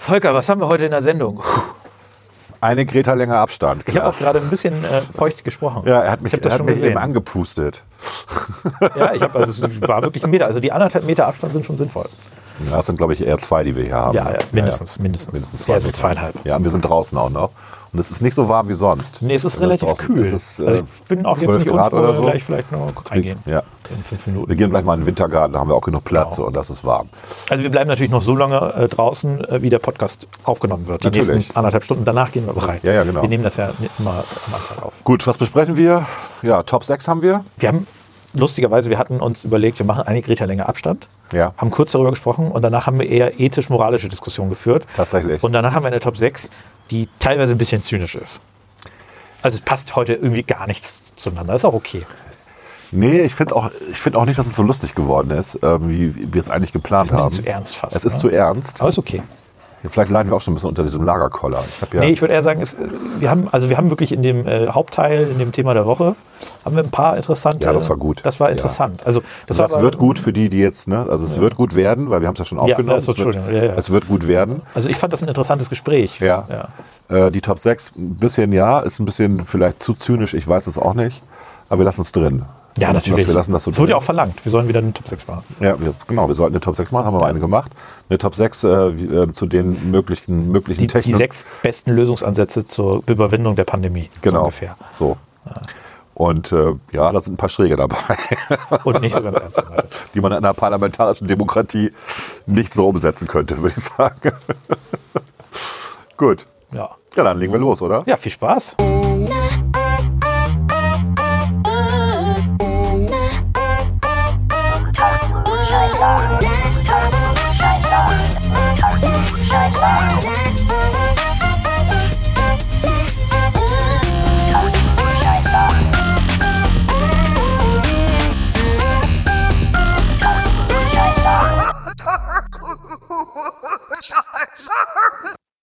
Volker, was haben wir heute in der Sendung? Eine Greta länger Abstand. Ich habe auch gerade ein bisschen äh, feucht gesprochen. Ja, er hat mich, er hat schon mich eben angepustet. Ja, ich habe also es war wirklich ein Meter. Also die anderthalb Meter Abstand sind schon sinnvoll. Ja, das sind, glaube ich, eher zwei, die wir hier haben. Ja, ja, mindestens, mindestens. mindestens Eher so Meter. zweieinhalb. Ja, und wir sind draußen auch noch. Und es ist nicht so warm wie sonst. Nee, es ist das relativ draußen- kühl. Es ist, äh, also ich bin auch jetzt 12 nicht Grad unfroh, oder so. gleich vielleicht noch reingehen. Ja. In fünf Minuten. Wir gehen gleich mal in den Wintergarten, da haben wir auch genug Platz Genau. und das ist warm. Also wir bleiben natürlich noch so lange äh, draußen, äh, wie der Podcast aufgenommen wird. Die Natürlich. nächsten anderthalb Stunden. Danach gehen wir rein. Ja, ja, genau. Wir nehmen das ja immer am Anfang auf. Gut, was besprechen wir? Ja, Top 6 haben wir. Wir haben lustigerweise, wir hatten uns überlegt, wir machen eine Greta länger Abstand. Ja. Haben kurz darüber gesprochen und danach haben wir eher ethisch-moralische Diskussionen geführt. Tatsächlich. Und danach haben wir eine Top 6, die teilweise ein bisschen zynisch ist. Also es passt heute irgendwie gar nichts zueinander. Ist auch okay. Nee, ich finde auch, ich find auch nicht, dass es so lustig geworden ist, ähm, wie, wir es eigentlich geplant Ein bisschen haben. zu ernst fast. Es ist ne? zu ernst. Aber ist okay. Vielleicht leiden wir auch schon ein bisschen unter diesem Lagerkoller. Ich ja, Nee, ich würde eher sagen, es, wir haben, also wir haben wirklich in dem äh, Hauptteil, in dem Thema der Woche, haben wir ein paar interessante. Ja, das war gut. Das war Ja. interessant. Also das, das war, wird gut für die, die jetzt, ne? Also es wird gut werden, weil wir haben es ja schon aufgenommen. also, es, wird, Entschuldigung, ja, ja. es wird gut werden. Also ich fand das ein interessantes Gespräch. Ja. Äh, die Top 6, ein bisschen ja, ist ein bisschen vielleicht zu zynisch, ich weiß es auch nicht. Aber wir lassen es drin. Ja, natürlich. Das, wir lassen das so es wurde ja auch verlangt. Wir sollen wieder eine Top 6 machen. Ja, wir, genau, wir sollten eine Top 6 machen, haben wir eine gemacht. Eine Top 6 äh, wie, äh, zu den möglichen, möglichen Die, die sechs besten Lösungsansätze zur Überwindung der Pandemie. So Genau. ungefähr. So. Und äh, ja, da sind ein paar Schräge dabei, Und nicht so ganz ernst gemeint. die man in einer parlamentarischen Demokratie nicht so umsetzen könnte, würde ich sagen. Gut. Ja. Ja, dann legen wir los, oder? ja, viel Spaß.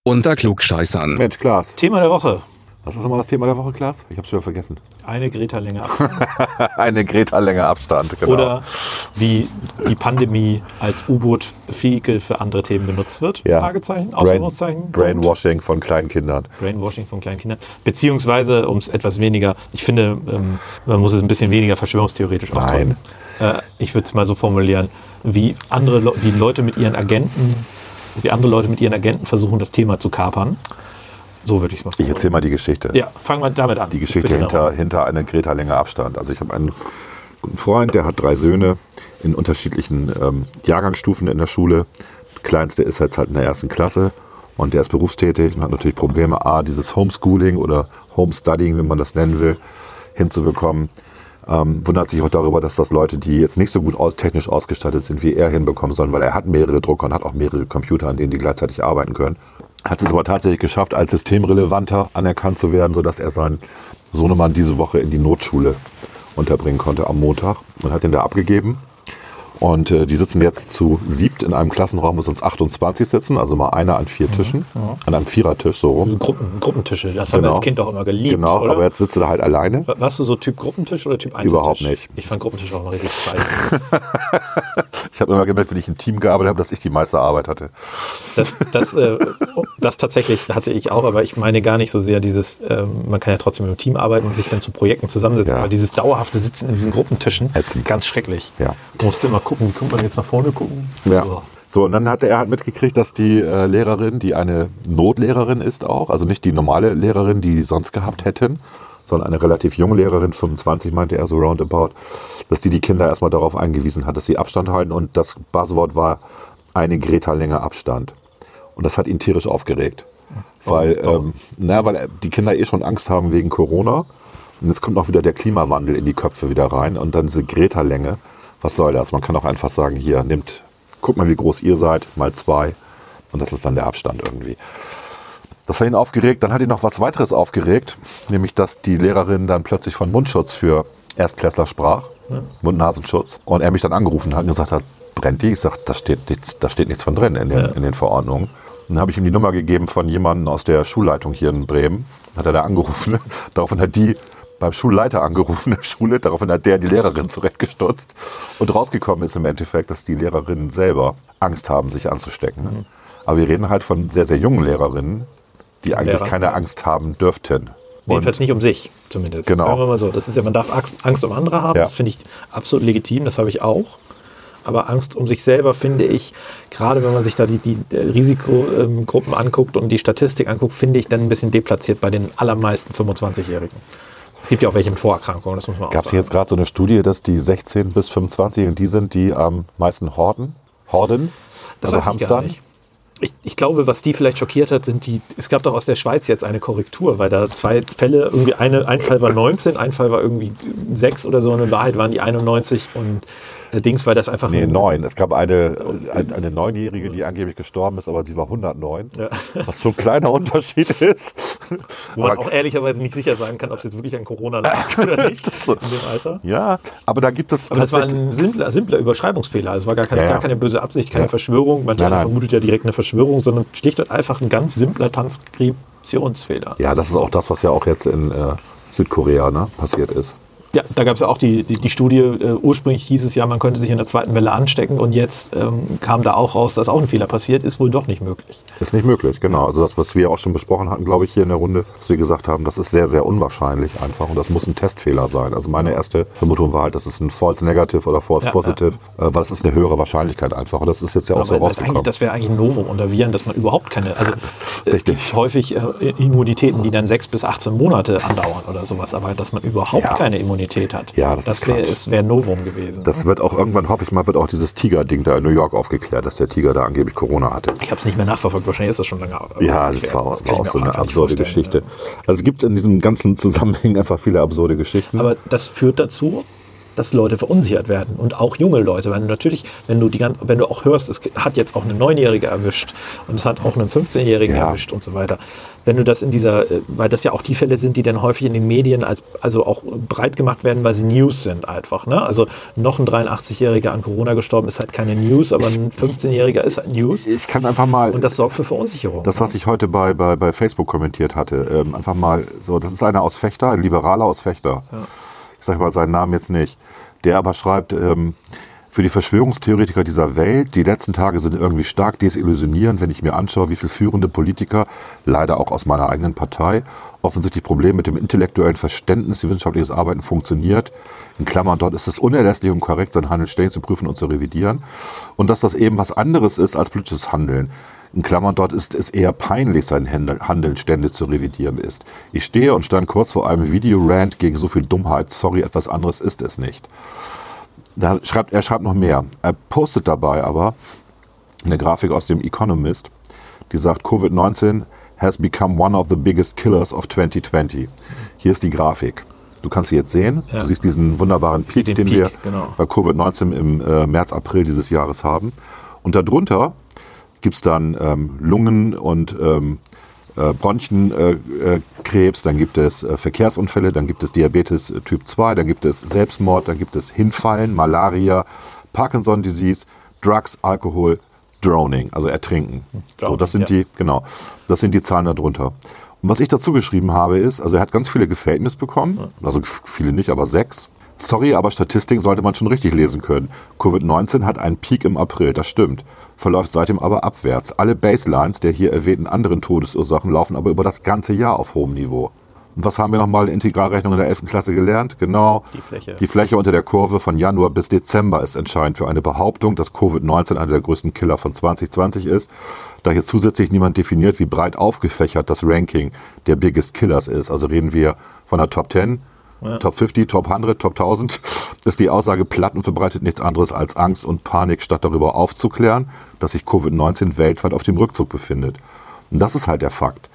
Unter Klugscheißern. Mensch, Klaas. Thema der Woche. Was ist nochmal das Thema der Woche, Klaas? Ich hab's wieder vergessen. Eine Greta länger Eine Greta länger Abstand, genau. Oder wie die Pandemie als U-Boot-Vehikel für andere Themen benutzt wird? ja. Fragezeichen, Brain, Ausrufungszeichen. Punkt. Brainwashing von kleinen Kindern. Brainwashing von kleinen Kindern. Beziehungsweise, um es etwas weniger, ich finde, ähm, man muss es ein bisschen weniger verschwörungstheoretisch ausdrücken. Äh, ich würde es mal so formulieren, wie andere Le wie Leute mit ihren Agenten, wie andere Leute mit ihren Agenten versuchen, das Thema zu kapern. So würde ich es mal Ich erzähle mal die Geschichte. Ja, fangen wir damit an. die Geschichte hinter, hinter einer Greta länger Abstand. Also ich habe einen guten Freund, der hat drei Söhne in unterschiedlichen ähm, Jahrgangsstufen in der Schule. Der kleinste ist jetzt halt in der ersten Klasse und der ist berufstätig und hat natürlich Probleme, A, dieses Homeschooling oder Homestudying, wenn man das nennen will, hinzubekommen. Ähm, wundert sich auch darüber, dass das Leute, die jetzt nicht so gut aus, technisch ausgestattet sind, wie er hinbekommen sollen, weil er hat mehrere Drucker und hat auch mehrere Computer, an denen die gleichzeitig arbeiten können. Hat es aber tatsächlich geschafft, als systemrelevanter anerkannt zu werden, sodass er seinen Sohnemann diese Woche in die Notschule unterbringen konnte am Montag und hat ihn da abgegeben. Und äh, die sitzen jetzt zu siebt in einem Klassenraum, wo sonst 28 sitzen, also mal einer an vier Tischen, an einem Vierertisch so rum. Gruppen, Gruppentische, das haben wir Genau. als Kind auch immer geliebt. Genau, oder? aber jetzt sitzt er da halt alleine. Warst du so Typ Gruppentisch oder Typ Einzeltisch? Überhaupt nicht. Ich fand Gruppentisch auch mal richtig scheiße. Ich habe immer gemerkt, wenn ich im Team gearbeitet habe, dass ich die meiste Arbeit hatte. Das, das, äh, das tatsächlich hatte ich auch, aber ich meine gar nicht so sehr dieses, ähm, man kann ja trotzdem im Team arbeiten und sich dann zu Projekten zusammensetzen, Ja. aber dieses dauerhafte Sitzen in diesen Gruppentischen, Ätzend. ganz schrecklich. Ja. Du musst immer gucken, wie kommt man jetzt nach vorne gucken? Ja. So. So, und dann hatte er halt mitgekriegt, dass die äh, Lehrerin, die eine Notlehrerin ist auch, also nicht die normale Lehrerin, die sie sonst gehabt hätten, sondern eine relativ junge Lehrerin, 25 meinte er so roundabout, dass die die Kinder erstmal darauf eingewiesen hat, dass sie Abstand halten und das Buzzword war eine Greta länger Abstand. Und das hat ihn tierisch aufgeregt. Weil, ähm, na, weil die Kinder eh schon Angst haben wegen Corona. Und jetzt kommt noch wieder der Klimawandel in die Köpfe wieder rein und dann diese Greta-Länge. Was soll das? Man kann auch einfach sagen, hier, nimmt, guck mal, wie groß ihr seid, mal zwei. Und das ist dann der Abstand irgendwie. Das hat ihn aufgeregt. Dann hat ihn noch was weiteres aufgeregt, nämlich, dass die Lehrerin dann plötzlich von Mundschutz für Erstklässler sprach, Mund-Nasenschutz. Und er mich dann angerufen hat und gesagt hat, brennt die? Ich sag, da steht nichts, da steht nichts von drin in den, in den Verordnungen. Dann habe ich ihm die Nummer gegeben von jemandem aus der Schulleitung hier in Bremen. Hat er da angerufen. Daraufhin hat die beim Schulleiter angerufen, der Schule. Daraufhin hat der die Lehrerin zurechtgestutzt. Und rausgekommen ist im Endeffekt, dass die Lehrerinnen selber Angst haben, sich anzustecken. Aber wir reden halt von sehr, sehr jungen Lehrerinnen, die eigentlich Lehrer. keine Angst haben dürften. Jedenfalls nicht um sich, zumindest. Genau. Sagen wir mal so. Das ist ja, man darf Angst- Angst um andere haben, Ja. das finde ich absolut legitim, das habe ich auch. Aber Angst um sich selber finde ich, gerade wenn man sich da die, die Risikogruppen anguckt und die Statistik anguckt, finde ich dann ein bisschen deplatziert bei den allermeisten 25-Jährigen. Es gibt ja auch welche mit Vorerkrankungen, das muss man Gab auch es sagen. jetzt gerade so eine Studie, dass die 16 bis 25 die sind, die am meisten horden? Horden? Das also hamstern? Ich, ich glaube, was die vielleicht schockiert hat, sind die. Es gab doch aus der Schweiz jetzt eine Korrektur, weil da zwei Fälle, irgendwie eine, ein Fall war 19, ein Fall war irgendwie 6 oder so. und In Wahrheit waren die 91 und äh, Dings, weil das einfach. Nee, neun. Es gab eine, eine, eine Neunjährige, die angeblich gestorben ist, aber sie war 109. Ja. Was so ein kleiner Unterschied ist. Wo man Aber- auch ehrlicherweise nicht sicher sagen kann, ob es jetzt wirklich an Corona lag oder nicht in dem Alter. ja, aber da gibt es Aber das war ein simpler, simpler Überschreibungsfehler. Also es war gar keine, Ja, ja. gar keine böse Absicht, keine. Verschwörung. Nein, nein. vermutet ja direkt eine Verschwörung, sondern schlicht und einfach ein ganz simpler Transkriptionsfehler. Ja, das ist auch das, was ja auch jetzt in äh, Südkorea ne, passiert ist. Ja, da gab es ja auch die, die, die Studie, äh, ursprünglich hieß es ja, man könnte sich in der zweiten Welle anstecken und jetzt ähm, kam da auch raus, dass auch ein Fehler passiert, ist wohl doch nicht möglich. Ist nicht möglich, genau. Also das, was wir auch schon besprochen hatten, glaube ich, hier in der Runde, was wir gesagt haben, das ist sehr, sehr unwahrscheinlich einfach und das muss ein Testfehler sein. Also meine erste Vermutung war halt, das ist ein False Negative oder False Ja, Positive, Äh, weil es ist eine höhere Wahrscheinlichkeit einfach und das ist jetzt ja auch so rausgekommen. das wäre eigentlich ein Novum unter Viren, dass man überhaupt keine, also es gibt häufig äh, Immunitäten, die dann sechs bis 18 Monate andauern oder sowas, aber dass man überhaupt Ja. keine Immunität hat, Ja, das ist wäre ein Novum gewesen. Das wird auch irgendwann, hoffe ich mal, wird auch dieses Tiger-Ding da in New York aufgeklärt, dass der Tiger da angeblich Corona hatte. ich habe es nicht mehr nachverfolgt, wahrscheinlich ist das schon lange. Ja, das war, auch- kann war auch mir so eine absurde Geschichte. Also es gibt in diesem ganzen Zusammenhang einfach viele absurde Geschichten. Aber das führt dazu, dass Leute verunsichert werden und auch junge Leute. Weil natürlich, wenn du die gan- wenn du auch hörst, es hat jetzt auch eine Neunjährige erwischt und es hat auch einen 15-Jährigen Ja. erwischt und so weiter. Wenn du das in dieser, weil das ja auch die Fälle sind, die dann häufig in den Medien als also auch breit gemacht werden, weil sie News sind einfach. Ne? Also noch ein 83-Jähriger an Corona gestorben ist halt keine News, aber ein 15-Jähriger ist halt News. ich kann einfach mal Und das sorgt für Verunsicherung. Das, was ich heute bei, bei, bei Facebook kommentiert hatte, ähm, einfach mal so, das ist einer aus Fechter, ein Liberaler aus Fechter. Ich sage mal seinen Namen jetzt nicht. Der aber schreibt, ähm, für die Verschwörungstheoretiker dieser Welt, die letzten Tage sind irgendwie stark desillusionierend, wenn ich mir anschaue, wie viele führende Politiker, leider auch aus meiner eigenen Partei, offensichtlich Probleme mit dem intellektuellen Verständnis, wie wissenschaftliches Arbeiten funktioniert. In Klammern, dort ist es unerlässlich und korrekt, sein Handeln ständig zu prüfen und zu revidieren. Und dass das eben was anderes ist als politisches Handeln. In Klammern, dort ist es eher peinlich, sein Handeln ständig zu revidieren ist. Ich stehe und stand kurz vor einem Videorant gegen so viel Dummheit. Sorry, etwas anderes ist es nicht. Da schreibt, er schreibt noch mehr. Er postet dabei aber eine Grafik aus dem Economist, die sagt, Covid-19 has become one of the biggest killers of 2020. Hier ist die Grafik. Du kannst sie jetzt sehen. Ja. Du siehst diesen wunderbaren Peak, Den den, Peak, wir genau. bei Covid-19 im äh, März, April dieses Jahres haben. Und darunter gibt es dann ähm, Lungen- und ähm, äh, Bronchenkrebs, äh, Krebs, dann gibt es äh, Verkehrsunfälle, dann gibt es Diabetes äh, Typ 2, dann gibt es Selbstmord, dann gibt es Hinfallen, Malaria, Parkinson-Disease, Drugs, Alkohol, Drowning, also Ertrinken. So, das sind ja. die, genau, das sind die Zahlen darunter. Und was ich dazu geschrieben habe, ist, also er hat ganz viele Gefällt bekommen, also viele nicht, aber sechs. Sorry, aber Statistiken sollte man schon richtig lesen können. Covid-19 hat einen Peak im April, das stimmt, verläuft seitdem aber abwärts. Alle Baselines der hier erwähnten anderen Todesursachen laufen aber über das ganze Jahr auf hohem Niveau. Und was haben wir nochmal in Integralrechnung in der 11. Klasse gelernt? Genau. Die Fläche. Die Fläche unter der Kurve von Januar bis Dezember ist entscheidend für eine Behauptung, dass Covid-19 einer der größten Killer von 2020 ist, da hier zusätzlich niemand definiert, wie breit aufgefächert das Ranking der Biggest Killers ist. Also reden wir von der Top 10, Top 50, Top 100, Top 1000, ist die Aussage platt und verbreitet nichts anderes als Angst und Panik, statt darüber aufzuklären, dass sich Covid-19 weltweit auf dem Rückzug befindet. Und das ist halt der Fakt.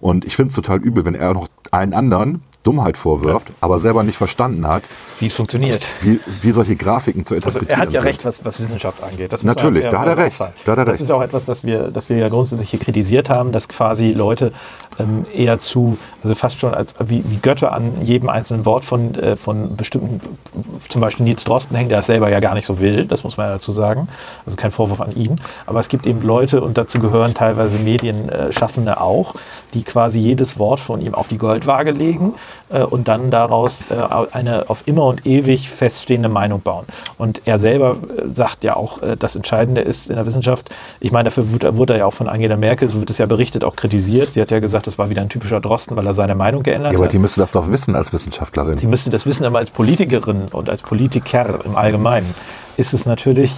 Und ich finde es total übel, wenn er noch einen anderen Dummheit vorwirft, aber selber nicht verstanden hat, Wie es funktioniert. wie, wie solche Grafiken zu Also interpretieren er hat ja recht, was, was Wissenschaft angeht. Das Natürlich, da hat er recht, da hat er das recht. ist auch etwas, das wir, das wir ja grundsätzlich hier kritisiert haben, dass quasi Leute ähm, eher zu, also fast schon als wie, wie Götter an jedem einzelnen Wort von, äh, von bestimmten, zum Beispiel Nils Drosten hängt, der es selber ja gar nicht so will, das muss man ja dazu sagen. Also kein Vorwurf an ihn. Aber es gibt eben Leute, und dazu gehören teilweise Medienschaffende auch, die quasi jedes Wort von ihm auf die Goldwaage legen äh, und dann daraus äh, eine auf immer und ewig feststehende Meinung bauen. Und er selber äh, sagt ja auch, äh, das Entscheidende ist in der Wissenschaft, ich meine, dafür wurde, wurde er ja auch von Angela Merkel, so wird es ja berichtet, auch kritisiert. Sie hat ja gesagt, das war wieder ein typischer Drosten, weil er seine Meinung geändert Ja, hat. aber die müsste das doch wissen als Wissenschaftlerin. Sie müsste das wissen, aber als Politikerin und als Politiker im Allgemeinen ist es natürlich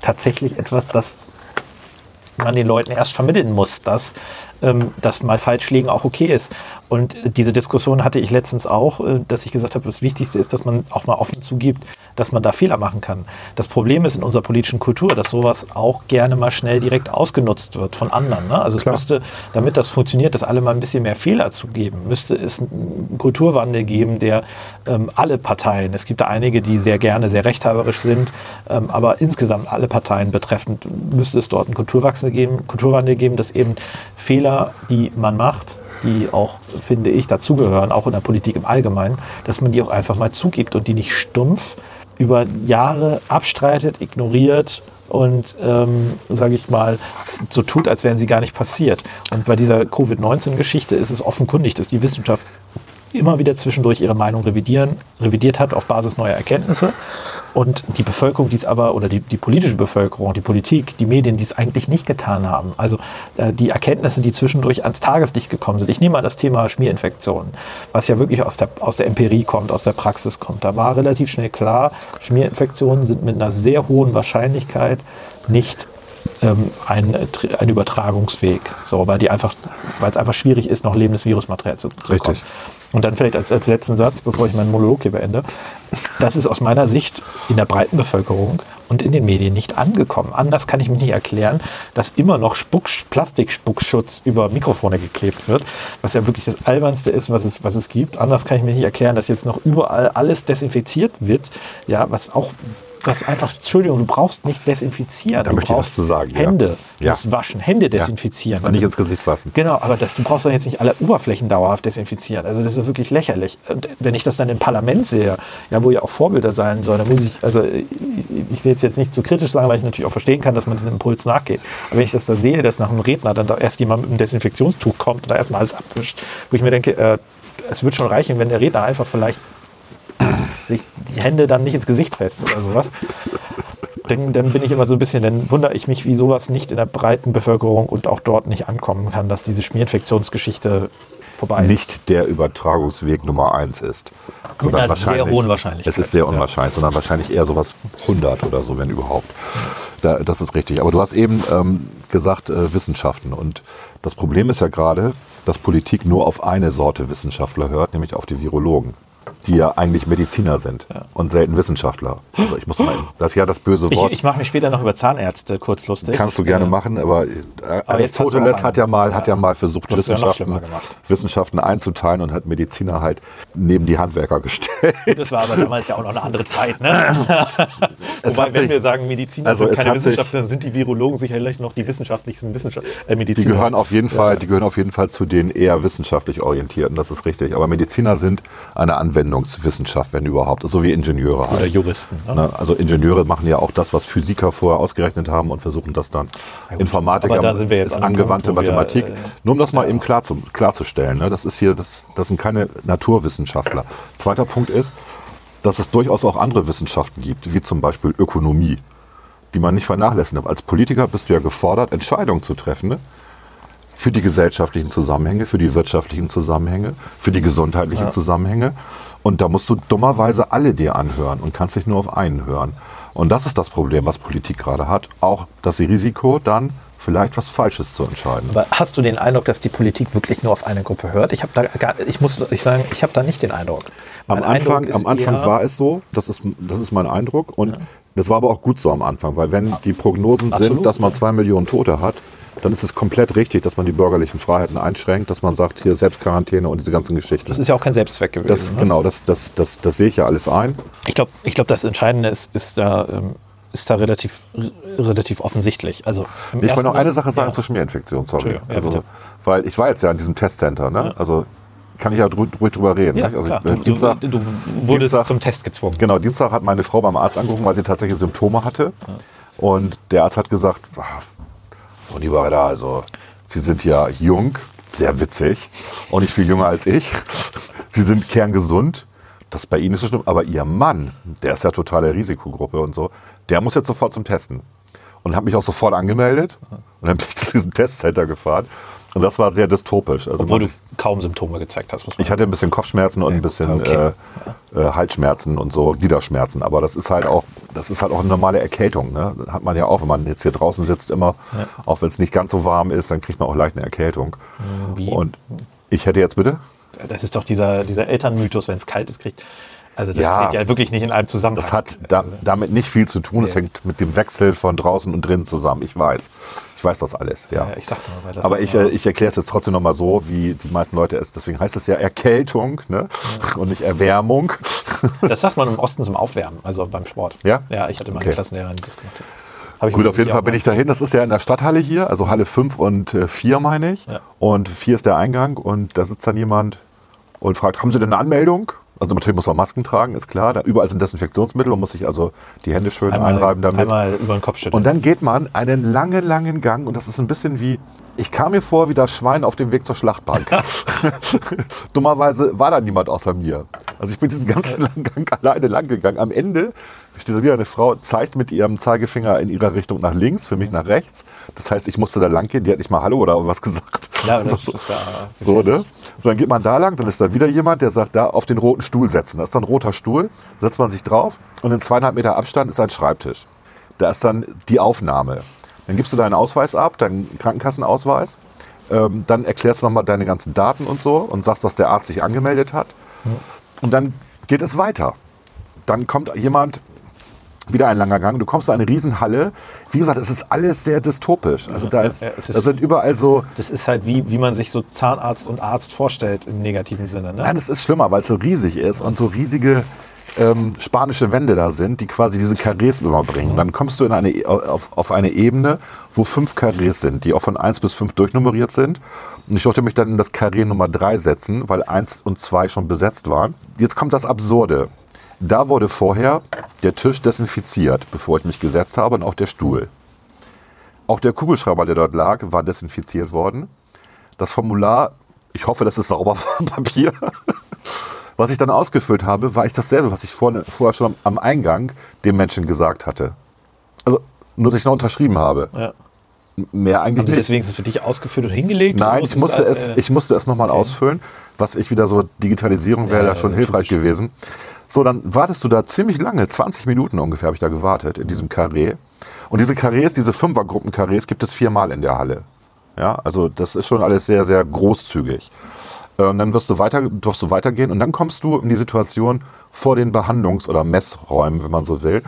tatsächlich etwas, das man den Leuten erst vermitteln muss, dass, ähm, dass mal falsch liegen auch okay ist. Und äh, diese Diskussion hatte ich letztens auch, äh, dass ich gesagt habe, das Wichtigste ist, dass man auch mal offen zugibt, dass man da Fehler machen kann. Das Problem ist in unserer politischen Kultur, dass sowas auch gerne mal schnell direkt ausgenutzt wird von anderen. Ne? Also es Klar. müsste, damit das funktioniert, dass alle mal ein bisschen mehr Fehler zugeben, müsste es einen Kulturwandel geben, der ähm, alle Parteien, es gibt da einige, die sehr gerne sehr rechthaberisch sind, ähm, aber insgesamt alle Parteien betreffend, müsste es dort einen Kulturwachsel geben, Kulturwandel geben, dass eben Fehler, die man macht, die auch, finde ich, dazugehören, auch in der Politik im Allgemeinen, dass man die auch einfach mal zugibt und die nicht stumpf über Jahre abstreitet, ignoriert und, ähm, sage ich mal, so tut, als wären sie gar nicht passiert. Und bei dieser Covid-19-Geschichte ist es offenkundig, dass die Wissenschaft immer wieder zwischendurch ihre Meinung revidieren, revidiert hat auf Basis neuer Erkenntnisse. Und die Bevölkerung dies aber, oder die, die politische Bevölkerung, die Politik, die Medien, die es eigentlich nicht getan haben. Also äh, die Erkenntnisse, die zwischendurch ans Tageslicht gekommen sind. Ich nehme mal das Thema Schmierinfektionen, was ja wirklich aus der, aus der Empirie kommt, aus der Praxis kommt. Da war relativ schnell klar, Schmierinfektionen sind mit einer sehr hohen Wahrscheinlichkeit nicht ähm, ein, ein Übertragungsweg, so, weil die einfach, weil es einfach schwierig ist, noch lebendes Virusmaterial zu, zu Richtig. bekommen. Und dann vielleicht als, als letzten Satz, bevor ich meinen Monolog hier beende. Das ist aus meiner Sicht in der breiten Bevölkerung und in den Medien nicht angekommen. Anders kann ich mich nicht erklären, dass immer noch Spuck, Plastikspuckschutz über Mikrofone geklebt wird, was ja wirklich das Albernste ist, was es, was es gibt. Anders kann ich mir nicht erklären, dass jetzt noch überall alles desinfiziert wird, ja, was auch was einfach, Entschuldigung, du brauchst nicht desinfizieren. Da du möchte ich was zu sagen, ja. Hände, du Ja. musst waschen, Hände desinfizieren. Und nicht ins Gesicht fassen. Genau, aber das, du brauchst doch jetzt nicht alle Oberflächen dauerhaft desinfizieren. Also das ist wirklich lächerlich. Und wenn ich das dann im Parlament sehe, ja, wo ja auch Vorbilder sein soll, dann muss ich, also ich will jetzt, jetzt nicht zu kritisch sagen, weil ich natürlich auch verstehen kann, dass man diesem Impuls nachgeht. Aber wenn ich das da sehe, dass nach einem Redner dann da erst jemand mit einem Desinfektionstuch kommt und da erstmal alles abwischt, wo ich mir denke, äh, es wird schon reichen, wenn der Redner einfach vielleicht sich die Hände dann nicht ins Gesicht fest oder sowas. Dann, dann bin ich immer so ein bisschen, dann wundere ich mich, wie sowas nicht in der breiten Bevölkerung und auch dort nicht ankommen kann, dass diese Schmierinfektionsgeschichte vorbei ist. Nicht der Übertragungsweg Nummer eins ist. Sondern sehr wahrscheinlich, hohen Wahrscheinlichkeit. Es ist sehr unwahrscheinlich, sondern wahrscheinlich eher sowas 100 oder so, wenn überhaupt. Da, das ist richtig. Aber du hast eben ähm, gesagt, äh, Wissenschaften. Und das Problem ist ja gerade, dass Politik nur auf eine Sorte Wissenschaftler hört, nämlich auf die Virologen. Die ja eigentlich Mediziner sind und selten Wissenschaftler. Also ich muss mal, das ist ja das böse Ich, Wort. ich mache mich später noch über Zahnärzte kurz lustig. Kannst du gerne machen, aber, äh, du Aristoteles hat ja mal, hat ja Ja. mal versucht, Das ist ja Wissenschaften. Wissenschaften einzuteilen und hat Mediziner halt neben die Handwerker gestellt. Das war aber damals ja auch noch eine andere Zeit. Ne? Es Wobei, wenn sich- wir sagen, Mediziner also sind keine Wissenschaftler, dann sind die Virologen sicherlich noch die wissenschaftlichsten Wissenschaft äh, Mediziner. Die gehören auf jeden Fall, die gehören auf jeden Fall zu den eher wissenschaftlich orientierten, das ist richtig. Aber Mediziner sind eine Anwendungswissenschaft, wenn überhaupt, so wie Ingenieure halt. Oder Juristen. Ne? Ne, Also Ingenieure machen ja auch das, was Physiker vorher ausgerechnet haben und versuchen das dann. Informatiker aber da ist angewandte Punkt, wo wir, Mathematik. äh, Nur um das mal eben klar zu, klarzustellen. Ne? Das ist hier, das, das sind keine Naturwissenschaftler. Zweiter Punkt ist, dass es durchaus auch andere Wissenschaften gibt, wie zum Beispiel Ökonomie, die man nicht vernachlässigen darf. Als Politiker bist du ja gefordert, Entscheidungen zu treffen. Ne? Für die gesellschaftlichen Zusammenhänge, für die wirtschaftlichen Zusammenhänge, für die gesundheitlichen Zusammenhänge. Und da musst du dummerweise alle dir anhören und kannst dich nur auf einen hören. Und das ist das Problem, was Politik gerade hat. Auch das Risiko, dann vielleicht was Falsches zu entscheiden. Aber hast du den Eindruck, dass die Politik wirklich nur auf eine Gruppe hört? Ich habe da gar, ich muss ich sagen, ich habe da nicht den Eindruck. Am Mein Anfang, Eindruck am Anfang war es so, das ist, das ist mein Eindruck. Und das war aber auch gut so am Anfang, weil wenn die Prognosen Absolut, sind, dass man zwei Millionen Tote hat, dann ist es komplett richtig, dass man die bürgerlichen Freiheiten einschränkt, dass man sagt, hier Selbstquarantäne und diese ganzen Geschichten. Das ist ja auch kein Selbstzweck gewesen. Das, ne? Genau, das, das, das, das sehe ich ja alles ein. Ich glaube, ich glaub, das Entscheidende ist, ist da, ähm, ist da relativ, relativ offensichtlich. Also Ich wollte noch eine Sache sagen ja. zur Schmierinfektion, sorry. Ja, also, weil ich war jetzt ja in diesem Testcenter, ne? Also kann ich ja ruhig drüber reden. Ja, ne? also, äh, Du, Dienstag, du, du wurdest Dienstag- zum Test gezwungen. Genau, Dienstag hat meine Frau beim Arzt angerufen, weil sie tatsächlich Symptome hatte. Und der Arzt hat gesagt, "Ah, Frau Niebereder, also Sie sind ja jung, sehr witzig und nicht viel jünger als ich. Sie sind kerngesund. Das bei Ihnen ist so schlimm. Aber Ihr Mann, der ist ja totale Risikogruppe und so, der muss jetzt sofort zum Testen. Und habe mich auch sofort angemeldet und dann bin ich zu diesem Testcenter gefahren. Und das war sehr dystopisch. Also Obwohl du kaum Symptome gezeigt hast. Muss man ich hatte ein bisschen Kopfschmerzen und ein bisschen Okay. äh, äh, Halsschmerzen und so, Gliederschmerzen. Aber das ist halt auch, das ist halt auch eine normale Erkältung. Ne? Hat man ja auch, wenn man jetzt hier draußen sitzt, immer, auch wenn es nicht ganz so warm ist, dann kriegt man auch leicht eine Erkältung. Wie? Und ich hätte jetzt bitte? Das ist doch dieser, dieser Elternmythos, wenn es kalt ist, kriegt. Also das Ja. geht ja wirklich nicht in einem Zusammenhang. Das hat da, damit nicht viel zu tun. Es hängt mit dem Wechsel von draußen und drinnen zusammen. Ich weiß. Ich weiß das alles. Ja. Ja, ich nur, weil das Aber ich, äh, ich erkläre es jetzt trotzdem nochmal so, wie die meisten Leute es. Deswegen heißt es ja Erkältung ne? und nicht Erwärmung. Das sagt man im Osten zum Aufwärmen, also beim Sport. Ja? Ja, ich hatte mal Okay. Klassenlehrerin, die das gemacht hat. Gut, auf jeden Fall bin mal- ich dahin. Das ist ja in der Stadthalle hier, also Halle 5 und äh, 4 meine ich. Ja. Und 4 ist der Eingang und da sitzt dann jemand und fragt, haben Sie denn eine Anmeldung? Also natürlich muss man Masken tragen, ist klar. Da überall sind Desinfektionsmittel und muss sich also die Hände schön einmal, einreiben damit. einmal über den Kopf schütteln. Und dann geht man einen langen, langen Gang und das ist ein bisschen wie, ich kam mir vor wie das Schwein auf dem Weg zur Schlachtbank. Dummerweise war da niemand außer mir. Also ich bin diesen ganzen langen Gang alleine lang gegangen. Am Ende steht da wieder eine Frau, zeigt mit ihrem Zeigefinger in ihrer Richtung nach links, für mich nach rechts. Das heißt, ich musste da lang gehen. Die hat nicht mal Hallo oder was gesagt. Ja, das so, ist ja so, ne? So, dann geht man da lang, dann ist da wieder jemand, der sagt, da auf den roten Stuhl setzen. Da ist dann ein roter Stuhl, setzt man sich drauf und in zweieinhalb Meter Abstand ist ein Schreibtisch. Da ist dann die Aufnahme. Dann gibst du deinen Ausweis ab, deinen Krankenkassenausweis. Ähm, dann erklärst du nochmal deine ganzen Daten und so und sagst, dass der Arzt sich angemeldet hat. Und dann geht es weiter. Dann kommt jemand, wieder ein langer Gang, du kommst in eine Riesenhalle. Wie gesagt, es ist alles sehr dystopisch. Also da, ist, Ja, ist- da sind überall so, Das ist halt wie, wie man sich so Zahnarzt und Arzt vorstellt im negativen Sinne. Ne? Nein, es ist schlimmer, weil es so riesig ist und so riesige ähm, spanische Wände da sind, die quasi diese Karrees überbringen. Dann kommst du in eine, auf, auf eine Ebene, wo fünf Karrees sind, die auch von 1 bis 5 durchnummeriert sind. Und ich durfte mich dann in das Karree Nummer 3 setzen, weil 1 und 2 schon besetzt waren. Jetzt kommt das Absurde. Da wurde vorher der Tisch desinfiziert, bevor ich mich gesetzt habe, und auch der Stuhl. Auch der Kugelschreiber, der dort lag, war desinfiziert worden. Das Formular, ich hoffe, das ist sauber vom Papier. Was ich dann ausgefüllt habe, war ich dasselbe, was ich vorne, vorher schon am Eingang dem Menschen gesagt hatte. Also nur, dass ich noch unterschrieben habe. Ja. Mehr eigentlich Haben nicht. deswegen für dich ausgeführt und hingelegt? Nein, Oder ich musste, es, äh, ich musste es nochmal ausfüllen, was ich wieder so, Digitalisierung wäre Ja, da schon hilfreich gewesen. So, dann wartest du da ziemlich lange, 20 Minuten ungefähr habe ich da gewartet in diesem Karree. Und diese Karrees, diese Fünfergruppen-Karrees gibt es viermal in der Halle. Ja, also das ist schon alles sehr, sehr großzügig. Und dann wirst du, weiter, wirst du weitergehen und dann kommst du in die Situation vor den Behandlungs- oder Messräumen, wenn man so will.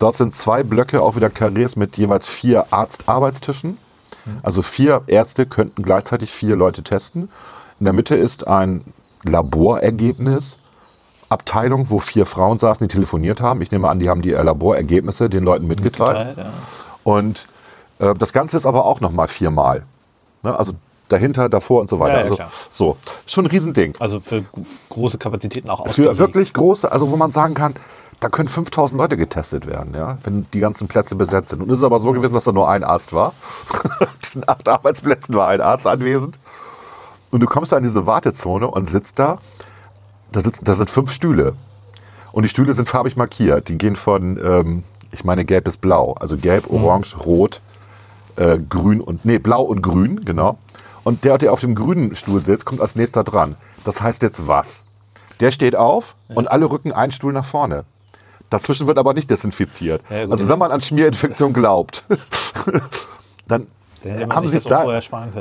Dort sind zwei Blöcke, auch wieder Karrees mit jeweils vier Arztarbeitstischen. Also vier Ärzte könnten gleichzeitig vier Leute testen. In der Mitte ist ein Laborergebnis. Abteilung, wo vier Frauen saßen, die telefoniert haben. Ich nehme an, die haben die Laborergebnisse den Leuten mitgeteilt. Ja. Und äh, das Ganze ist aber auch nochmal viermal. Ne? Also dahinter, davor und so weiter. Ja, ja, also, klar. so, schon ein Riesending. Also für große Kapazitäten auch Für ausgelegt. wirklich große, also wo man sagen kann, da können 5000 Leute getestet werden, ja, wenn die ganzen Plätze besetzt sind. Und es ist aber so gewesen, dass da nur ein Arzt war. Diesen acht Arbeitsplätzen war ein Arzt anwesend. Und du kommst da in diese Wartezone und sitzt da. Da, sitzt, da sind fünf Stühle. Und die Stühle sind farbig markiert. Die gehen von, ähm, ich meine, gelb bis blau. Also gelb, orange, rot, äh, grün und, nee, blau und grün, genau. Und der, der auf dem grünen Stuhl sitzt, kommt als nächster dran. Das heißt jetzt was? Der steht auf und alle rücken einen Stuhl nach vorne. Dazwischen wird aber nicht desinfiziert. Ja, also wenn man an Schmierinfektion glaubt, dann haben sie es da,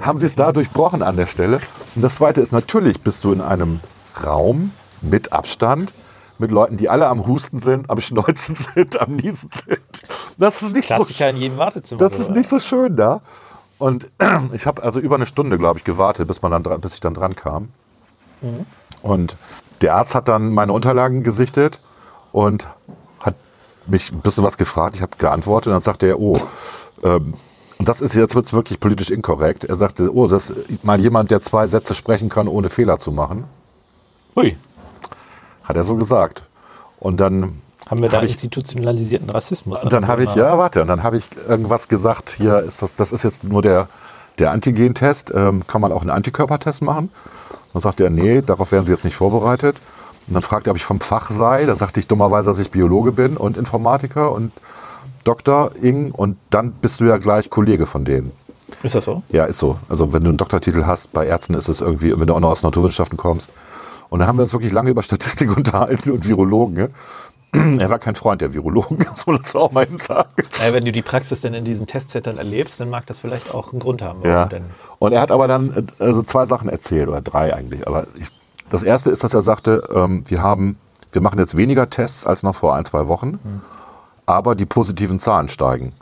haben sie es da durchbrochen an der Stelle. Und das Zweite ist, natürlich bist du in einem Raum mit Abstand, mit Leuten, die alle am Husten sind, am Schneuzen sind, am Niesen sind. Das ist nicht so Klassiker in jedem Wartezimmer. das so, ist nicht so schön da. Und ich habe also über eine Stunde, glaube ich, gewartet, bis, man dann, dran- bis ich dann dran kam. Und der Arzt hat dann meine Unterlagen gesichtet und hat mich ein bisschen was gefragt. Ich habe geantwortet und dann sagte er, oh, ähm, das ist jetzt wird's wirklich politisch inkorrekt. Er sagte, oh, das ist mal jemand, der zwei Sätze sprechen kann, ohne Fehler zu machen. Hui, Hat er so gesagt. Und dann haben wir da ich- institutionalisierten Rassismus. Und dann habe ich, ja, warte, und dann habe ich irgendwas gesagt, hier ist das, das ist jetzt nur der, der Antigentest, ähm, kann man auch einen Antikörpertest machen? Dann sagt er, nee, darauf werden Sie jetzt nicht vorbereitet. Und dann fragt er, ob ich vom Fach sei. Da sagte ich dummerweise, dass ich Biologe bin und Informatiker und Doktor Ing. Und dann bist du ja gleich Kollege von denen. Ist das so? Ja, ist so. Also wenn du einen Doktortitel hast, bei Ärzten ist es irgendwie, wenn du auch noch aus Naturwissenschaften kommst. Und dann haben wir uns wirklich lange über Statistik unterhalten und Virologen. Er war kein Freund der Virologen, das muss man dazu auch mal sagen. Ja, wenn du die Praxis denn in diesen Testzentren erlebst, dann mag das vielleicht auch einen Grund haben. Ja. Denn Und er hat aber dann äh, also zwei Sachen erzählt, oder drei eigentlich. Aber ich, das erste ist, dass er sagte, ähm, wir haben, wir machen jetzt weniger Tests als noch vor ein, zwei Wochen, aber die positiven Zahlen steigen.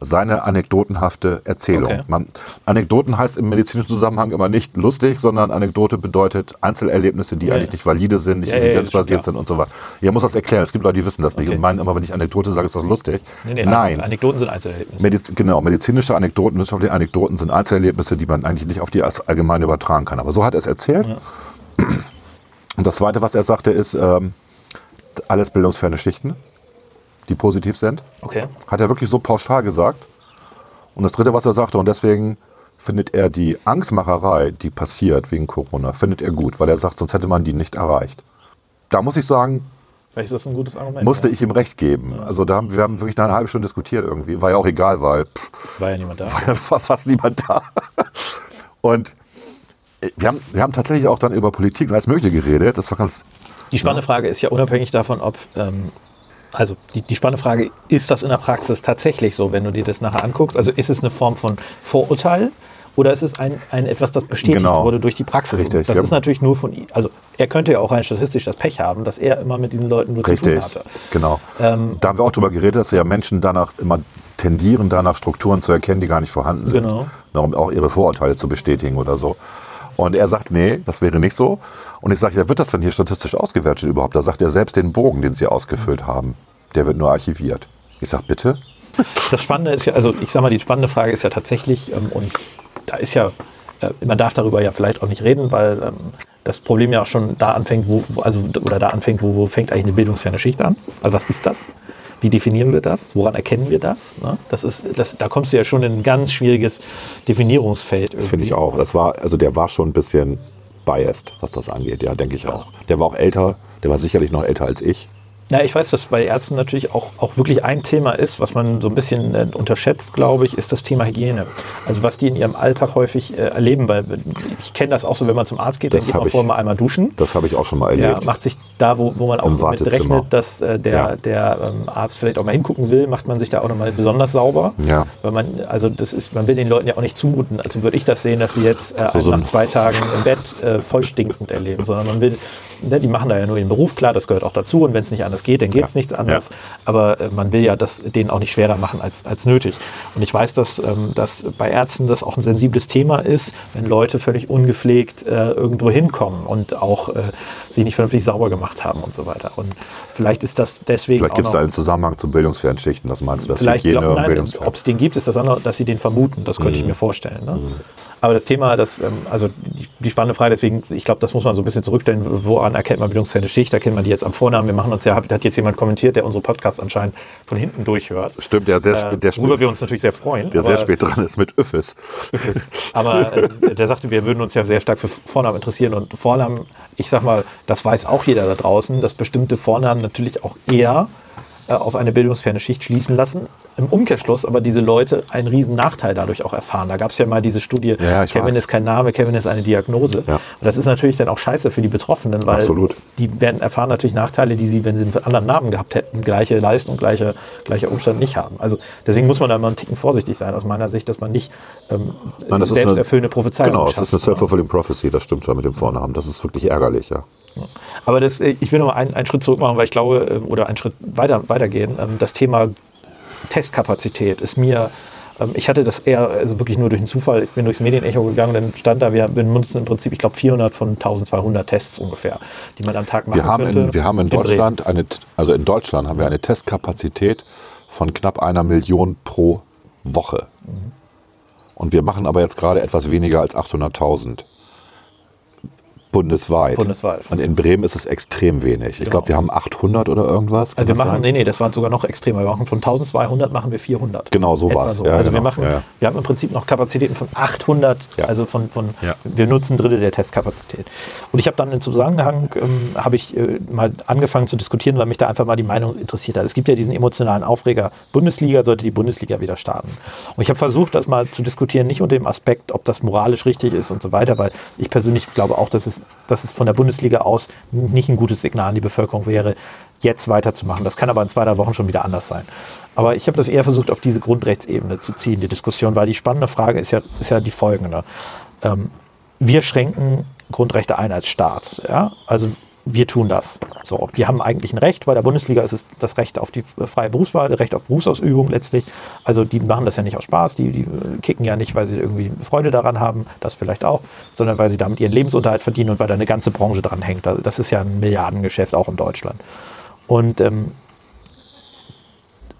Seine anekdotenhafte Erzählung. Okay. Man, Anekdoten heißt im medizinischen Zusammenhang immer nicht lustig, sondern Anekdote bedeutet Einzelerlebnisse, die Ja, eigentlich ja. nicht valide sind, nicht Ja, evidenzbasiert sind und so weiter. Ja, muss das erklären. Es gibt Leute, die wissen das nicht Okay. und meinen immer, wenn ich Anekdote sage, ist das lustig. nee, nee, Nein. Anekdoten sind Einzelerlebnisse. Mediz genau, medizinische Anekdoten, wissenschaftliche Anekdoten sind Einzelerlebnisse, die man eigentlich nicht auf die Allgemeine übertragen kann. Aber so hat er es erzählt. Und das Zweite, was er sagte, ist ähm, alles bildungsferne Schichten, die positiv sind. Okay. Hat er wirklich so pauschal gesagt. Und das Dritte, was er sagte, und deswegen findet er die Angstmacherei, die passiert wegen Corona, findet er gut, weil er sagt, sonst hätte man die nicht erreicht. Da muss ich sagen, Vielleicht ist das ein gutes Argument. musste ja. ich ihm recht geben. Also da haben wir haben wirklich eine halbe Stunde diskutiert irgendwie. War ja auch egal, weil pff, War ja niemand da. war fast niemand da. Und äh, wir haben, wir haben tatsächlich auch dann über Politik und alles Mögliche geredet. Das war ganz. Die spannende Frage ist ja unabhängig davon, ob, ähm, also die, die spannende Frage, ist das in der Praxis tatsächlich so, wenn du dir das nachher anguckst? Also ist es eine Form von Vorurteil oder ist es ein, ein etwas, das bestätigt Genau. wurde durch die Praxis? Richtig, das ja. ist natürlich nur von ihm. Also er könnte ja auch rein statistisch das Pech haben, dass er immer mit diesen Leuten nur zu Richtig, tun hatte. genau. Ähm, da haben wir auch drüber geredet, dass ja Menschen danach immer tendieren, danach Strukturen zu erkennen, die gar nicht vorhanden sind. Genau. Na, Um auch ihre Vorurteile zu bestätigen oder so. Und er sagt, nee, das wäre nicht so. Und ich sage, ja, wird das denn hier statistisch ausgewertet überhaupt? Da sagt er selbst den Bogen, den sie ausgefüllt haben, der wird nur archiviert. Ich sage, bitte? Das Spannende ist ja, also ich sag mal, die spannende Frage ist ja tatsächlich, ähm, und da ist ja, äh, man darf darüber ja vielleicht auch nicht reden, weil ähm, das Problem ja auch schon da anfängt, wo- also oder da anfängt, wo, wo fängt eigentlich eine bildungsferne Schicht an? Also was ist das? Wie definieren wir das? Woran erkennen wir das? Ne? Das ist, das, da kommst du ja schon in ein ganz schwieriges Definierungsfeld. Das finde ich auch. Das war, also der war schon ein bisschen biased, was das angeht. Ja, denke ich auch. Der war auch älter. Der war sicherlich noch älter als ich. Ja, ich weiß, dass bei Ärzten natürlich auch, auch wirklich ein Thema ist, was man so ein bisschen äh, unterschätzt, glaube ich, ist das Thema Hygiene. Also was die in ihrem Alltag häufig äh, erleben, weil ich kenne das auch so, wenn man zum Arzt geht, dann Das geht hab man vorher mal einmal duschen. Das habe ich auch schon mal Ja, erlebt. macht sich da, wo, wo man auch mit rechnet, dass äh, der, Ja. der ähm, Arzt vielleicht auch mal hingucken will, macht man sich da auch nochmal besonders sauber. Ja. Weil man, also das ist, man will den Leuten ja auch nicht zumuten. Also würde ich das sehen, dass sie jetzt äh, So, nach zwei Tagen im Bett äh, voll stinkend erleben, sondern man will, ne, die machen da ja nur ihren Beruf, klar, das gehört auch dazu und wenn es nicht anders geht, dann geht es Ja. nichts anders. Ja. Aber äh, man will ja das denen auch nicht schwerer machen als, als nötig. Und ich weiß, dass, ähm, dass bei Ärzten das auch ein sensibles Thema ist, wenn Leute völlig ungepflegt äh, irgendwo hinkommen und auch äh, sich nicht vernünftig sauber gemacht haben und so weiter. Und vielleicht ist das deswegen Vielleicht gibt es da einen Zusammenhang zu bildungsfernen Schichten. Das meinst du, dass Vielleicht Hygiene glaub, nein, ob es den gibt, ist das andere, dass sie den vermuten. Das könnte ich Mhm. mir vorstellen. Ne? Aber das Thema, das, ähm, also die, die spannende Frage, deswegen, ich glaube, das muss man so ein bisschen zurückstellen. Woran erkennt man bildungsferne Schicht? Erkennt man die jetzt am Vornamen? Wir machen uns ja, hat jetzt jemand kommentiert, der unsere Podcasts anscheinend von hinten durchhört. Stimmt, der sehr, Äh, spät- der, worüber spät- wir uns natürlich sehr freuen. der sehr spät dran ist mit Öffis. aber äh, der sagte, wir würden uns ja sehr stark für Vornamen interessieren. Und Vornamen, ich sag mal, das weiß auch jeder da draußen, dass bestimmte Vornamen natürlich auch eher äh, auf eine bildungsferne Schicht schließen lassen. Im Umkehrschluss aber diese Leute einen riesen Nachteil dadurch auch erfahren. Da gab es ja mal diese Studie, Ja, Kevin weiß. ist kein Name, Kevin ist eine Diagnose. Ja. Und das ist natürlich dann auch scheiße für die Betroffenen, weil Absolut. die werden erfahren natürlich Nachteile, die sie, wenn sie einen anderen Namen gehabt hätten, gleiche Leistung, gleiche, gleicher Umstand nicht haben. Also deswegen muss man da mal einen Ticken vorsichtig sein aus meiner Sicht, dass man nicht ähm, Nein, das ist selbsterfüllende Prophezeiung Genau, schafft. ist eine self-fulfilling prophecy, das stimmt schon mit dem Vornamen. Das ist wirklich ärgerlich, ja. Aber das, äh, ich will noch mal einen, einen Schritt zurück machen, weil ich glaube, ähm, oder einen Schritt weiter, weitergehen. Ähm, Das Thema Testkapazität ist mir, ähm, ich hatte das eher, also wirklich nur durch einen Zufall, ich bin durchs Medienecho gegangen, dann stand da, wir benutzen im Prinzip, ich glaube, 400 von 1200 Tests ungefähr, die man am Tag machen Wir haben, könnte. in, wir haben in. Deutschland eine, also in Deutschland haben wir eine Testkapazität von knapp einer Million pro Woche. Und wir machen aber jetzt gerade etwas weniger als 800.000. Bundesweit. Bundesweit. Und in Bremen ist es extrem wenig. Ich Genau. glaube, wir haben 800 oder irgendwas. Kann Also wir machen, sein? nee, nee, das war sogar noch extremer. Wir machen von 1200 machen wir 400. Genau, so war's. So. Ja, also wir genau. machen, Ja, wir haben im Prinzip noch Kapazitäten von 800, Ja. also von, von wir nutzen ein Drittel der Testkapazität. Und ich habe dann im Zusammenhang, ähm, habe ich äh, mal angefangen zu diskutieren, weil mich da einfach mal die Meinung interessiert hat. Es gibt ja diesen emotionalen Aufreger, Bundesliga sollte die Bundesliga wieder starten. Und ich habe versucht, das mal zu diskutieren, nicht unter dem Aspekt, ob das moralisch richtig ist und so weiter, weil ich persönlich glaube auch, dass es, dass es von der Bundesliga aus nicht ein gutes Signal an die Bevölkerung wäre, jetzt weiterzumachen. Das kann aber in zwei, drei Wochen schon wieder anders sein. Aber ich habe das eher versucht, auf diese Grundrechtsebene zu ziehen, die Diskussion, weil die spannende Frage ist ja, ist ja die folgende. Ähm, wir schränken Grundrechte ein als Staat. Ja? Also wir tun das. So, wir haben eigentlich ein Recht, bei der Bundesliga ist es das Recht auf die freie Berufswahl, Recht auf Berufsausübung letztlich. Also die machen das ja nicht aus Spaß, die, die kicken ja nicht, weil sie irgendwie Freude daran haben, das vielleicht auch, sondern weil sie damit ihren Lebensunterhalt verdienen und weil da eine ganze Branche dran hängt. Also Das ist ja ein Milliardengeschäft auch in Deutschland. Und ähm,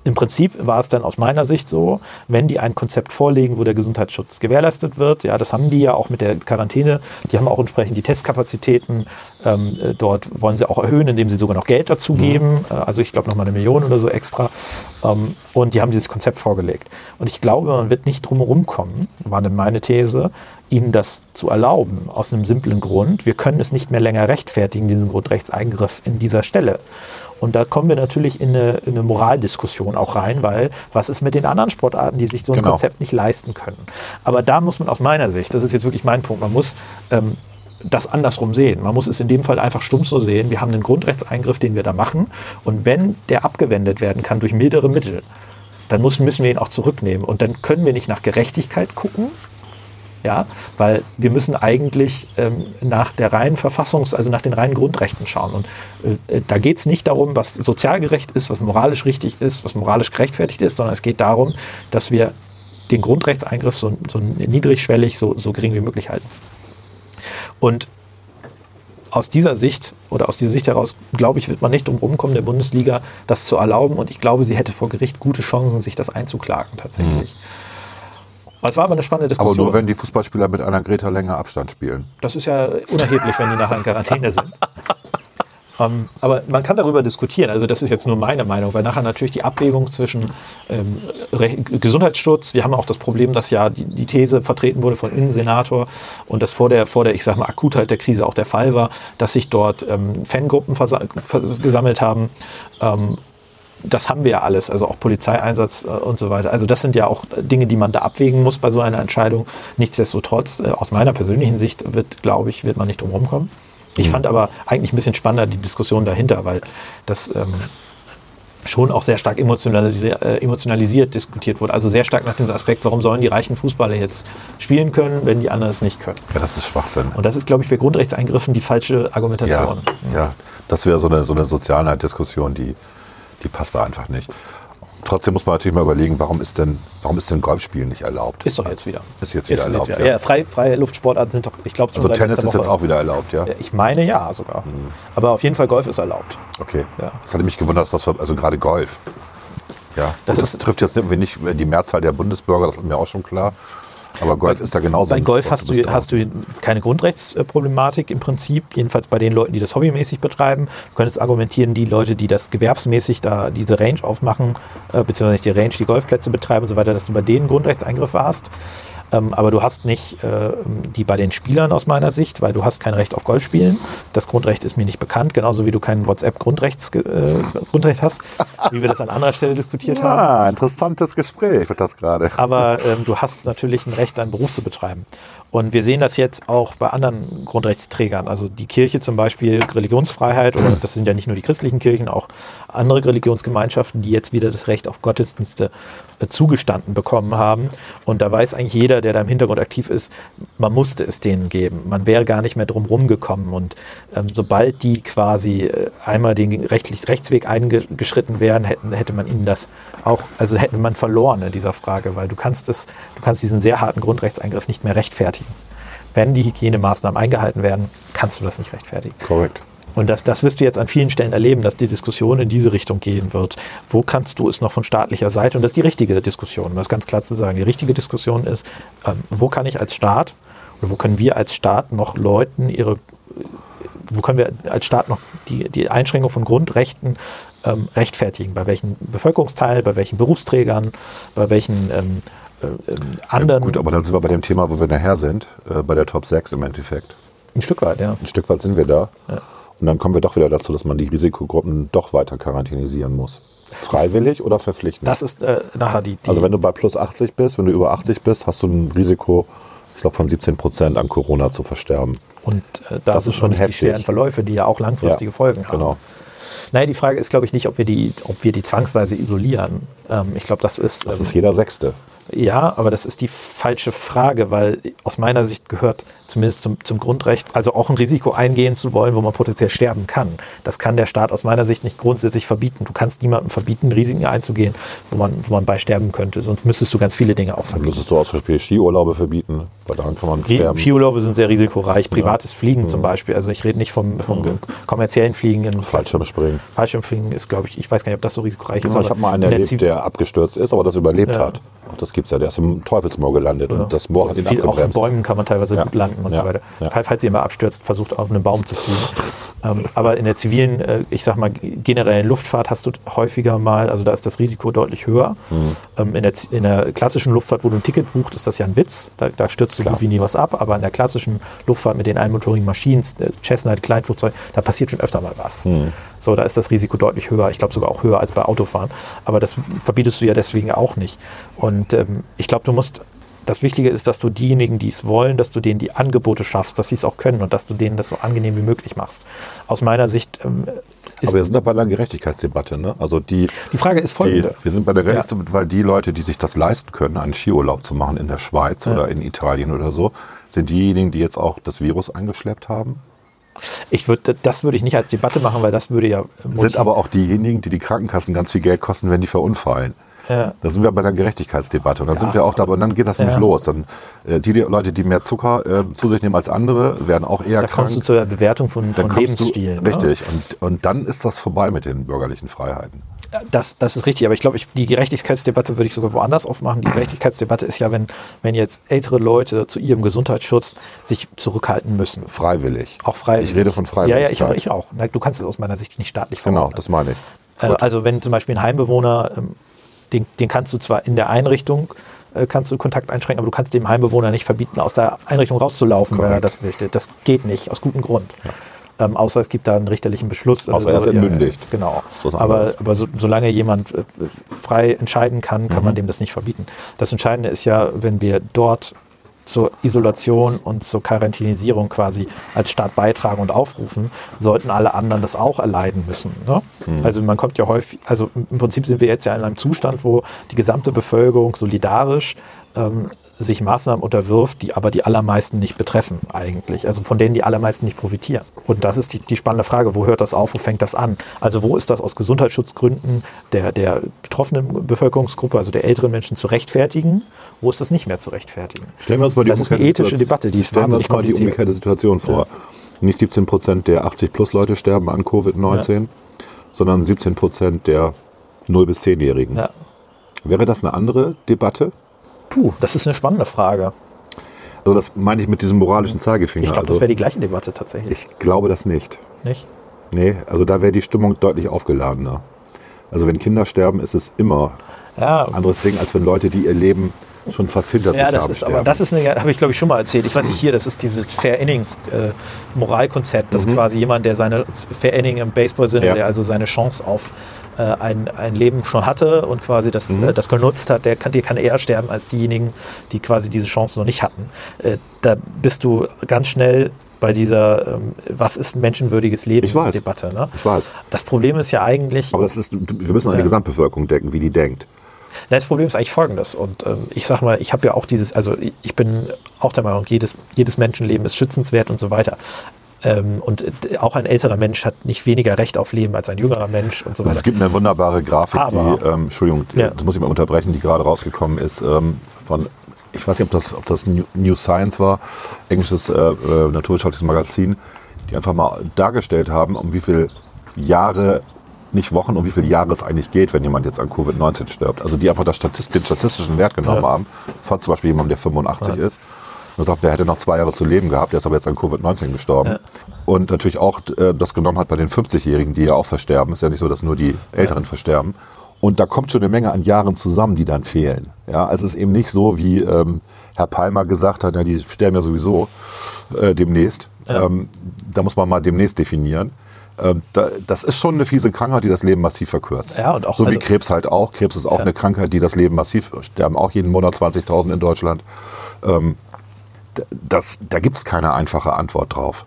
im Prinzip war es dann aus meiner Sicht so, wenn die ein Konzept vorlegen, wo der Gesundheitsschutz gewährleistet wird, ja, das haben die ja auch mit der Quarantäne, die haben auch entsprechend die Testkapazitäten, ähm, äh, dort wollen sie auch erhöhen, indem sie sogar noch Geld dazu geben, äh, also ich glaube nochmal eine Million oder so extra, ähm, und die haben dieses Konzept vorgelegt. Und ich glaube, man wird nicht drumherum kommen, war dann meine These, ihnen das zu erlauben, aus einem simplen Grund. Wir können es nicht mehr länger rechtfertigen, diesen Grundrechtseingriff in dieser Stelle. Und da kommen wir natürlich in eine, in eine Moraldiskussion auch rein, weil was ist mit den anderen Sportarten, die sich so ein Genau. Konzept nicht leisten können? Aber da muss man aus meiner Sicht, das ist jetzt wirklich mein Punkt, man muss ähm, das andersrum sehen. Man muss es in dem Fall einfach stumpf so sehen. Wir haben einen Grundrechtseingriff, den wir da machen. Und wenn der abgewendet werden kann durch mildere Mittel, dann müssen wir ihn auch zurücknehmen. Und dann können wir nicht nach Gerechtigkeit gucken, ja, weil wir müssen eigentlich ähm, nach der reinen Verfassungs-, also nach den reinen Grundrechten schauen. Und äh, da geht es nicht darum, was sozial gerecht ist, was moralisch richtig ist, was moralisch gerechtfertigt ist, sondern es geht darum, dass wir den Grundrechtseingriff so, so niedrigschwellig, so, so gering wie möglich halten. Und aus dieser Sicht oder aus dieser Sicht heraus, glaube ich, wird man nicht drum rumkommen, der Bundesliga das zu erlauben. Und ich glaube, sie hätte vor Gericht gute Chancen, sich das einzuklagen tatsächlich. Es war aber eine spannende Aber Diskussion. nur wenn die Fußballspieler mit einer Greta länger Abstand spielen. Das ist ja unerheblich, wenn die nachher in Quarantäne sind. Ähm, aber man kann darüber diskutieren. Also das ist jetzt nur meine Meinung, weil nachher natürlich die Abwägung zwischen ähm, Gesundheitsschutz, wir haben auch das Problem, dass ja die, die These vertreten wurde von Innensenator und das vor der, vor der, ich sag mal, Akutheit der Krise auch der Fall war, dass sich dort ähm, Fangruppen gesammelt haben. Das haben wir ja alles, also auch Polizeieinsatz äh, und so weiter. Also das sind ja auch Dinge, die man da abwägen muss bei so einer Entscheidung. Nichtsdestotrotz, äh, aus meiner persönlichen Sicht wird, glaube ich, wird man nicht drum rumkommen. Ich fand aber eigentlich ein bisschen spannender die Diskussion dahinter, weil das ähm, schon auch sehr stark emotionalisiert, äh, emotionalisiert diskutiert wurde. Also sehr stark nach dem Aspekt, warum sollen die reichen Fußballer jetzt spielen können, wenn die anderen es nicht können. Ja, das ist Schwachsinn. Und das ist, glaube ich, bei Grundrechtseingriffen die falsche Ja, Argumentation. ja, das wäre so eine, so eine Sozialneid-Diskussion, die, die passt da einfach nicht. Trotzdem muss man natürlich mal überlegen, warum ist denn, warum ist denn Golfspielen nicht erlaubt? Ist doch jetzt wieder. Ist jetzt wieder erlaubt, Ja, ja. ja frei, freie Luftsportarten sind doch, ich glaube, Also Tennis ist jetzt auch wieder erlaubt, ja? Ich meine ja sogar. Aber auf jeden Fall Golf ist erlaubt. Okay. Ja. Das hatte mich gewundert, dass das, also gerade Golf. Ja, Das das, ist- trifft jetzt irgendwie nicht die Mehrzahl der Bundesbürger, das ist mir auch schon klar. Aber Golf ist da genauso. Bei Golf hast du, hast du keine Grundrechtsproblematik im Prinzip, jedenfalls bei den Leuten, die das hobbymäßig betreiben. Du könntest argumentieren, die Leute, die das gewerbsmäßig da diese Range aufmachen, äh, beziehungsweise die Range, die Golfplätze betreiben und so weiter, dass du bei denen Grundrechtseingriffe hast. Ähm, aber du hast nicht äh, die bei den Spielern aus meiner Sicht, weil du hast kein Recht auf Golfspielen. Das Grundrecht ist mir nicht bekannt, genauso wie du kein WhatsApp-Grundrecht äh, Grundrecht hast, wie wir das an anderer Stelle diskutiert haben. Ah, interessantes Gespräch wird das gerade. Aber ähm, du hast natürlich ein Recht, deinen Beruf zu betreiben. Und wir sehen das jetzt auch bei anderen Grundrechtsträgern. Also die Kirche zum Beispiel, Religionsfreiheit, oder das sind ja nicht nur die christlichen Kirchen, auch andere Religionsgemeinschaften, die jetzt wieder das Recht auf Gottesdienste äh, zugestanden bekommen haben. Und da weiß eigentlich jeder, der da im Hintergrund aktiv ist, man musste es denen geben. Man wäre gar nicht mehr drum rumgekommen. Und ähm, sobald die quasi äh, einmal den rechtlich, Rechtsweg eingeschritten wären, hätten, hätte man ihnen das auch, also hätte man verloren in dieser Frage, weil du kannst es, du kannst diesen sehr harten Grundrechtseingriff nicht mehr rechtfertigen. Wenn die Hygienemaßnahmen eingehalten werden, kannst du das nicht rechtfertigen. Korrekt. Und das, das wirst du jetzt an vielen Stellen erleben, dass die Diskussion in diese Richtung gehen wird. Wo kannst du es noch von staatlicher Seite? Und das ist die richtige Diskussion, um das ganz klar zu sagen. Die richtige Diskussion ist, ähm, wo kann ich als Staat oder wo können wir als Staat noch Leuten ihre wo können wir als Staat noch die, die Einschränkung von Grundrechten ähm, rechtfertigen? Bei welchen Bevölkerungsteil, bei welchen Berufsträgern, bei welchen ähm, äh, anderen. Ja, gut, aber dann sind wir bei dem Thema, wo wir nachher sind, äh, bei der Top 6 im Endeffekt. Ein Stück weit, ja. Ein Stück weit sind wir da. Ja. Und dann kommen wir doch wieder dazu, dass man die Risikogruppen doch weiter quarantänisieren muss. Freiwillig oder verpflichtend? Das ist äh, nachher die, die, Also wenn du bei plus 80 bist, wenn du über 80 bist, hast du ein Risiko, ich glaube, von 17 Prozent an Corona zu versterben. Und äh, das, das ist schon heftig. die schweren Verläufe, die ja auch langfristige ja, Folgen haben. Genau. Naja, die Frage ist, glaube ich, nicht, ob wir die, ob wir die zwangsweise isolieren. Ähm, ich glaube, das ist. Das ähm, ist jeder Sechste. Ja, aber das ist die falsche Frage, weil aus meiner Sicht gehört zumindest zum, zum, Grundrecht, also auch ein Risiko eingehen zu wollen, wo man potenziell sterben kann. Das kann der Staat aus meiner Sicht nicht grundsätzlich verbieten. Du kannst niemandem verbieten, Risiken einzugehen, wo man, wo man bei sterben könnte. Sonst müsstest du ganz viele Dinge auch verbieten. Müsstest du auch zum Beispiel Skiurlaube verbieten, weil daran kann man sterben. Skiurlaube sind sehr risikoreich. Privates ja. Fliegen mhm. zum Beispiel. Also ich rede nicht vom, vom mhm. kommerziellen Fliegen. In Fallschirmspringen. Fallschirmfliegen ist, glaube ich, ich weiß gar nicht, ob das so risikoreich ist. Ja, ich habe mal einen erlebt, der abgestürzt ist, aber das überlebt ja. hat. Auch das gibt es ja. Der ist im Teufelsmoor gelandet und das Moor hat ihn Viel, Auch in Bäumen kann man teilweise gut landen und so weiter falls ihr mal abstürzt, versucht auf einen Baum zu fliegen. Ähm, aber in der zivilen, äh, ich sag mal, generellen Luftfahrt hast du häufiger mal, also da ist das Risiko deutlich höher. Mhm. Ähm, in, der, in, der, klassischen Luftfahrt, wo du ein Ticket buchst, ist das ja ein Witz. Da, da stürzt du gut wie nie was ab. Aber in der klassischen Luftfahrt mit den einmotorigen Maschinen, Cessna, Kleinflugzeug, da passiert schon öfter mal was. Mhm. So, da ist das Risiko deutlich höher. Ich glaube sogar auch höher als bei Autofahren. Aber das verbietest du ja deswegen auch nicht. Und ähm, ich glaube, du musst das Wichtige ist, dass du diejenigen, die es wollen, dass du denen die Angebote schaffst, dass sie es auch können und dass du denen das so angenehm wie möglich machst. Aus meiner Sicht ähm, ist. Aber wir sind da bei einer Gerechtigkeitsdebatte. Ne? Also die, die Frage ist folgende. Die, wir sind bei der Gerechtigkeitsdebatte, ja. weil die Leute, die sich das leisten können, einen Skiurlaub zu machen in der Schweiz ja. oder in Italien oder so, sind diejenigen, die jetzt auch das Virus eingeschleppt haben. Ich würde, das würde ich nicht als Debatte machen, weil das würde ja. Sind aber auch diejenigen, die die Krankenkassen ganz viel Geld kosten, wenn die verunfallen. Ja. Da sind wir bei der Gerechtigkeitsdebatte. Und dann ja, sind wir auch da, und dann geht das nämlich los. Dann, äh, die, die, Leute, die mehr Zucker äh, zu sich nehmen als andere, werden auch eher da krank. Da kommst du zur Bewertung von, von Lebensstilen. Du, richtig. Ne? Und, und dann ist das vorbei mit den bürgerlichen Freiheiten. Das, das ist richtig, aber ich glaube, ich, die Gerechtigkeitsdebatte würde ich sogar woanders aufmachen. Die Gerechtigkeitsdebatte ist ja, wenn, wenn jetzt ältere Leute zu ihrem Gesundheitsschutz sich zurückhalten müssen. Freiwillig. Auch freiwillig. Ich rede von Freiwilligkeit. Ja, ja, ich, ich auch. Du kannst es aus meiner Sicht nicht staatlich verordnen. Genau, das meine ich. Äh, Gut. Also wenn zum Beispiel ein Heimbewohner ähm, den, den kannst du zwar in der Einrichtung äh, kannst du Kontakt einschränken, aber du kannst dem Heimbewohner nicht verbieten, aus der Einrichtung rauszulaufen, Korrekt. wenn er das möchte. Das geht nicht, aus gutem Grund. Ja. Ähm, außer es gibt da einen richterlichen Beschluss. Außer er ist entmündigt. Ja, genau. Aber, aber so, solange jemand äh, frei entscheiden kann, kann mhm. man dem das nicht verbieten. Das Entscheidende ist ja, wenn wir dort zur Isolation und zur Quarantänisierung quasi als Staat beitragen und aufrufen, sollten alle anderen das auch erleiden müssen. Ne? Mhm. Also man kommt ja häufig, also im Prinzip sind wir jetzt ja in einem Zustand, wo die gesamte Bevölkerung solidarisch ähm, sich Maßnahmen unterwirft, die aber die allermeisten nicht betreffen eigentlich. Also von denen die allermeisten nicht profitieren. Und das ist die, die spannende Frage, wo hört das auf, wo fängt das an? Also wo ist das aus Gesundheitsschutzgründen der, der betroffenen Bevölkerungsgruppe, also der älteren Menschen zu rechtfertigen? Wo ist das nicht mehr zu rechtfertigen? Stellen wir uns mal die das ist eine ethische Debatte, die ist Stellen wir uns mal die umgekehrte Situation vor. Ja. Nicht 17 Prozent der 80-plus-Leute sterben an Covid-19, ja. sondern 17 Prozent der 0- bis 10-Jährigen. Ja. Wäre das eine andere Debatte? Puh, das ist eine spannende Frage. Also das meine ich mit diesem moralischen Zeigefinger. Ich glaube, also, das wäre die gleiche Debatte tatsächlich. Ich glaube das nicht. Nicht? Nee, also da wäre die Stimmung deutlich aufgeladener. Also wenn Kinder sterben, ist es immer ja. ein anderes Ding, als wenn Leute, die ihr Leben schon fast hinter ja, sich das haben. Ist, aber das ist habe ich glaube ich schon mal erzählt. Ich weiß nicht hier, das ist dieses Fair Innings äh, Moralkonzept, dass mhm. quasi jemand, der seine Fair Inning im Baseball-Sinne, ja. der also seine Chance auf äh, ein, ein Leben schon hatte und quasi das, mhm. äh, das genutzt hat, der kann, der kann eher sterben als diejenigen, die quasi diese Chance noch nicht hatten. Äh, da bist du ganz schnell bei dieser ähm, Was ist menschenwürdiges Leben ich weiß. Debatte. Ne? Ich weiß. Das Problem ist ja eigentlich. Aber das ist, wir müssen an die Gesamtbevölkerung denken, wie die denkt. Das Problem ist eigentlich folgendes. Und ähm, ich sag mal, ich habe ja auch dieses, also ich bin auch der Meinung, jedes, jedes Menschenleben ist schützenswert und so weiter. Ähm, und äh, auch ein älterer Mensch hat nicht weniger Recht auf Leben als ein jüngerer Mensch und so weiter. Es gibt eine wunderbare Grafik, Aber, die, ähm, Entschuldigung, ja. das muss ich mal unterbrechen, die gerade rausgekommen ist, ähm, von, ich weiß nicht, ob das, ob das New Science war, englisches äh, äh, naturwissenschaftliches Magazin, die einfach mal dargestellt haben, um wie viele Jahre nicht Wochen, um wie viele Jahre es eigentlich geht, wenn jemand jetzt an Covid-19 stirbt. Also die einfach das Statist den statistischen Wert genommen ja. haben, von zum Beispiel jemandem, der 85 ja. ist Er sagt, er hätte noch zwei Jahre zu leben gehabt, er ist aber jetzt an Covid-19 gestorben. Ja. Und natürlich auch äh, das genommen hat bei den 50-Jährigen, die ja auch versterben. Ist ja nicht so, dass nur die Älteren versterben. Und da kommt schon eine Menge an Jahren zusammen, die dann fehlen. Ja, also es ist eben nicht so, wie ähm, Herr Palmer gesagt hat, ja, die sterben ja sowieso äh, demnächst. Ähm, da muss man mal demnächst definieren. Ähm, da, das ist schon eine fiese Krankheit, die das Leben massiv verkürzt. Ja, und auch- so wie also- Krebs halt auch. Krebs ist auch eine Krankheit, die das Leben massiv sterben auch jeden Monat 20.000 in Deutschland. Ähm, das, da gibt es keine einfache Antwort drauf.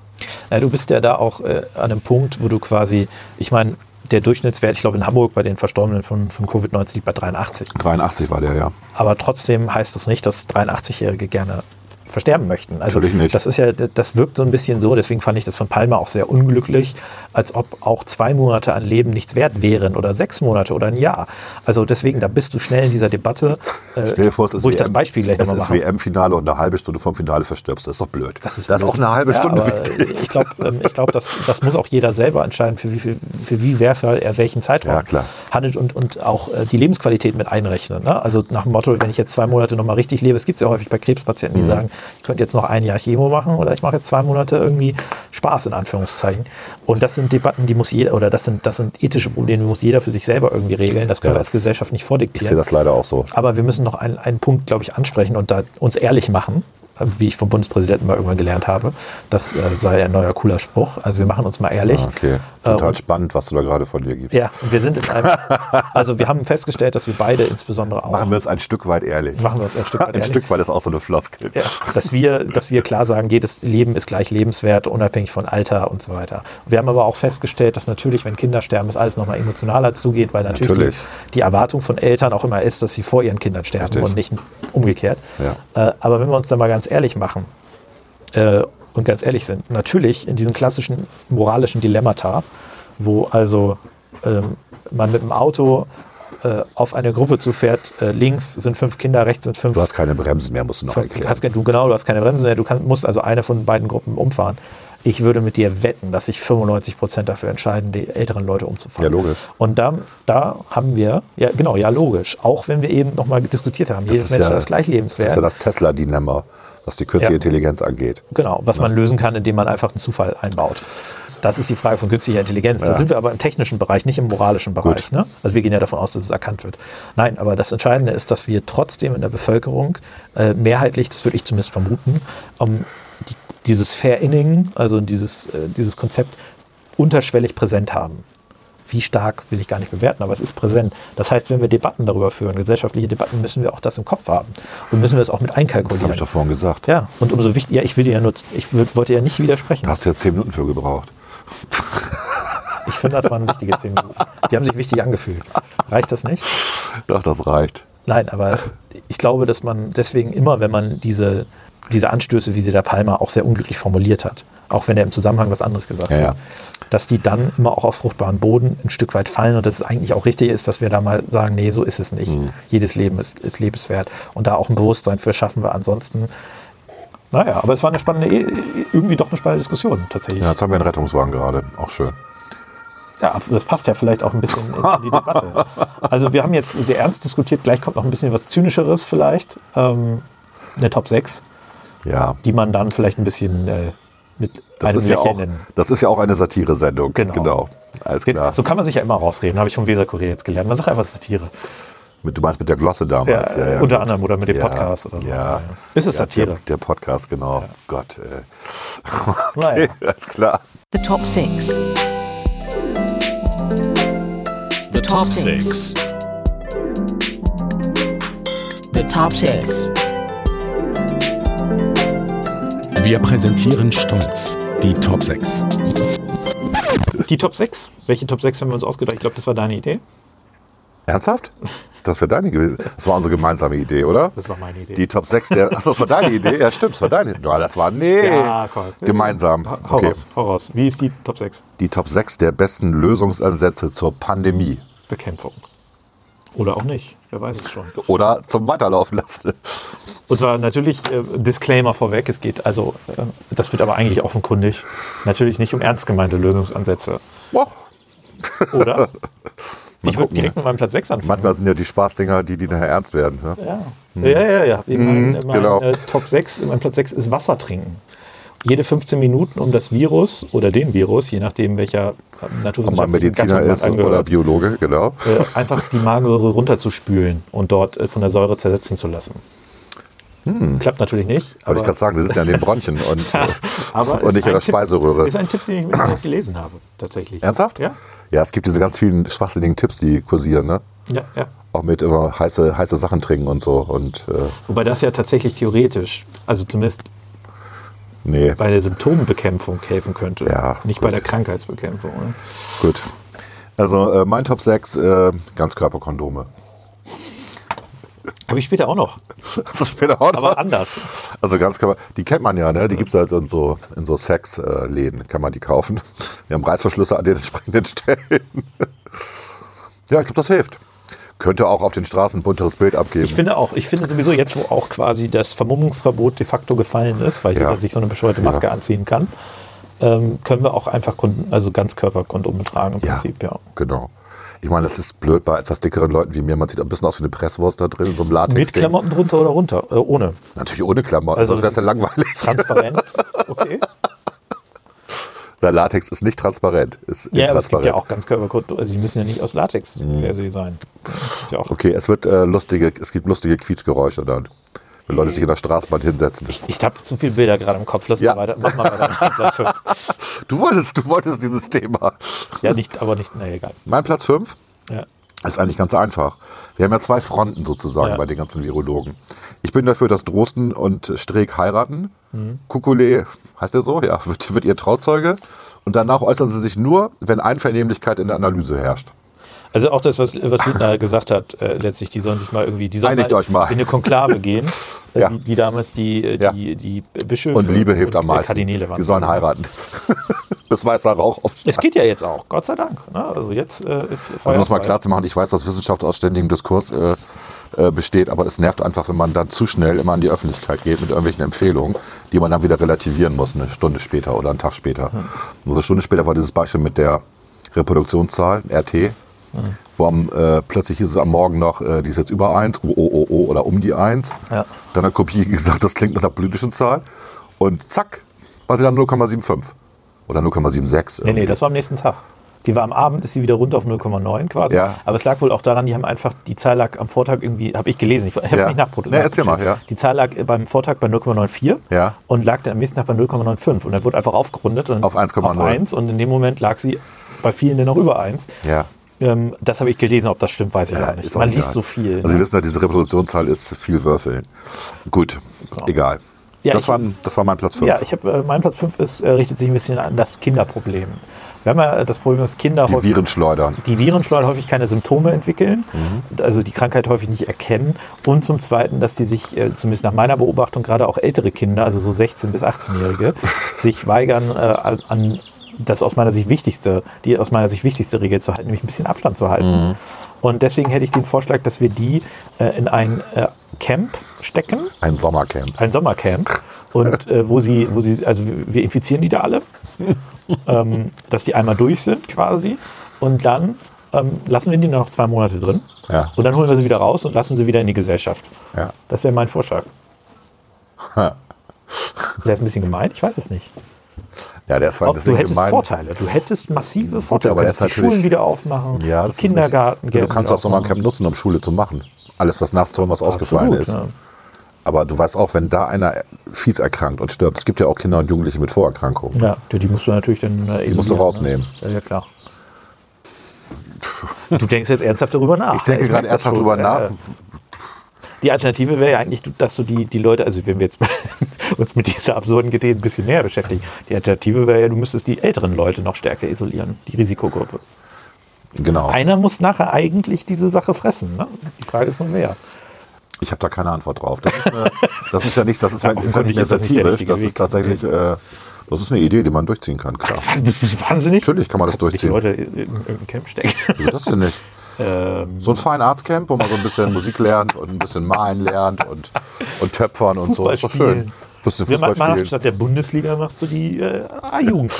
Ja, du bist ja da auch äh, an einem Punkt, wo du quasi, ich meine, der Durchschnittswert, ich glaube in Hamburg bei den Verstorbenen von, von Covid-19 liegt bei 83. 83 war der ja. Aber trotzdem heißt das nicht, dass 83-Jährige gerne versterben möchten. Also das ist ja, das wirkt so ein bisschen so, deswegen fand ich das von Palmer auch sehr unglücklich, als ob auch zwei Monate an Leben nichts wert wären oder sechs Monate oder ein Jahr. Also deswegen, da bist du schnell in dieser Debatte, äh, Stell dir vor, es ist wo ich WM, das Beispiel gleich nochmal ist mache. WM-Finale und eine halbe Stunde vom Finale verstirbst. Das ist doch blöd. Das ist, das ist auch eine halbe Ja, Stunde wichtig. Ich glaube, ähm, ich glaub, das, das muss auch jeder selber entscheiden, für wie, viel, für wie wertvoll er welchen Zeitraum Ja, handelt und, und auch äh, die Lebensqualität mit einrechnen. Ne? Also nach dem Motto, wenn ich jetzt zwei Monate nochmal richtig lebe, es gibt es ja häufig bei Krebspatienten, Mhm. die sagen, ich könnte jetzt noch ein Jahr Chemo machen oder ich mache jetzt zwei Monate irgendwie Spaß in Anführungszeichen. Und das sind Debatten, die muss jeder, oder das sind, das sind ethische Probleme, die muss jeder für sich selber irgendwie regeln. Das können Ja, wir als Gesellschaft nicht Ich vordiktieren. sehe das leider auch so. Aber wir müssen noch einen, einen Punkt, glaube ich, ansprechen und da uns ehrlich machen, wie ich vom Bundespräsidenten mal irgendwann gelernt habe. Das äh, sei ein neuer cooler Spruch. Also wir machen uns mal ehrlich. Ah, Okay, total und- spannend, was du da gerade von dir gibst. Ja, wir sind in einem, also wir haben festgestellt, dass wir beide insbesondere auch, Machen wir uns ein Stück weit ehrlich. Machen wir uns ein Stück weit Ein ehrlich. Stück weit ist auch so eine Floskel. ja, dass wir, dass wir klar sagen, jedes Leben ist gleich lebenswert, unabhängig von Alter und so weiter. Wir haben aber auch festgestellt, dass natürlich, wenn Kinder sterben, es alles nochmal emotionaler zugeht, weil natürlich, Natürlich. Die, die Erwartung von Eltern auch immer ist, dass sie vor ihren Kindern sterben Richtig. und nicht umgekehrt. Ja. Äh, aber wenn wir uns da mal ganz ehrlich machen äh, und ganz ehrlich sind, natürlich in diesen klassischen moralischen Dilemmata, wo also ähm, man mit dem Auto äh, auf eine Gruppe zufährt, äh, links sind fünf Kinder, rechts sind fünf Du hast keine Bremsen mehr, musst du noch Du erklären. hast, du, genau, du hast keine Bremse mehr, du kann, musst also eine von beiden Gruppen umfahren. Ich würde mit dir wetten, dass sich 95 Prozent dafür entscheiden, die älteren Leute umzufahren. Ja, logisch. Und da, da haben wir, ja genau, ja logisch, auch wenn wir eben nochmal diskutiert haben, jedes ist Menschen ja- ist gleich Das lebenswert. ist ja das Tesla-Dilemma, was die künstliche Ja. Intelligenz angeht. Genau, was man lösen kann, indem man einfach einen Zufall einbaut. Das ist die Frage von künstlicher Intelligenz. Da Ja. sind wir aber im technischen Bereich, nicht im moralischen Bereich. Ne? Also wir gehen ja davon aus, dass es erkannt wird. Nein, aber das Entscheidende ist, dass wir trotzdem in der Bevölkerung äh, mehrheitlich, das würde ich zumindest vermuten, ähm, die, dieses Fair-Inning, also dieses, äh, dieses Konzept unterschwellig präsent haben. Wie stark will ich gar nicht bewerten, aber es ist präsent. Das heißt, wenn wir Debatten darüber führen, gesellschaftliche Debatten, müssen wir auch das im Kopf haben und müssen wir es auch mit Das habe einkalkulieren. ich doch vorhin gesagt. Ja, und umso wichtiger, ja, ich will dir ja nur, ich wollte ja nicht widersprechen. Da hast du ja zehn Minuten für gebraucht. Ich finde, das waren wichtige zehn Minuten. Die haben sich wichtig angefühlt. Reicht das nicht? Doch, das reicht. Nein, aber ich glaube, dass man deswegen immer, wenn man diese, diese Anstöße, wie sie der Palmer auch sehr unglücklich formuliert hat, auch wenn er im Zusammenhang was anderes gesagt Ja, ja. hat, dass die dann immer auch auf fruchtbaren Boden ein Stück weit fallen und dass es eigentlich auch richtig ist, dass wir da mal sagen, nee, so ist es nicht. Mhm. Jedes Leben ist, ist lebenswert und da auch ein Bewusstsein für schaffen wir ansonsten. Naja, aber es war eine spannende, irgendwie doch eine spannende Diskussion tatsächlich. Ja, jetzt haben wir einen Rettungswagen gerade. Auch schön. Ja, das passt ja vielleicht auch ein bisschen in die Debatte. Also wir haben jetzt sehr ernst diskutiert, gleich kommt noch ein bisschen was Zynischeres vielleicht. Ähm, eine Top 6, Ja. die man dann vielleicht ein bisschen äh, mit Das einem ist, ja auch, das ist ja auch eine Satire-Sendung. Genau. genau. Alles klar. So kann man sich ja immer rausreden, habe ich vom Weser-Kurier jetzt gelernt. Man sagt einfach Satire. Mit, du meinst mit der Glosse damals. Ja, äh, unter anderem oder mit dem Ja, Podcast oder so. Ja. Ja. Ist es Ja, Satire? Der, der Podcast, genau. Gott. Äh. Naja. Okay, alles klar. The top six. The top six. The top six. Wir präsentieren stolz die Top 6. Die Top 6. Welche Top 6 haben wir uns ausgedacht? Ich glaube, das war deine Idee. Ernsthaft? Das wäre deine gewesen. Das war unsere gemeinsame Idee, oder? Das war meine Idee. Die Top 6 der. Ach, das war deine Idee? Ja, stimmt, das war deine. Ja, das war. Nee. Ja, komm. Gemeinsam. Hau Okay. raus, hau raus. Wie ist die Top 6? Die Top 6 der besten Lösungsansätze zur Pandemie. Bekämpfung. Oder auch nicht. Wer weiß es schon. Oder zum Weiterlaufen lassen. Und zwar natürlich äh, Disclaimer vorweg, es geht also, äh, das wird aber eigentlich offenkundig, natürlich nicht um ernst gemeinte Lösungsansätze. Och, Oder? Ich würde direkt mit meinem Platz 6 anfangen. Manchmal sind ja die Spaßdinger die, die nachher ernst werden. Ne? Ja, ja, ja. ja. Mein, mein genau. äh, Top 6, mein Platz 6 ist Wasser trinken. Jede 15 Minuten, um das Virus oder den Virus, je nachdem welcher Ob man naturwissenschaftlichen Mediziner Gattung man ist oder angehört, Biologe, genau. äh, einfach die Magenröhre runterzuspülen und dort äh, von der Säure zersetzen zu lassen. Klappt natürlich nicht. Hm. Wollte ich gerade sagen, das ist ja in den Bronchien und, äh, und nicht in der Tipp- Speiseröhre. Ist ein Tipp, den ich auch gelesen habe, tatsächlich. Ernsthaft? Ja. Ja, es gibt diese ganz vielen schwachsinnigen Tipps, die kursieren, ne? Ja, ja. Auch mit immer heiße, heiße Sachen trinken und so. Und äh, Wobei das ja tatsächlich theoretisch, also zumindest nee, bei der Symptombekämpfung helfen könnte. Ja, Nicht bei der Krankheitsbekämpfung. Ne? gut. Also äh, mein Top 6, äh, Ganzkörperkondome. Habe ich später auch noch, ist später auch noch. aber anders. Also Ganzkörper, die kennt man ja, ne? Die gibt es also in so, in so Sexläden, kann man die kaufen. Die haben Reißverschlüsse an den entsprechenden Stellen. ja, ich glaube, das hilft. Könnte auch auf den Straßen ein bunteres Bild abgeben. Ich finde auch, ich finde sowieso jetzt, wo auch quasi das Vermummungsverbot de facto gefallen ist, weil Ja. jeder sich so eine bescheuerte Maske Ja. anziehen kann, ähm, können wir auch einfach Kon also Ganzkörperkondome tragen im ja, Prinzip, ja. genau. Ich meine, das ist blöd bei etwas dickeren Leuten wie mir. Man sieht ein bisschen aus wie eine Presswurst da drin, in so einem latex Mit Klamotten drunter oder runter? Äh, ohne. Natürlich ohne Klamotten, Also- sonst wäre es ja langweilig. Transparent. Okay. Der Latex ist nicht transparent, ist Ja, aber es gibt ja auch Ganzkörperkondome, also die müssen ja nicht aus Latex per se sein. Ja. Okay, es wird äh, lustige, es gibt lustige Quietschgeräusche dann. Wenn Leute sich in der Straßenbahn hinsetzen. Ich habe zu viele Bilder gerade im Kopf. Lass Ja. mal weiter. Mach mal weiter. Platz fünf. Du wolltest, du wolltest dieses Thema. Ja, nicht, aber nicht, na egal. Mein Platz 5 Ja. Ist eigentlich ganz einfach. Wir haben ja zwei Fronten sozusagen Ja. bei den ganzen Virologen. Ich bin dafür, dass Drosten und Streeck heiraten. Mhm. Kukule, heißt der so? Ja, wird, wird ihr Trauzeuge. Und danach äußern sie sich nur, wenn Einvernehmlichkeit in der Analyse herrscht. Also auch das, was, was Lindner gesagt hat, äh, letztlich, die sollen sich mal irgendwie, die sollen euch mal. in eine Konklave gehen, äh, Ja. wie, wie damals die, äh, Ja. die, die Bischöfe Und Liebe hilft am äh, meisten. Kardinäle waren Die sollen heiraten. Bis weißer Rauch Es aufsteigt. geht ja jetzt auch, Gott sei Dank. Ne? Also jetzt äh, ist Also um es mal klar zu machen, ich weiß, dass Wissenschaft aus ständigem Diskurs äh, äh, besteht, aber es nervt einfach, wenn man dann zu schnell immer an die Öffentlichkeit geht mit irgendwelchen Empfehlungen, die man dann wieder relativieren muss, eine Stunde später oder einen Tag später. Also eine Stunde später war dieses Beispiel mit der Reproduktionszahl, RT, wo am, äh, plötzlich hieß es am Morgen noch, äh, die ist jetzt über 1, oh, oh, oh, oder um die 1. Ja. Dann hat Kopie gesagt, das klingt nach einer politischen Zahl. Und zack, war sie dann 0,75 oder 0,76. Nee, nee, das war am nächsten Tag. Die war am Abend, ist sie wieder runter auf 0,9 quasi. Ja. Aber es lag wohl auch daran, die haben einfach, die Zahl lag am Vortag irgendwie, habe ich gelesen, ich habe es Ja. nicht nachproduziert. Nee, erzähl mal, ja. Die Zahl lag beim Vortag bei 0,94 Ja. und lag dann am nächsten Tag bei 0,95. Und dann wurde einfach aufgerundet und Auf 1,0. auf 1 und in dem Moment lag sie bei vielen dann noch über 1. Ja. Ähm, das habe ich gelesen, ob das stimmt, weiß ich auch nicht. Man egal. liest so viel. Also Sie ne? wissen ja, diese Reproduktionszahl ist viel Würfeln. Gut, egal. Ja, das, ich- war, das war mein Platz 5. Ja, ich habe äh, mein Platz 5 ist, äh, richtet sich ein bisschen an das Kinderproblem. Wir haben ja das Problem, dass Kinder die häufig Viren schleudern. die Virenschleudern häufig keine Symptome entwickeln, Mhm. also die Krankheit häufig nicht erkennen. Und zum Zweiten, dass die sich, äh, zumindest nach meiner Beobachtung, gerade auch ältere Kinder, also so 16- bis 18-Jährige, sich weigern, äh, an das aus meiner Sicht wichtigste, die aus meiner Sicht wichtigste Regel zu halten, nämlich ein bisschen Abstand zu halten. Mhm. Und deswegen hätte ich den Vorschlag, dass wir die äh, in ein äh, Camp stecken, Ein Sommercamp. ein Sommercamp und äh, wo sie, wo sie, also wir infizieren die da alle, ähm, dass die einmal durch sind quasi und dann ähm, lassen wir die noch zwei Monate drin Ja. und dann holen wir sie wieder raus und lassen sie wieder in die Gesellschaft. Ja. Das wäre mein Vorschlag. Wäre es ein bisschen gemein? Ich weiß es nicht. Ja, der ist du hättest gemein. Vorteile. Du hättest massive Vorteile. aber du könntest die Schulen wieder aufmachen, Ja, Kindergarten. nicht- Du kannst das Sommercamp nutzen, um Schule zu machen. Alles das nachzuholen, was ausgefallen ist. Ja. Aber du weißt auch, wenn da einer fies erkrankt und stirbt, es gibt ja auch Kinder und Jugendliche mit Vorerkrankungen. Ja, die, musst du natürlich dann äh, Die musst du isolieren, rausnehmen. Ne? Ja, ja, klar. Du denkst jetzt ernsthaft darüber nach. Ich denke merke gerade ernsthaft Ja, nach. Die Alternative wäre ja eigentlich, dass du die, die Leute, also wenn wir jetzt uns mit dieser absurden Idee ein bisschen näher beschäftigen, die Alternative wäre ja, du müsstest die älteren Leute noch stärker isolieren, die Risikogruppe. Genau. Einer muss nachher eigentlich diese Sache fressen. Ne? Die Frage ist nur wer. Ich habe da keine Antwort drauf. Das ist, eine, das ist ja nicht, das ist, Ja, ist ja nicht satirisch. Das ist tatsächlich, äh, das ist eine Idee, die man durchziehen kann, klar. Bist du wahnsinnig? Natürlich kann man das Kannst du die durchziehen. Leute in irgendein Camp stecken. Wieso das denn nicht? Ähm. So ein Fine Arts Camp, wo man so ein bisschen Musik lernt und ein bisschen malen lernt und, und töpfern und so. Fußball ist doch schön. Bisschen machen spielen. statt der Bundesliga machst du die äh, A-Jugend.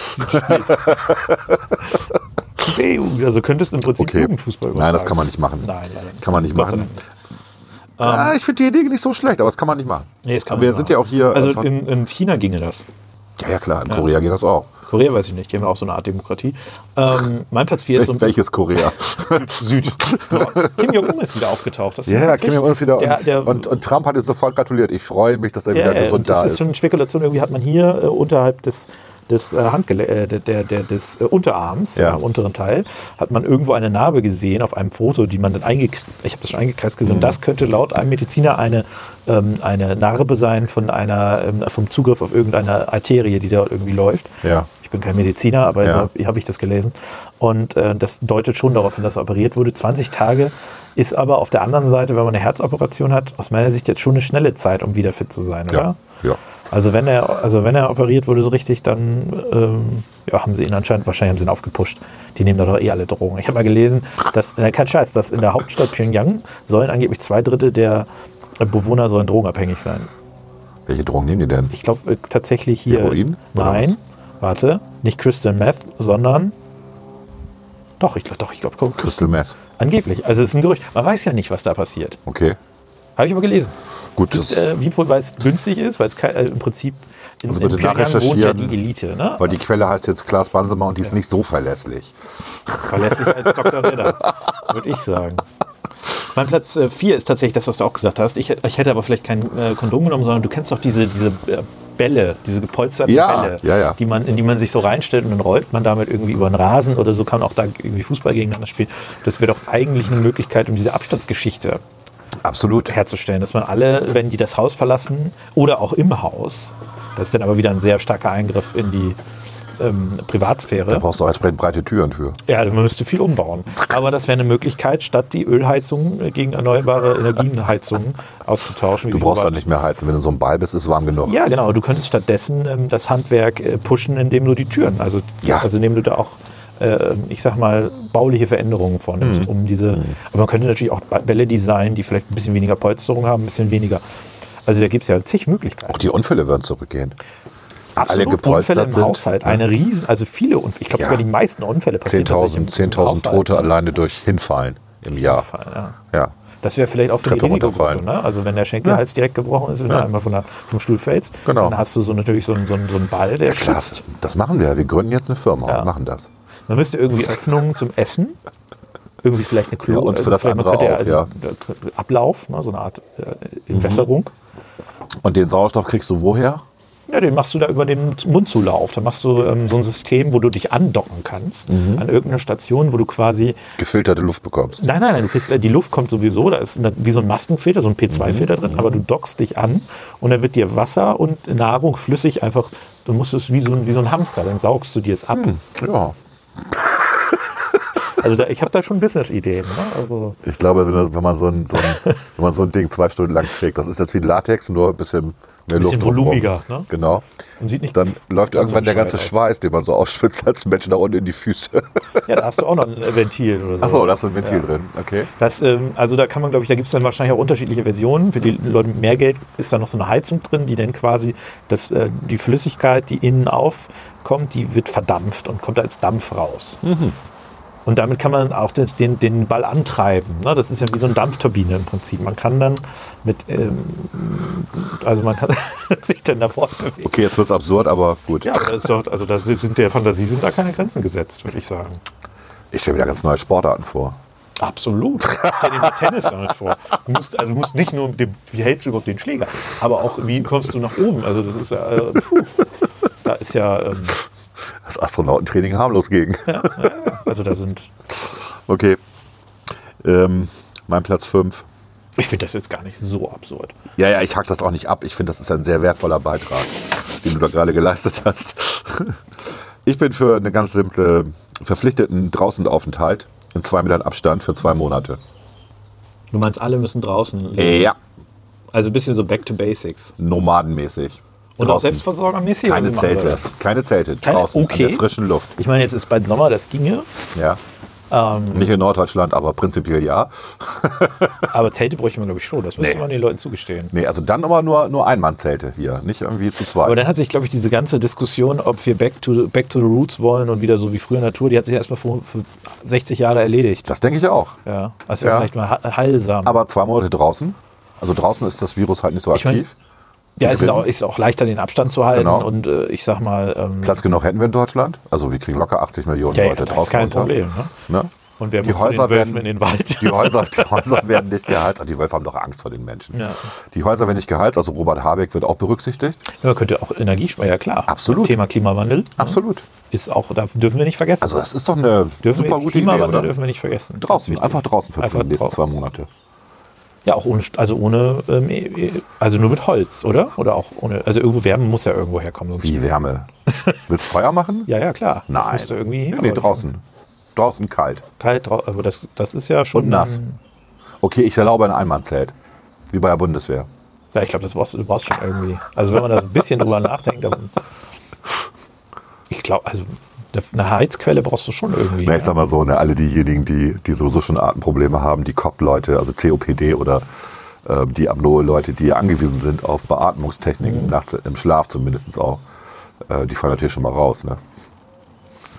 Also könntest du im Prinzip Okay. Jugendfußball Nein, das übertragen. kann man nicht machen. Nein, leider nicht. Kann man nicht machen. Dank. Ah, ich finde die Idee nicht so schlecht, aber das kann man nicht machen. Nee, das kann aber man wir nicht sind machen. ja auch hier. Also in, in China ginge das. ja, ja, klar, in Korea geht das auch. Korea weiß ich nicht, die haben ja auch so eine Art Demokratie. Ähm, mein Platz 4 ist ein Welches Korea? Süd. Kim Jong-un ist wieder aufgetaucht. Das Ja, Kim Jong-un ist wieder. Der, und, der, und, und Trump hat jetzt sofort gratuliert. Ich freue mich, dass er wieder ja, gesund das da ist ist. schon eine Spekulation. Irgendwie hat man hier äh, unterhalb des des, äh, Handgele äh, der, der, der, des äh, Unterarms, Ja. am unteren Teil, hat man irgendwo eine Narbe gesehen auf einem Foto, die man dann eingekreist, ich habe das schon eingekreist gesehen, Mhm. und das könnte laut einem Mediziner eine, ähm, eine Narbe sein von einer, ähm, vom Zugriff auf irgendeine Arterie, die dort irgendwie läuft. Ja. Ich bin kein Mediziner, aber Ja. so habe hab ich das gelesen. Und äh, das deutet schon darauf hin, dass er operiert wurde. 20 Tage ist aber auf der anderen Seite, wenn man eine Herzoperation hat, aus meiner Sicht jetzt schon eine schnelle Zeit, um wieder fit zu sein, oder? Ja. Also wenn er, also wenn er operiert wurde so richtig, dann ähm, ja, haben sie ihn anscheinend, wahrscheinlich haben sie ihn aufgepusht. Die nehmen da doch eh alle Drogen. Ich habe mal gelesen, dass, äh, kein Scheiß, dass in der Hauptstadt Pyongyang sollen angeblich zwei Drittel der Bewohner sollen drogenabhängig sein. Welche Drogen nehmen die denn? Ich glaube äh, tatsächlich hier. Heroin? Nein, warte, nicht Crystal Meth, sondern doch, ich glaube, doch, ich glaube, Crystal Meth. Angeblich. Also es ist ein Gerücht. Man weiß ja nicht, was da passiert. Okay. Habe ich aber gelesen. Gut, das, Äh, wie wohl, weil es günstig ist, weil es äh, im Prinzip in, Also in bitte Pyongyang wohnt ja nachrecherchieren. die Elite. Ne? weil die Quelle heißt jetzt Klaas Bansemer und die ist nicht so verlässlich. Verlässlich als Dr. Redder, würde ich sagen. Mein Platz 4 ist tatsächlich das, was du auch gesagt hast. Ich, ich hätte aber vielleicht kein äh, Kondom genommen, sondern du kennst doch diese, diese äh, Bälle, diese gepolsterten Ja, Bälle, ja, ja. Die man, in die man sich so reinstellt und dann rollt man damit irgendwie über den Rasen oder so kann man auch da irgendwie Fußball gegeneinander spielen. Das wäre doch eigentlich eine Möglichkeit, um diese Abstandsgeschichte Absolut. herzustellen, dass man alle, wenn die das Haus verlassen oder auch im Haus, das ist dann aber wieder ein sehr starker Eingriff in die ähm, Privatsphäre. Da brauchst du auch entsprechend breite Türen für. Ja, man müsste viel umbauen. Aber das wäre eine Möglichkeit, statt die Ölheizung äh, gegen erneuerbare Energienheizungen auszutauschen. Du brauchst dann überall- nicht mehr heizen. Wenn du so ein Ball bist, ist es warm genug. Ja, genau. Du könntest stattdessen ähm, das Handwerk äh, pushen, indem du die Türen, also, Ja. also indem du da auch, äh, ich sag mal, bauliche Veränderungen vornimmst, Mhm. um diese. Aber man könnte natürlich auch Bälle designen, die vielleicht ein bisschen weniger Polsterung haben, ein bisschen weniger. Also da gibt es ja zig Möglichkeiten. Auch die Unfälle würden zurückgehen. Absolut. gepolstert Unfälle im sind. Haushalt. Eine riesen, also viele Unfälle. Ich glaube Ja. sogar die meisten Unfälle passieren 10.000 tatsächlich im- im 10.000 Haushalt. Tote alleine durch Hinfallen im Jahr. Ja. Ja. Das wäre vielleicht auch für die Treppe Risikogruppe. runterfallen. Ne? Also wenn der Schenkelhals direkt gebrochen ist, wenn du einmal von der, vom Stuhl fällst, Genau. dann hast du so natürlich so einen, so einen, so einen Ball, der Ja, schützt. das machen wir. Wir gründen jetzt eine Firma Ja. und machen das. Man müsste irgendwie Öffnungen zum Essen, irgendwie vielleicht eine Klo, Ja, und für das vielleicht man andere auch, also ja. Ablauf, ne? so eine Art äh, Entwässerung. Und den Sauerstoff kriegst du woher? Ja, den machst du da über den Mundzulauf. Da machst du ähm, so ein System, wo du dich andocken kannst Mhm. an irgendeiner Station, wo du quasi Gefilterte Luft bekommst. Nein, nein, nein, du kriegst, äh, die Luft kommt sowieso, da ist eine, wie so ein Maskenfilter, so ein P2-Filter drin, aber du dockst dich an und dann wird dir Wasser und Nahrung flüssig einfach, du musst es wie so, ein- wie so ein Hamster, dann saugst du dir es ab. Ja. Also da, ich habe da schon Business-Ideen. Ne? Also, Ich glaube, wenn, wenn, man so ein, so ein, wenn man so ein Ding zwei Stunden lang trägt, das ist jetzt wie Latex, nur ein bisschen mehr Bisschen Luft. volumiger, ne? Genau. Und sieht nicht Dann läuft irgendwann der ganze aus. Schweiß, den man so ausschwitzt, als Mensch nach unten in die Füße. ja, da hast du auch noch ein Ventil oder so. Achso, da ist ein Ventil Ja. drin. Okay. Das, ähm, also da kann man, glaube ich, da gibt es dann wahrscheinlich auch unterschiedliche Versionen. Für die Leute mit mehr Geld ist da noch so eine Heizung drin, die dann quasi das, äh, die Flüssigkeit, die innen aufkommt, die wird verdampft und kommt als Dampf raus. Und damit kann man auch den, den, Ball antreiben. Ne? Das ist ja wie so eine Dampfturbine im Prinzip. Man kann dann mit, ähm, also man kann sich dann da fortbewegen. Okay, jetzt wird es absurd, aber gut. Ja, aber das doch, also da sind der Fantasie sind da keine Grenzen gesetzt, würde ich sagen. Ich stelle mir da ganz neue Sportarten vor. Absolut. Stell dir mal Tennis damit vor. Du musst, also du musst nicht nur, dem, wie hältst du überhaupt den Schläger, aber auch, wie kommst du nach oben? Also das ist ja, äh, puh, da ist ja, ähm, Das Astronautentraining harmlos gegen. also da sind, Okay. Ähm, mein Platz 5. ich finde das jetzt gar nicht so absurd. Ja, ja, ich hack das auch nicht ab. Ich finde, das ist ein sehr wertvoller Beitrag, den du da gerade geleistet hast. Ich bin für eine ganz simple verpflichteten Draußenaufenthalt in zwei Metern Abstand für zwei Monate. Du meinst, alle müssen draußen leben? Ja. Also ein bisschen so back to basics. Nomadenmäßig. Und auch Draußen. selbstversorgermäßig? Keine oder Zelte. Keine Zelte. Keine- draußen okay. in der frischen Luft. Ich meine, jetzt ist bald Sommer, das ginge. Ja. Nicht in Norddeutschland, aber prinzipiell ja. Aber Zelte bräuchte man, glaube ich, schon. Das müsste Nee. man den Leuten zugestehen. Nee, also dann immer nur, nur Einmannzelte hier, nicht irgendwie zu zweit. Aber dann hat sich, glaube ich, diese ganze Diskussion, ob wir back to, back to the roots wollen und wieder so wie früher Natur, die hat sich erstmal vor, für 60 Jahre erledigt. das denke ich auch. Ja, wäre Ja. vielleicht mal heilsam. Aber zwei Monate draußen. Also draußen ist das Virus halt nicht so Ich mein, aktiv. Ja, es ist auch, ist auch leichter, den Abstand zu halten. Genau. Und äh, ich sag mal, ähm, Platz genug hätten wir in Deutschland. Also wir kriegen locker 80 Millionen ja, ja, Leute das drauf. ist kein runter. Problem. Ne? Ne? Und wer Die muss Häuser werden- in den Wald? Die Häuser, die Häuser werden nicht geheizt. Ah, Die Wölfe haben doch Angst vor den Menschen. Ja. Die Häuser werden nicht geheizt. Also Robert Habeck wird auch berücksichtigt. Ja, man könnte auch Energiespeicher, klar. Absolut. Thema Klimawandel Absolut. ist auch, da dürfen wir nicht vergessen. Also das ist doch eine dürfen super wir, gute Idee, Klimawandel oder? dürfen wir nicht vergessen. Draußen, Das einfach draußen verbringen, die nächsten zwei Monate. Ja, auch ohne, also ohne, ähm, eh, eh, also nur mit Holz, oder? Oder auch ohne, also irgendwo Wärme muss ja irgendwo herkommen. Sonst Wie Wärme. Willst du Feuer machen? Ja, ja, klar. Das Nein. musst du irgendwie nee, nee, draußen. Draußen kalt. Kalt, aber das, das ist ja schon. Und nass. Okay, ich erlaube ein Einmannzelt. Wie bei der Bundeswehr. Ja, ich glaube, das brauchst du, du brauchst schon irgendwie. Also wenn man da ein bisschen drüber nachdenkt, dann. Ich glaube, also eine Heizquelle brauchst du schon irgendwie. Na, ich sag mal so, ne, alle diejenigen, die, die sowieso schon Atemprobleme haben, die COP-Leute, also COPD oder ähm, die Apnoe-Leute, die angewiesen sind auf Beatmungstechniken, nachts im Schlaf zumindest auch, äh, die fallen natürlich schon mal raus. Ne?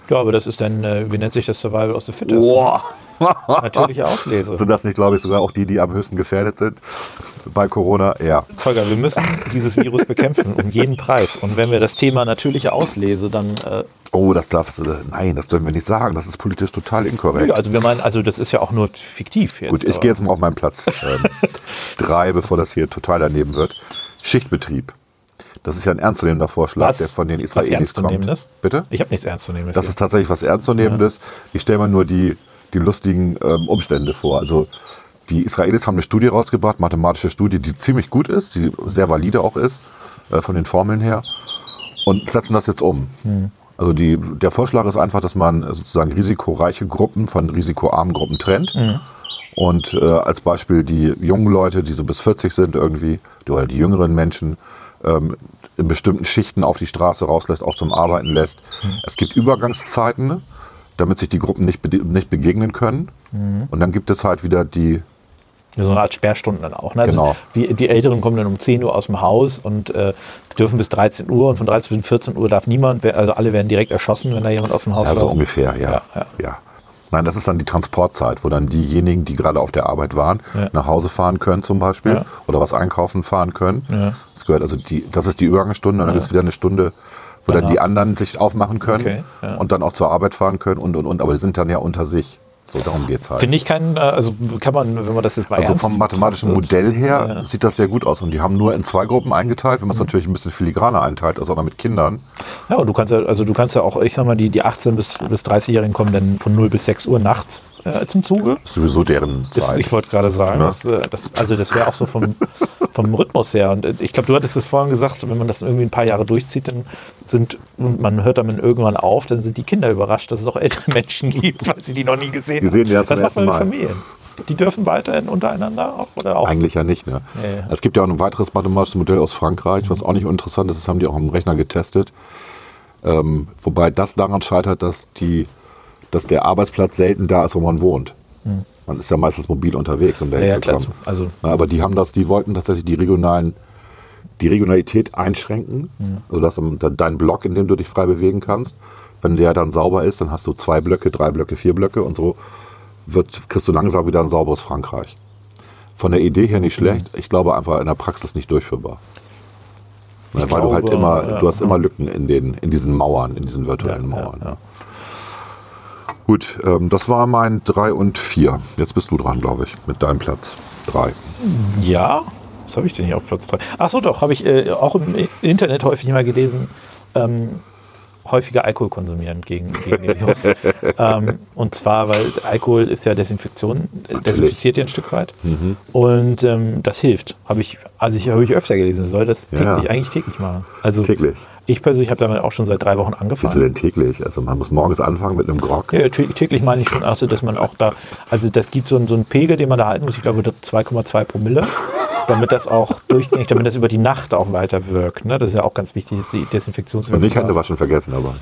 Ja, aber das ist dann, äh, wie nennt sich das Survival of the Fittest? Boah. Natürliche Auslese. Sind das nicht, glaube ich, sogar auch die, die am höchsten gefährdet sind bei Corona? Ja. Volker, wir müssen dieses Virus bekämpfen, um jeden Preis. Und wenn wir das Thema natürliche Auslese, dann. Äh, Oh, das darfst du, nein, das dürfen wir nicht sagen. Das ist politisch total inkorrekt. ja, also wir meinen, also das ist ja auch nur fiktiv jetzt. Gut, ich gehe jetzt mal auf meinen Platz ähm, drei, bevor das hier total daneben wird. Schichtbetrieb. Das ist ja ein ernstzunehmender Vorschlag, Was? der von den Was Israelis Ernstzunehmendes? kommt. Bitte? Ich habe nichts Ernstzunehmendes. Das hier. ist tatsächlich was Ernstzunehmendes. Ich stelle mir nur die, die lustigen ähm, Umstände vor. Also die Israelis haben eine Studie rausgebracht, mathematische Studie, die ziemlich gut ist, die sehr valide auch ist, äh, von den Formeln her, und setzen das jetzt um. Also die, der Vorschlag ist einfach, dass man sozusagen risikoreiche Gruppen von risikoarmen Gruppen trennt. Und äh, als Beispiel die jungen Leute, die so bis 40 sind irgendwie, die, oder die jüngeren Menschen, ähm, in bestimmten Schichten auf die Straße rauslässt, auch zum Arbeiten lässt. Es gibt Übergangszeiten, damit sich die Gruppen nicht, nicht begegnen können. Und dann gibt es halt wieder die, so eine Art Sperrstunden dann auch. Ne? Also Genau. wie, die Älteren kommen dann um 10 Uhr aus dem Haus und äh, dürfen bis 13 Uhr und von 13 bis 14 Uhr darf niemand, also alle werden direkt erschossen, wenn da jemand aus dem Haus ja, so ungefähr, ja. Ja, Ja, ja. Nein, das ist dann die Transportzeit, wo dann diejenigen, die gerade auf der Arbeit waren, nach Hause fahren können zum Beispiel oder was einkaufen fahren können. Das gehört also die, das ist die Übergangsstunde und dann ist wieder eine Stunde, wo dann die anderen sich aufmachen können Okay, ja. und dann auch zur Arbeit fahren können und und und. Aber die sind dann ja unter sich. So darum geht's halt. Finde ich kein, äh, also kann man, wenn man das jetzt mal Also vom mathematischen Modell her sieht das sehr gut aus. Und die haben nur in zwei Gruppen eingeteilt. Wenn man es Mhm. natürlich ein bisschen filigraner einteilt, also auch mit Kindern. Ja, und du kannst ja, also du kannst ja auch, ich sag mal, die, die 18- bis, bis 30-Jährigen kommen dann von 0 bis 6 Uhr nachts äh, zum Zuge. ist sowieso deren Zeit. ich wollte gerade sagen, Ne? das, äh, das, also das wäre auch so vom, vom Rhythmus her. Und äh, ich glaube, du hattest es vorhin gesagt, wenn man das irgendwie ein paar Jahre durchzieht, dann sind, und man hört damit irgendwann auf, dann sind die Kinder überrascht, dass es auch ältere Menschen gibt, weil sie die noch nie gesehen Die sehen ja Das macht man mit. Familien. Die dürfen weiterhin untereinander auch oder auch. Eigentlich ja nicht. Ne? Ja. Es gibt ja auch ein weiteres mathematisches Modell aus Frankreich, was auch nicht interessant ist. Das haben die auch am Rechner getestet. Ähm, wobei das daran scheitert, dass, die, dass der Arbeitsplatz selten da ist, wo man wohnt. Man ist ja meistens mobil unterwegs, um da. Ja, ja, klar, also- Na, aber die haben das, die wollten tatsächlich die regionalen, die Regionalität einschränken. Hm. Also das dein Block, in dem du dich frei bewegen kannst. Wenn der dann sauber ist, dann hast du zwei Blöcke, drei Blöcke, vier Blöcke und so wird, kriegst du langsam wieder ein sauberes Frankreich. Von der Idee her nicht schlecht, ich glaube einfach in der Praxis nicht durchführbar. Na, weil du halt glaube, immer, ja, du hast immer Lücken in, den, in diesen Mauern, in diesen virtuellen Ja, ja, Mauern. Ja. Gut, ähm, das war mein 3 und 4. Jetzt bist du dran, glaube ich, mit deinem Platz 3. Ja, was habe ich denn hier auf Platz 3? Ach so, doch, habe ich äh, auch im Internet häufig mal gelesen. Ähm, häufiger Alkohol konsumieren gegen, gegen den Virus. ähm, und zwar, weil Alkohol ist ja Desinfektion, äh, desinfiziert ja ein Stück weit. Mhm. Und ähm, das hilft. Habe ich, also ich habe ich öfter gelesen, soll das Ja. täglich, eigentlich täglich machen. Also Täglich. Ich persönlich habe damit auch schon seit drei Wochen angefangen. denn täglich? Also man muss morgens anfangen mit einem Grog. Ja, tä- täglich meine ich schon, also dass man auch da, also das gibt so, einen- so einen Pegel, den man da halten muss, ich glaube das 2,2 Promille, damit das auch durchgängig, damit das über die Nacht auch weiter wirkt. Ne? Das ist ja auch ganz wichtig, ist die Und Desinfektionswirkung. nicht Hände waschen vergessen, aber.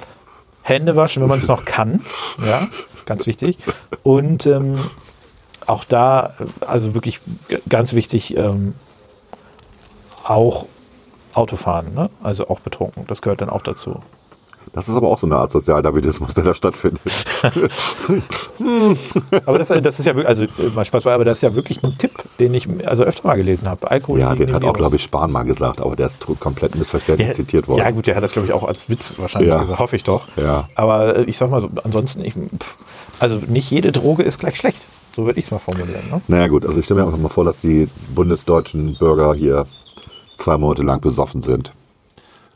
Hände waschen, wenn man es noch kann. Ja, ganz wichtig. Und ähm, auch da, also wirklich ganz wichtig, ähm, auch Autofahren, ne? also auch betrunken, das gehört dann auch dazu. Das ist aber auch so eine Art Sozialdarwinismus, der da stattfindet. Aber das, das ist ja wirklich, also äh, mal Spaß, aber das ist ja wirklich ein Tipp, den ich also öfter mal gelesen habe. Alkohol Ja, den hat auch, glaube ich, Spahn mal gesagt, aber der ist komplett missverständlich Ja, zitiert worden. Ja, gut, der hat das, glaube ich, auch als Witz wahrscheinlich Ja. gesagt, hoffe ich doch. Ja. Aber äh, ich sag mal so, ansonsten, ich, also nicht jede Droge ist gleich schlecht. So würde ich es mal formulieren. Ne? Naja gut, also ich stelle mir einfach mal vor, dass die bundesdeutschen Bürger hier zwei Monate lang besoffen sind.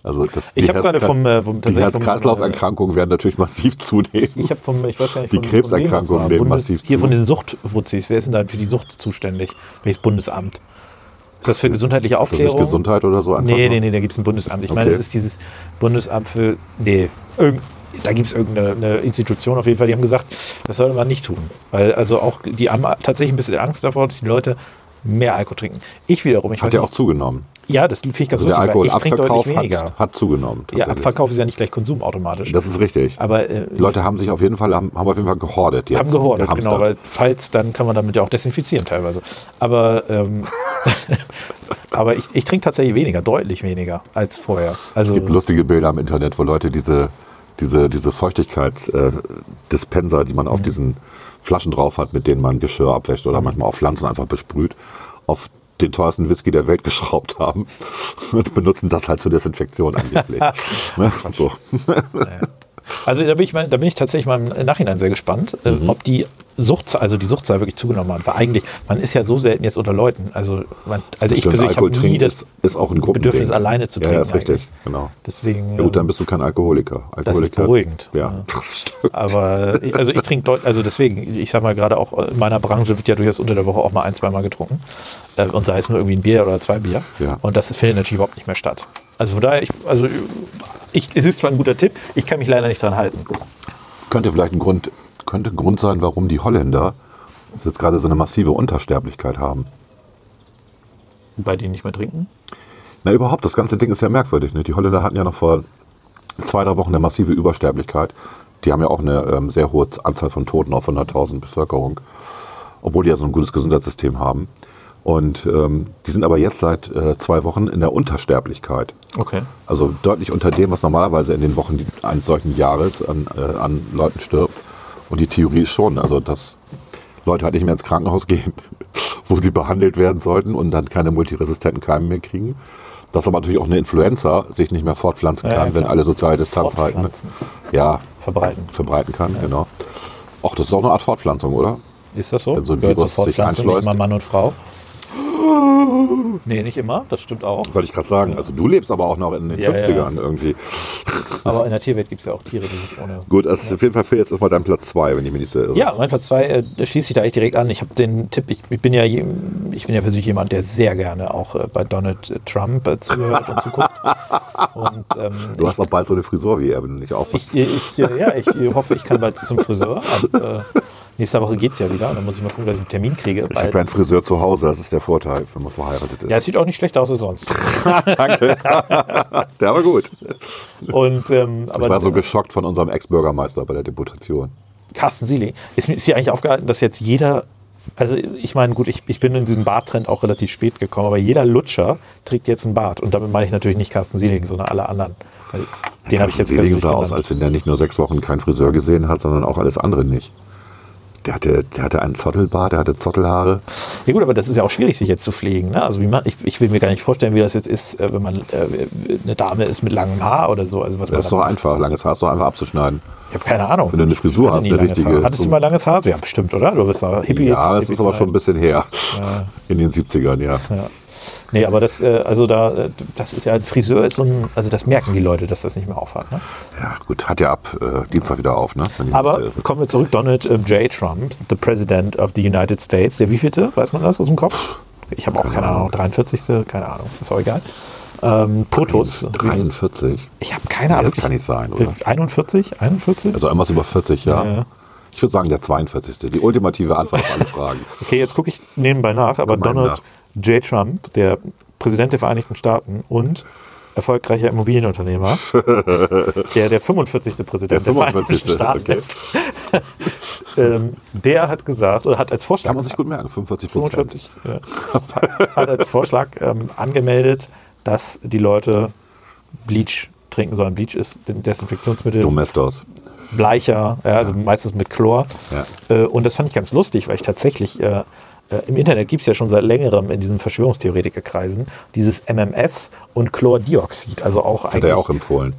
Also das, Ich die hab gerade vom, äh, vom- die Herz-Kreislauf-Erkrankungen werden natürlich massiv zunehmen. Ich habe vom, ich weiß gar nicht, Die das Krebserkrankungen nehmen massiv Hier zu. von diesen Suchtwutzis. Wer ist denn da für die Sucht zuständig? Welches Bundesamt? Ist das für gesundheitliche Ist das nicht Aufklärung? Gesundheit oder so? einfach Nee, nee, nee, da gibt es ein Bundesamt. Ich meine, Okay. es ist dieses Bundesamt für. Nee, irgend, da gibt es irgendeine eine Institution auf jeden Fall, die haben gesagt, das sollte man nicht tun. Weil also auch, die haben tatsächlich ein bisschen Angst davor, dass die Leute mehr Alkohol trinken. Ich wiederum, ich Hat ja nicht, auch zugenommen. ja, das finde ich ganz Also der lustig, trinke Alkoholabverkauf hat, hat zugenommen. ja. Abverkauf ist ja nicht gleich Konsum automatisch. Das ist richtig. aber äh, Leute haben sich auf jeden Fall, haben, haben auf jeden Fall gehortet. Jetzt, haben gehamstert. genau, weil falls, dann kann man damit ja auch desinfizieren teilweise. Aber, ähm, aber ich, ich trinke tatsächlich weniger, deutlich weniger als vorher. Also Es gibt lustige Bilder im Internet, wo Leute diese, diese, diese Feuchtigkeitsdispenser, die man Mhm. auf diesen Flaschen drauf hat, mit denen man Geschirr abwäscht oder manchmal auch Pflanzen einfach besprüht, auf den teuersten Whisky der Welt geschraubt haben und benutzen das halt zur Desinfektion angeblich. ne? so. Also da bin ich, mal, da bin ich tatsächlich mal im Nachhinein sehr gespannt, äh, Mhm. ob die Suchtzahl, also die Suchtzahl wirklich zugenommen hat. Weil eigentlich, man ist ja so selten jetzt unter Leuten. Also, man, also ich persönlich habe nie das ist, ist auch ein. Bedürfnis, alleine zu trinken. Ja, ist richtig, eigentlich. genau. Deswegen, Ja gut, dann ähm, bist du kein Alkoholiker. Alkoholiker beruhigend. Ja, Ja. das stimmt. aber ich- also ich trinke also deswegen, ich sag mal gerade auch in meiner Branche wird ja durchaus unter der Woche auch mal ein, zwei Mal getrunken. Äh, Und sei es nur irgendwie ein Bier oder zwei Bier. Ja. Und das findet natürlich überhaupt nicht mehr statt. Also von daher, ich, also ich, es ist zwar ein guter Tipp, ich kann mich leider nicht dran halten. Könnte vielleicht ein Grund, könnte ein Grund sein, warum die Holländer jetzt gerade so eine massive Untersterblichkeit haben. Bei denen nicht mehr trinken? Na, überhaupt, das ganze Ding ist ja merkwürdig. Ne? Die Holländer hatten ja noch vor zwei, drei Wochen eine massive Übersterblichkeit. Die haben ja auch eine ähm, sehr hohe Anzahl von Toten auf 100.000 Bevölkerung, obwohl die ja so ein gutes Gesundheitssystem haben. Und ähm, die sind aber jetzt seit äh, zwei Wochen in der Untersterblichkeit. Okay. Also deutlich unter dem, was normalerweise in den Wochen eines solchen Jahres an, äh, an Leuten stirbt. Und die Theorie ist schon, also dass Leute halt nicht mehr ins Krankenhaus gehen, wo sie behandelt werden sollten und dann keine multiresistenten Keime mehr kriegen. Dass aber natürlich auch eine Influenza sich nicht mehr fortpflanzen Ja, kann, ja, wenn alle soziale Distanz halten. Ja, Verbreiten. verbreiten kann, genau. Auch das ist auch eine Art Fortpflanzung, oder? Ist das so? Wenn so ein Gehört Virus sich Fortpflanzung nicht einschleust. mal Mann und Frau? Nee, nicht immer, das stimmt auch. Wollte ich gerade sagen. Also du lebst aber auch noch in den Ja, ja. 50ern irgendwie. Aber in der Tierwelt gibt es ja auch Tiere, die sich ohne. Gut, das ist auf jeden Fall für jetzt erstmal dein Platz zwei, wenn ich mich nicht so irre. Ja, mein Platz 2 äh, schließt sich da echt direkt an. Ich habe den Tipp, ich, ich bin ja ich bin ja persönlich jemand, der sehr gerne auch äh, bei Donald Trump äh, zuhört und zuguckt. Und ähm, Du hast auch bald so eine Frisur wie er, wenn du nicht aufpasst. ich, ich, ich, ja, ich hoffe, ich kann bald zum Friseur. Äh, nächste Woche geht es ja wieder. Dann muss ich mal gucken, dass ich einen Termin kriege. Ich habe ja einen Friseur zu Hause, das ist der Vorteil, wenn man verheiratet ist. Ja, es sieht auch nicht schlechter aus als sonst. Danke. der war gut. Und, ähm, Ich war so geschockt von unserem Ex-Bürgermeister bei der Deputation. Carsten Sieli, ist mir ist hier eigentlich aufgehalten, dass jetzt jeder, also ich meine, gut, ich, ich bin in diesen Barttrend auch relativ spät gekommen, aber jeder Lutscher trägt jetzt einen Bart. Und damit meine ich natürlich nicht Carsten Sieling, sondern alle anderen. Weil Den habe ich jetzt plötzlich sah aus, als wenn der nicht nur sechs Wochen keinen Friseur gesehen hat, sondern auch alles andere nicht. Der hatte, der hatte einen Zottelbart, der hatte Zottelhaare. Ja gut, aber das ist ja auch schwierig, sich jetzt zu pflegen. Ne? Also wie man, ich, ich will mir gar nicht vorstellen, wie das jetzt ist, äh, wenn man äh, eine Dame ist mit langem Haar oder so. Also was Das ist da doch einfach. Langes Haar ist doch einfach abzuschneiden. Ich habe keine Ahnung. Wenn du eine Frisur hast, eine langes richtige- Haar. Hattest du mal langes Haar? Ja, bestimmt, oder? Du bist doch Hippie Ja, jetzt. das ist aber schon ein bisschen her. In den 70ern, ja. Ja. Nee, aber das, äh, also da, äh, das ist ja, Friseur ist so ein, also das merken die Leute, dass das nicht mehr aufhat. Ne? Ja, gut, hat ja ab äh, Dienstag wieder auf, ne? Aber nicht irre. kommen wir zurück, Donald äh, J. Trump, the President of the United States. Der wievielte, weiß man das aus dem Kopf? Ich habe auch keine Ahnung, 43. Keine Ahnung, ist auch egal. Ähm, Putus. 43. Ich habe keine Ahnung. Das kann nicht sein, oder? 41? 41? Also irgendwas über 40, ja. Ja. Ich würde sagen, der 42. Die ultimative Antwort auf alle Fragen. Okay, jetzt gucke ich nebenbei nach, aber Donald J. Trump, der Präsident der Vereinigten Staaten und erfolgreicher Immobilienunternehmer, der der 45. Präsident Der der, Vereinigten 45., Staaten okay. ist. ähm, der hat gesagt, oder hat als Vorschlag, Kann man sich gut merken, 45 Prozent. 45, ja, hat als Vorschlag ähm, angemeldet, dass die Leute Bleach trinken sollen. Bleach ist ein Desinfektionsmittel, Domestos. bleicher, ja, also meistens mit Chlor. Ja. Äh, und das fand ich ganz lustig, weil ich tatsächlich äh, äh, im Internet gibt es ja schon seit längerem in diesen Verschwörungstheoretikerkreisen dieses MMS und Chlordioxid. Also auch Das hat er ja auch empfohlen.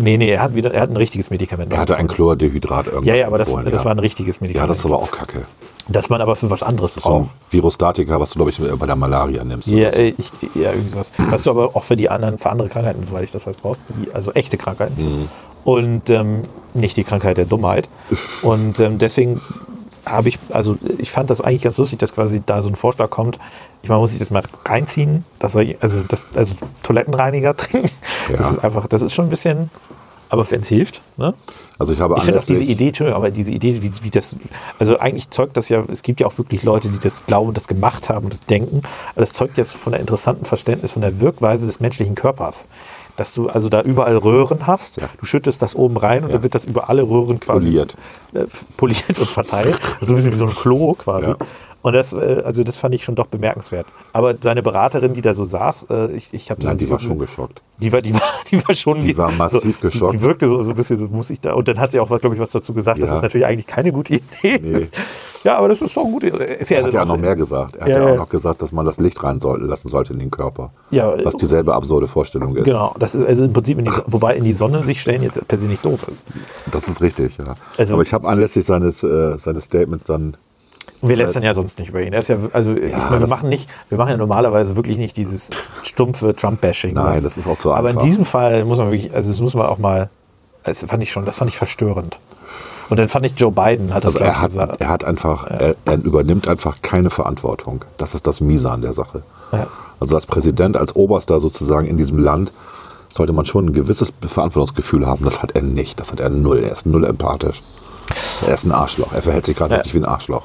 Nee, nee, er hat wieder, er hat ein richtiges Medikament. Er hatte ein Chlordehydrat irgendwas ja, ja, aber das, empfohlen, das ja. war ein richtiges Ja, Medikament. das ist aber auch kacke. das man aber für was anderes So ein braucht. Virustatika, was du, glaube ich, bei der Malaria nimmst. Ja, so. ich, ja, irgendwas. Was du aber auch für die anderen, für andere Krankheiten, soweit ich das weiß, brauchst. Also echte Krankheiten. Mhm. Und ähm, nicht die Krankheit der Dummheit. Und ähm, deswegen habe ich, also ich fand das eigentlich ganz lustig, dass quasi da so ein Vorschlag kommt. Ich meine, muss ich das mal reinziehen, dass er, also, das, also Toilettenreiniger trinken. Das Ja. ist einfach, das ist schon ein bisschen, aber wenn es hilft, ne? Also ich habe Ich finde auch diese Idee, Entschuldigung, aber diese Idee, wie, wie das, also eigentlich zeugt das ja, es gibt ja auch wirklich Leute, die das glauben, das gemacht haben, das denken, aber das zeugt jetzt von der interessanten Verständnis von der Wirkweise des menschlichen Körpers. Dass du also da überall Röhren hast, du schüttest das oben rein und dann wird das über alle Röhren quasi Poliert. äh, poliert und verteilt. So ein bisschen wie so ein Klo quasi. Ja. Und das, äh, also das fand ich schon doch bemerkenswert. Aber seine Beraterin, die da so saß, äh, ich, ich habe das Nein, die war schon geschockt. die war, die war, die war schon. Die war massiv so, geschockt. Die, wirkte so, so ein bisschen, so muss ich da. Und dann hat sie auch, glaube ich, was dazu gesagt, dass Ja. das natürlich eigentlich keine gute Idee Nee. ist. Ja, aber das ist doch gute Idee. Ist ja Er hat ja auch noch- mehr gesagt. Er hat Ja, ja, ja. auch noch gesagt, dass man das Licht rein soll, lassen sollte in den Körper. Ja, was dieselbe absurde Vorstellung ist. Genau, das ist also im Prinzip, in die, wobei in die Sonne sich stellen jetzt per se nicht doof ist. Das ist richtig, ja. Also- Aber ich habe anlässlich seines, äh, seines Statements dann Und wir lästern ja sonst nicht über ihn. Er ist ja, also ich meine, wir machen nicht, wir machen ja normalerweise wirklich nicht dieses stumpfe Trump-Bashing. Nein, das ist auch zu Aber in einfach. diesem Fall muss man wirklich, also das muss man auch mal, das fand ich schon, das fand ich verstörend. Und dann fand ich Joe Biden hat das Also er hat, gesagt. er hat einfach, er, er übernimmt einfach keine Verantwortung. Das ist das Miese an der Sache. Ja. Also als Präsident, als Oberster sozusagen in diesem Land, sollte man schon ein gewisses Verantwortungsgefühl haben. Das hat er nicht. Das hat er null. Er ist null empathisch. Er ist ein Arschloch. Er verhält sich gerade Ja. wirklich wie ein Arschloch.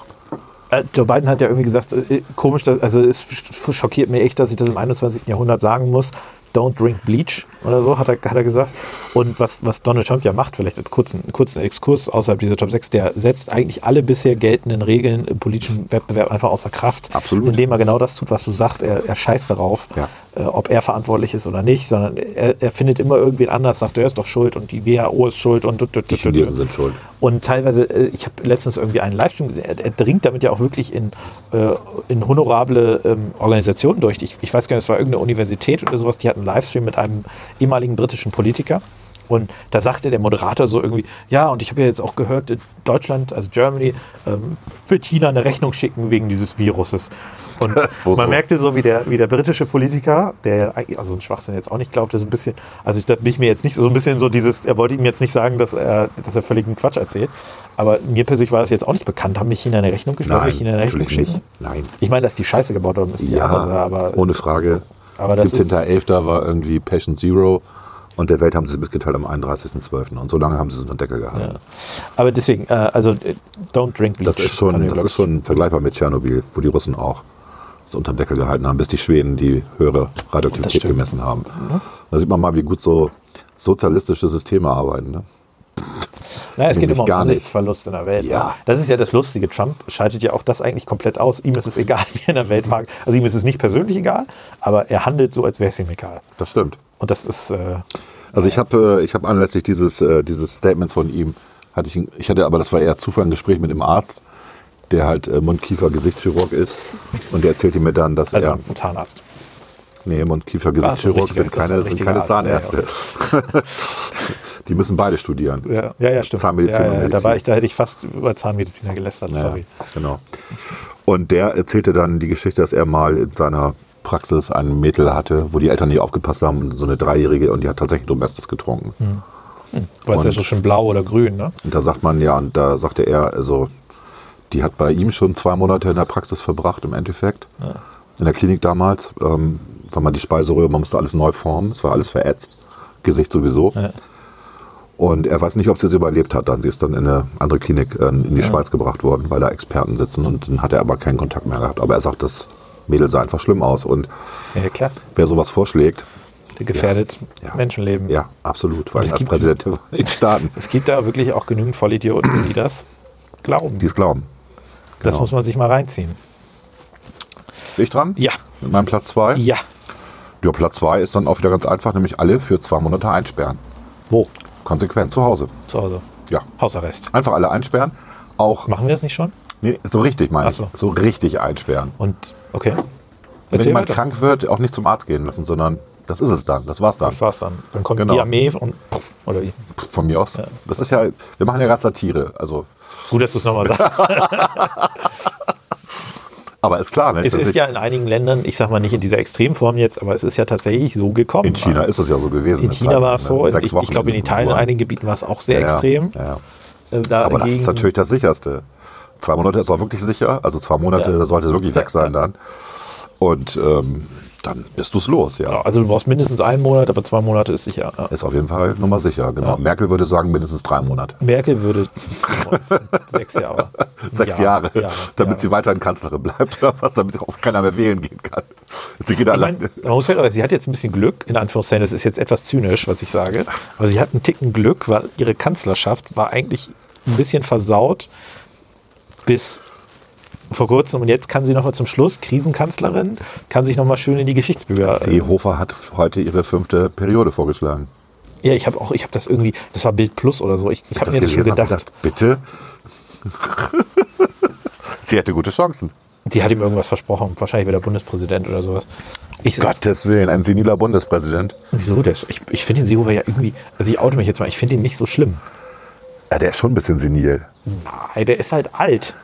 Äh, Joe Biden hat ja irgendwie gesagt, äh, komisch, also es sch- schockiert mich echt, dass ich das im 21. Jahrhundert sagen muss. Don't drink bleach oder so, hat er, hat er gesagt. Und was, was Donald Trump ja macht, vielleicht als kurzen, kurzen Exkurs außerhalb dieser Top 6, der setzt eigentlich alle bisher geltenden Regeln im politischen Wettbewerb einfach außer Kraft. Absolut. Indem er genau das tut, was du sagst. Er, er scheißt darauf, Ja. äh, ob er verantwortlich ist oder nicht, sondern er, er findet immer irgendwen anders, sagt, er ist doch schuld und die WHO ist schuld und Die Chinesen sind schuld. und teilweise, äh, ich habe letztens irgendwie einen Livestream gesehen, er, er dringt damit ja auch wirklich in, äh, in honorable ähm, Organisationen durch. Ich, ich weiß gar nicht, es war irgendeine Universität oder sowas, die hat einen Livestream mit einem ehemaligen britischen Politiker. Und da sagte der Moderator so irgendwie, ja, und ich habe ja jetzt auch gehört, Deutschland, also Germany, ähm, wird China eine Rechnung schicken wegen dieses Viruses. Und So, man so. merkte so, wie der, wie der britische Politiker, der also ein Schwachsinn jetzt auch nicht glaubte, so ein bisschen, also ich, da bin ich mir jetzt nicht so ein bisschen so dieses, er wollte ihm jetzt nicht sagen, dass er, dass er völligen Quatsch erzählt. Aber mir persönlich war das jetzt auch nicht bekannt. Haben mich China eine Rechnung geschrieben? Nein, China eine Rechnung natürlich schicken? nicht. Nein. Ich meine, dass die Scheiße gebaut worden ist, Ja, andere, aber ohne Frage. Aber das 17.11. war irgendwie Patient Zero und der Welt haben sie es mitgeteilt am 31.12. Und so lange haben sie es unter Deckel gehalten. aber deswegen, äh, also äh, don't drink bleach. Das ist schon, das ist schon vergleichbar mit Tschernobyl, wo die Russen auch es unter Deckel gehalten haben, bis die Schweden die höhere Radioaktivität gemessen haben. Da sieht man mal, wie gut so sozialistische Systeme arbeiten. Ne? Naja, es geht immer um. Ansichtsverlust in der Welt. Ja. ne? Das ist ja das Lustige. Trump schaltet ja auch das eigentlich komplett aus. Ihm ist es egal, wie er in der Welt war. Also ihm ist es nicht persönlich egal, aber er handelt so, als wäre es ihm egal. Das stimmt. Und das ist, äh, Also ich habe äh, ich hab anlässlich dieses, äh, dieses Statements von ihm, hatte ich, ich hatte aber, das war eher Zufall, ein Gespräch mit dem Arzt, der halt äh, Mund-Kiefer-Gesichtschirurg ist. Und der erzählte mir dann, dass also er, ein Zahnarzt. nee, Mund-Kiefer-Gesichtschirurg richtiger- sind keine, ein sind keine Arzt, ja, Zahnärzte. Die müssen beide studieren. Ja, ja, ja stimmt. Zahnmedizin ja, und ja, da, Medizin. war ich, da hätte ich fast über Zahnmediziner gelästert, Ja, sorry. Genau. Und der erzählte dann die Geschichte, dass er mal in seiner Praxis ein Mädel hatte, wo die Eltern nicht aufgepasst haben, so eine Dreijährige, und die hat tatsächlich Domestos getrunken. Weil es ja Und- so schön blau oder grün, ne? Und da sagt man, ja, und da sagte er, also, die hat bei ihm schon zwei Monate in der Praxis verbracht, im Endeffekt. In der Klinik damals, ähm, weil man die Speiseröhre, man musste alles neu formen, es war alles verätzt, Gesicht sowieso. Ja. Und er weiß nicht, ob sie es überlebt hat dann. Sie ist dann in eine andere Klinik äh, in die Schweiz gebracht worden, weil da Experten sitzen und dann hat er aber keinen Kontakt mehr gehabt. Aber er sagt, das Mädel sah einfach schlimm aus. Und Ja, klar. wer sowas vorschlägt, Der gefährdet Ja. Menschenleben. ja, absolut, vor allem es als gibt- Präsident der Vereinigten Staaten. Es gibt da wirklich auch genügend Vollidioten, die das glauben. die es glauben. Das genau. muss man sich mal reinziehen. Bin ich dran? Ja. Mit meinem Platz 2? Ja. Ja, Platz 2 ist dann auch wieder ganz einfach, nämlich alle für zwei Monate einsperren. Wo? Konsequent, zu Hause. Zu Hause. Ja. Hausarrest. Einfach alle einsperren. Auch, Machen wir das nicht schon? nee, so richtig meine ich. Ach So richtig einsperren. Und, okay. Wenn Erzähl jemand weiter. krank wird, auch nicht zum Arzt gehen lassen, sondern das ist es dann. Das war's dann. Das war's dann. Dann kommt Genau. die Armee und puff, oder wie? Von mir aus. Das ist ja, wir machen ja gerade Satire. Also, Gut, dass du es nochmal sagst. aber ist klar, ne? es ist ja in einigen Ländern, ich sag mal nicht in dieser Extremform jetzt, aber es ist ja tatsächlich so gekommen. in China ist es ja so gewesen. In eine China war es ne? so. Sechs Ich, Wochen ich glaube, in Italien, in einigen Gebieten war es auch sehr Ja, extrem. Ja. Äh, da Aber das ist natürlich das Sicherste. Zwei Monate ist auch wirklich sicher. Also zwei Monate, Ja. sollte es wirklich weg sein dann. Und ähm, dann bist du es los, ja. Ja, Also du brauchst mindestens einen Monat, aber zwei Monate ist sicher. Ja. Ist auf jeden Fall Nummer sicher, genau. Merkel würde sagen, mindestens drei Monate. Merkel würde sechs Jahre. Sechs Ja, Jahre, ja, damit ja. sie weiterhin Kanzlerin bleibt oder was, damit auch keiner mehr wählen gehen kann. Sie geht Ich man muss fairerweise, sie hat jetzt ein bisschen Glück, in Anführungszeichen, das ist jetzt etwas zynisch, was ich sage, aber sie hat einen Ticken Glück, weil ihre Kanzlerschaft war eigentlich ein bisschen versaut bis vor kurzem und jetzt kann sie nochmal zum Schluss, Krisenkanzlerin, kann sich nochmal schön in die Geschichtsbücher. Seehofer hat heute ihre fünfte Periode vorgeschlagen. Ja, ich habe auch, ich habe das irgendwie, das war Bild Plus oder so, ich, ich habe Das mir das schon gedacht. gedacht, bitte? sie hätte gute Chancen. Die hat ihm irgendwas versprochen, wahrscheinlich wieder Bundespräsident oder sowas. Ich, Gottes Willen, ein seniler Bundespräsident. Wieso? Der ist, ich ich finde den Seehofer ja irgendwie, also ich oute mich jetzt mal, ich finde ihn nicht so schlimm. Ja, der ist schon ein bisschen senil. Nein, der ist halt alt.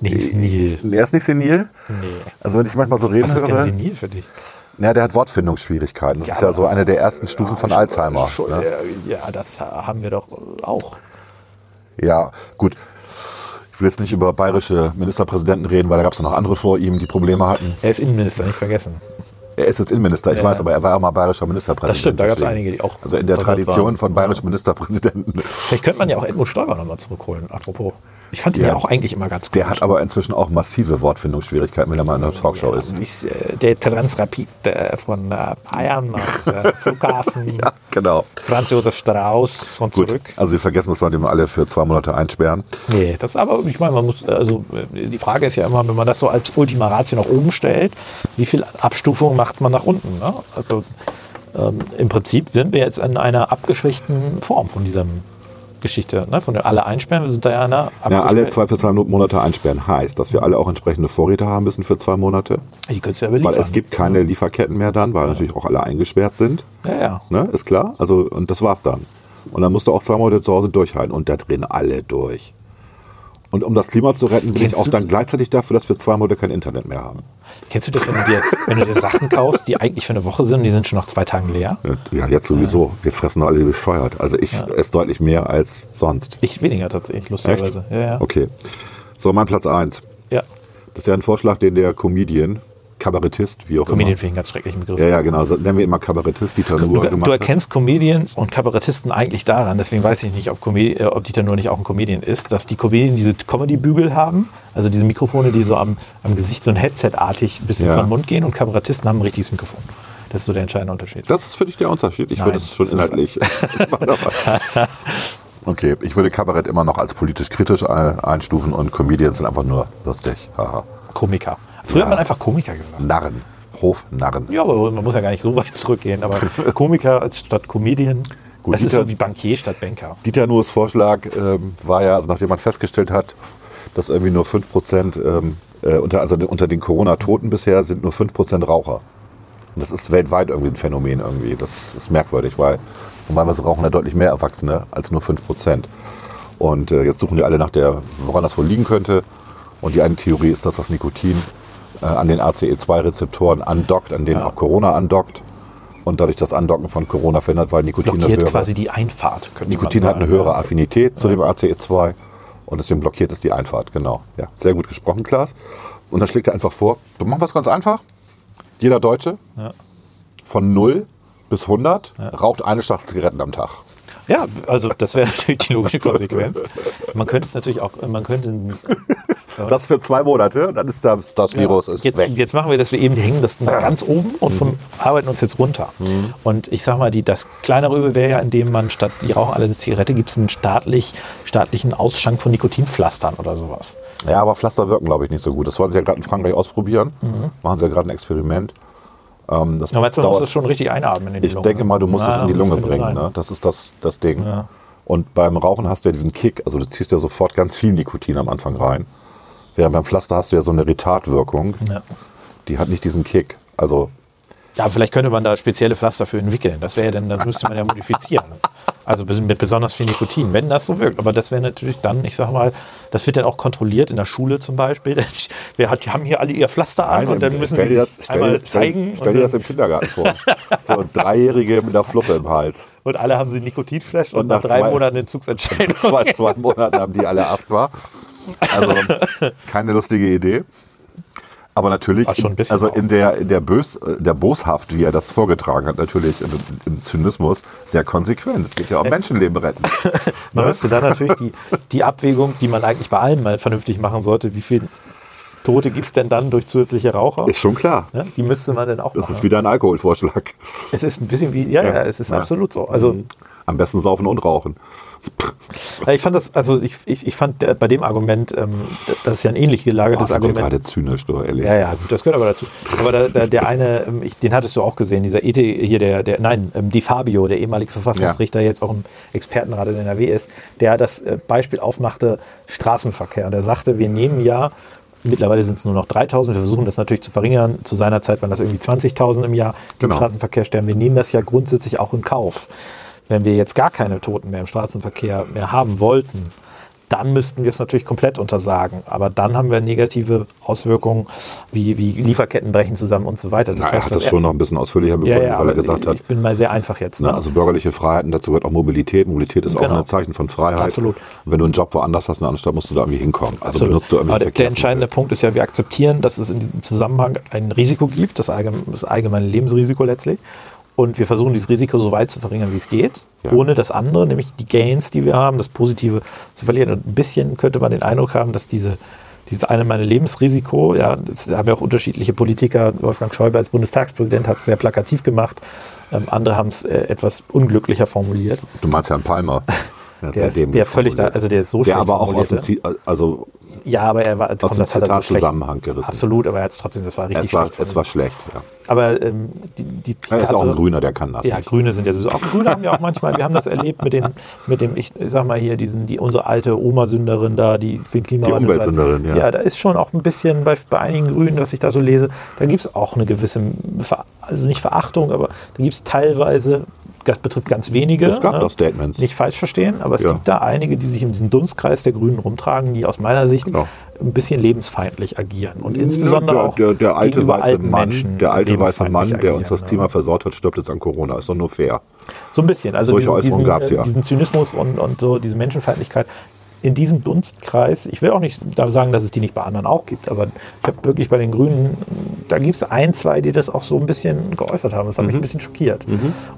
Nicht senil. Der ist nicht senil? Nee. Also wenn ich manchmal so reden Was ist denn senil für dich? ja, der hat Wortfindungsschwierigkeiten. Das Ja, ist ja so eine der ersten Stufen von Alzheimer. Schon, Ne? äh, Ja, das haben wir doch auch. Ja, gut. Ich will jetzt nicht über bayerische Ministerpräsidenten reden, weil da gab es noch andere vor ihm, die Probleme hatten. Er ist Innenminister, nicht vergessen. Er ist jetzt Innenminister, ich Ja. weiß, aber er war ja mal bayerischer Ministerpräsident. Das stimmt, da gab's deswegen. einige, die auch Also in der Tradition waren. von bayerischen Ministerpräsidenten. Vielleicht könnte man ja auch Edmund Stoiber nochmal zurückholen, apropos. Ich fand ihn Ja. ja. auch eigentlich immer ganz gut. Der hat aber inzwischen auch massive Wortfindungsschwierigkeiten, wenn er mal in einer Talkshow ist. Ist, äh, der Transrapid äh, von äh, Bayern nach äh, Flughafen, Ja, genau. Franz Josef Strauß und Gut, zurück. also Sie vergessen, dass wir den alle für zwei Monate einsperren. Nee, das aber, ich meine, man muss, also die Frage ist ja immer, wenn man das so als Ultima Ratio nach oben stellt, wie viel Abstufung macht man nach unten? Ne? Also ähm, im Prinzip sind wir jetzt in einer abgeschwächten Form von dieser Geschichte, ne? von der alle einsperren, wir sind da ja in einer Ja, alle zwei für zwei Monate einsperren heißt, dass wir alle auch entsprechende Vorräte haben müssen für zwei Monate. Die könntest du ja beliefern. Weil es gibt keine Lieferketten mehr dann, weil natürlich auch alle eingesperrt sind. Ja, ja. Ne, ist klar. Also, und das war's dann. Und dann musst du auch zwei Monate zu Hause durchhalten. Und da drehen alle durch. Und um das Klima zu retten, bin Kennst ich auch dann gleichzeitig dafür, dass wir zwei Monate kein Internet mehr haben. Kennst du das, wenn du, dir, wenn du dir Sachen kaufst, die eigentlich für eine Woche sind und die sind schon nach zwei Tagen leer? Ja, jetzt sowieso. Wir fressen alle bescheuert. Also ich esse deutlich mehr als sonst. Ich weniger tatsächlich, lustigerweise. Ja, ja. Okay. So, mein Platz 1. ja. Das ist ja ein Vorschlag, den der Comedian, Kabarettist, wie auch Comedian immer. finde ich einen ganz schrecklichen Begriff. Ja, ja, genau. Nennen wir mal Kabarettist, Dieter Nuhr Du, gemacht du hat. erkennst Comedians und Kabarettisten eigentlich daran, deswegen weiß ich nicht, ob, Comedi äh, ob Dieter nur nicht auch ein Comedian ist, dass die Comedian diese Comedy-Bügel haben, also diese Mikrofone, die so am, am Gesicht so ein Headset-artig ein bisschen Ja. den Mund gehen und Kabarettisten haben ein richtiges Mikrofon. Das ist so der entscheidende Unterschied. Das ist für dich der Unterschied. Ich Nein, würde es schon inhaltlich. Okay, ich würde Kabarett immer noch als politisch kritisch ein- einstufen und Comedians sind einfach nur lustig. Haha. Komiker. Früher hat man einfach Komiker gesagt. Narren. Hofnarren. Ja, aber man muss ja gar nicht so weit zurückgehen, aber Komiker als statt Comedian, Gut, das ist Dieter- so wie Bankier statt Banker. Dieter Nuhrs Vorschlag ähm, war ja, also nachdem man festgestellt hat, dass irgendwie nur 5% ähm, äh, unter, also unter den Corona-Toten bisher sind nur 5% Raucher. Und das ist weltweit irgendwie ein Phänomen irgendwie. Das ist merkwürdig, weil normalerweise rauchen ja deutlich mehr Erwachsene als nur 5%. Und äh, jetzt suchen die alle nach der, woran das wohl liegen könnte. Und die eine Theorie ist, dass das Nikotin äh, an den ACE2-Rezeptoren andockt, an denen auch Corona andockt. Und dadurch das Andocken von Corona verhindert, weil Nikotin Blockiert höhere- quasi die Einfahrt. Nikotin hat eine höhere Affinität zu dem ACE2 und deswegen blockiert es die Einfahrt, genau. Ja, sehr gut gesprochen, Klaas. Und dann schlägt er einfach vor, wir machen was ganz einfach. Jeder Deutsche Ja. von 0 bis 100 raucht eine Schachtel Zigaretten am Tag. Ja, also das wäre natürlich die logische Konsequenz. Man könnte es natürlich auch, man könnte, Das für zwei Monate, dann ist das, das Virus ist Jetzt, weg. jetzt machen wir das, wir eben, hängen das ganz oben und vom, arbeiten uns jetzt runter. Und ich sag mal, die, das kleinere Übel wäre ja, indem man statt, die rauchen alle eine Zigarette, gibt es einen staatlich, staatlichen Ausschank von Nikotinpflastern oder sowas. Ja, aber Pflaster wirken, glaube ich, nicht so gut. Das wollen sie ja gerade in Frankreich ausprobieren. Machen sie ja gerade ein Experiment. Ähm, das Ja, meinst du, dauert- das schon richtig einatmen in die Ich Lunge? denke mal, du musst Na, es in die Lunge bringen. Ne? Das ist das, das Ding. Ja. Und beim Rauchen hast du ja diesen Kick. Also du ziehst ja sofort ganz viel Nikotin am Anfang rein. Während beim Pflaster hast du ja so eine Retardwirkung. Ja. Die hat nicht diesen Kick. Also Ja, vielleicht könnte man da spezielle Pflaster für entwickeln. Das wäre ja dann, das müsste man ja modifizieren. Also mit besonders viel Nikotin, wenn das so wirkt. Aber das wäre natürlich dann, ich sag mal, das wird dann auch kontrolliert in der Schule zum Beispiel. Wir hat, die haben hier alle ihr Pflaster an und dann müssen sie das, stell, einmal zeigen. Stell, stell dir das im Kindergarten vor. So ein Dreijährige mit einer Fluppe im Hals. und alle haben sie Nikotinflash und, Und nach nach drei zwei- Monaten Entzugsentscheidung. Zwei, zwei Monaten haben die alle Asthma. Also keine lustige Idee. Aber natürlich, bisschen also in der, in der, Bös, der Boshaft, wie er das vorgetragen hat, natürlich im, im Zynismus, sehr konsequent. Es geht ja um Menschenleben retten. Man Ne? müsste dann natürlich die, die Abwägung, die man eigentlich bei allem mal vernünftig machen sollte, wie viele Tote gibt es denn dann durch zusätzliche Raucher? Ist schon klar. Ne? Die müsste man dann auch Das machen. ist wieder ein Alkoholvorschlag. es ist ein bisschen wie, ja, ja, es ist Ja. absolut so. Also Am besten saufen und rauchen. Ja, Ich fand das, also ich, ich, ich fand äh, bei dem Argument, ähm, das ist ja ein ähnlich gelagertes Das ist ja Argument. gerade zynisch, du ehrlich. Ja, ja, gut, das gehört aber dazu. Aber da, da, der eine, ähm, ich, den hattest du auch gesehen, dieser ET, hier der, der nein, ähm, Di Fabio, der ehemalige Verfassungsrichter, jetzt auch im Expertenrat in NRW ist, der das äh, Beispiel aufmachte, Straßenverkehr. Der sagte, wir nehmen ja, mittlerweile sind es nur noch 3000, wir versuchen das natürlich zu verringern. Zu seiner Zeit waren das irgendwie 20.000 im Jahr, die im Genau. Straßenverkehr sterben. Wir nehmen das ja grundsätzlich auch in Kauf. Wenn wir jetzt gar keine Toten mehr im Straßenverkehr mehr haben wollten, dann müssten wir es natürlich komplett untersagen. Aber dann haben wir negative Auswirkungen, wie, wie Lieferketten brechen zusammen und so weiter. Das Na, er hat das schon noch ein bisschen ausführlicher ja, begründet, ja, weil aber er gesagt hat, ich bin mal sehr einfach jetzt. Ne? Ne, also bürgerliche Freiheiten, dazu gehört auch Mobilität. Mobilität ist auch Genau. ein Zeichen von Freiheit. Absolut. Und wenn du einen Job woanders hast, in anderen Stadt, musst du da irgendwie hinkommen. Also Absolut. benutzt du irgendwie Aber der, der entscheidende Punkt ist ja, wir akzeptieren, dass es in diesem Zusammenhang ein Risiko gibt, das allgemeine Lebensrisiko letztlich. Und wir versuchen dieses Risiko so weit zu verringern, wie es geht, Ja. ohne das andere, nämlich die Gains, die wir haben, das Positive zu verlieren. Und ein bisschen könnte man den Eindruck haben, dass diese, dieses eine meine Lebensrisiko, ja, das haben ja auch unterschiedliche Politiker, Wolfgang Schäuble als Bundestagspräsident hat es sehr plakativ gemacht, ähm, andere haben es äh, etwas unglücklicher formuliert. Du meinst Herrn Palmer. Der, ist, der völlig da, also der ist so der schlecht aber auch aus dem, formuliert, Zi- also Ja, aber er war dem hat er so schlecht. Zitatzusammenhang gerissen. Absolut, aber er hat es trotzdem, das war richtig es war, schlecht. es war schlecht. Ja. aber ähm, die, die Er ist auch ein Grüner, der kann das. Ja, nicht. Grüne sind ja sowieso. Auch Grüne haben ja auch manchmal, wir haben das erlebt mit, den, mit dem, ich sag mal hier, diesen, die, unsere alte Oma-Sünderin da, die für den Klimawandel. Die Umweltsünderin, ja. Ja, da ist schon auch ein bisschen bei, bei einigen Grünen, was ich da so lese, da gibt es auch eine gewisse, Ver, also nicht Verachtung, aber da gibt es teilweise, das betrifft ganz wenige. Es gab ne? doch Statements. Nicht falsch verstehen, aber es Ja. gibt da einige, die sich in diesem Dunstkreis der Grünen rumtragen, die aus meiner Sicht Genau. ein bisschen lebensfeindlich agieren. Und insbesondere der, auch der, der alte weiße Mann, Menschen der alte weiße Mann, der uns das ja. Klima versaut hat, stirbt jetzt an Corona. Ist doch nur fair. So ein bisschen. Also Solche diesen, Äußerungen diesen, gab's äh, ja. diesen Zynismus und, und so diese Menschenfeindlichkeit in diesem Dunstkreis. Ich will auch nicht da sagen, dass es die nicht bei anderen auch gibt, aber ich habe wirklich bei den Grünen, da gibt es ein, zwei, die das auch so ein bisschen geäußert haben. Das hat Mhm. mich ein bisschen schockiert.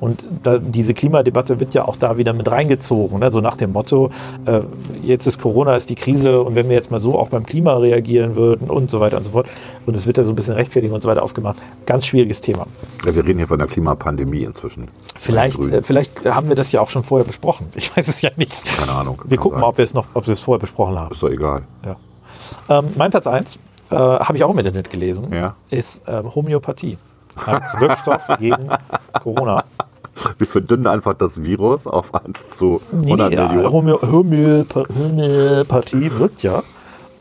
Und da, diese Klimadebatte wird ja auch da wieder mit reingezogen. Ne? So nach dem Motto, äh, jetzt ist Corona, ist die Krise und wenn wir jetzt mal so auch beim Klima reagieren würden und so weiter und so fort. Und es wird da so ein bisschen Rechtfertigung und so weiter aufgemacht. Ganz schwieriges Thema. Ja, wir reden hier von der Klimapandemie inzwischen. Vielleicht, äh, vielleicht haben wir das ja auch schon vorher besprochen. Ich weiß es ja nicht. Keine Ahnung. Wir gucken sein. mal, ob wir es noch, ob wir es vorher besprochen haben. Ist doch egal. Ja. Ähm, mein Platz 1 äh, habe ich auch im Internet gelesen, Ja. ist ähm, Homöopathie als Wirkstoff gegen Corona. Wir verdünnen einfach das Virus auf 1 zu Nee, 100 nee, ja, Millionen. Homö Homöopa Homöopathie wirkt ja.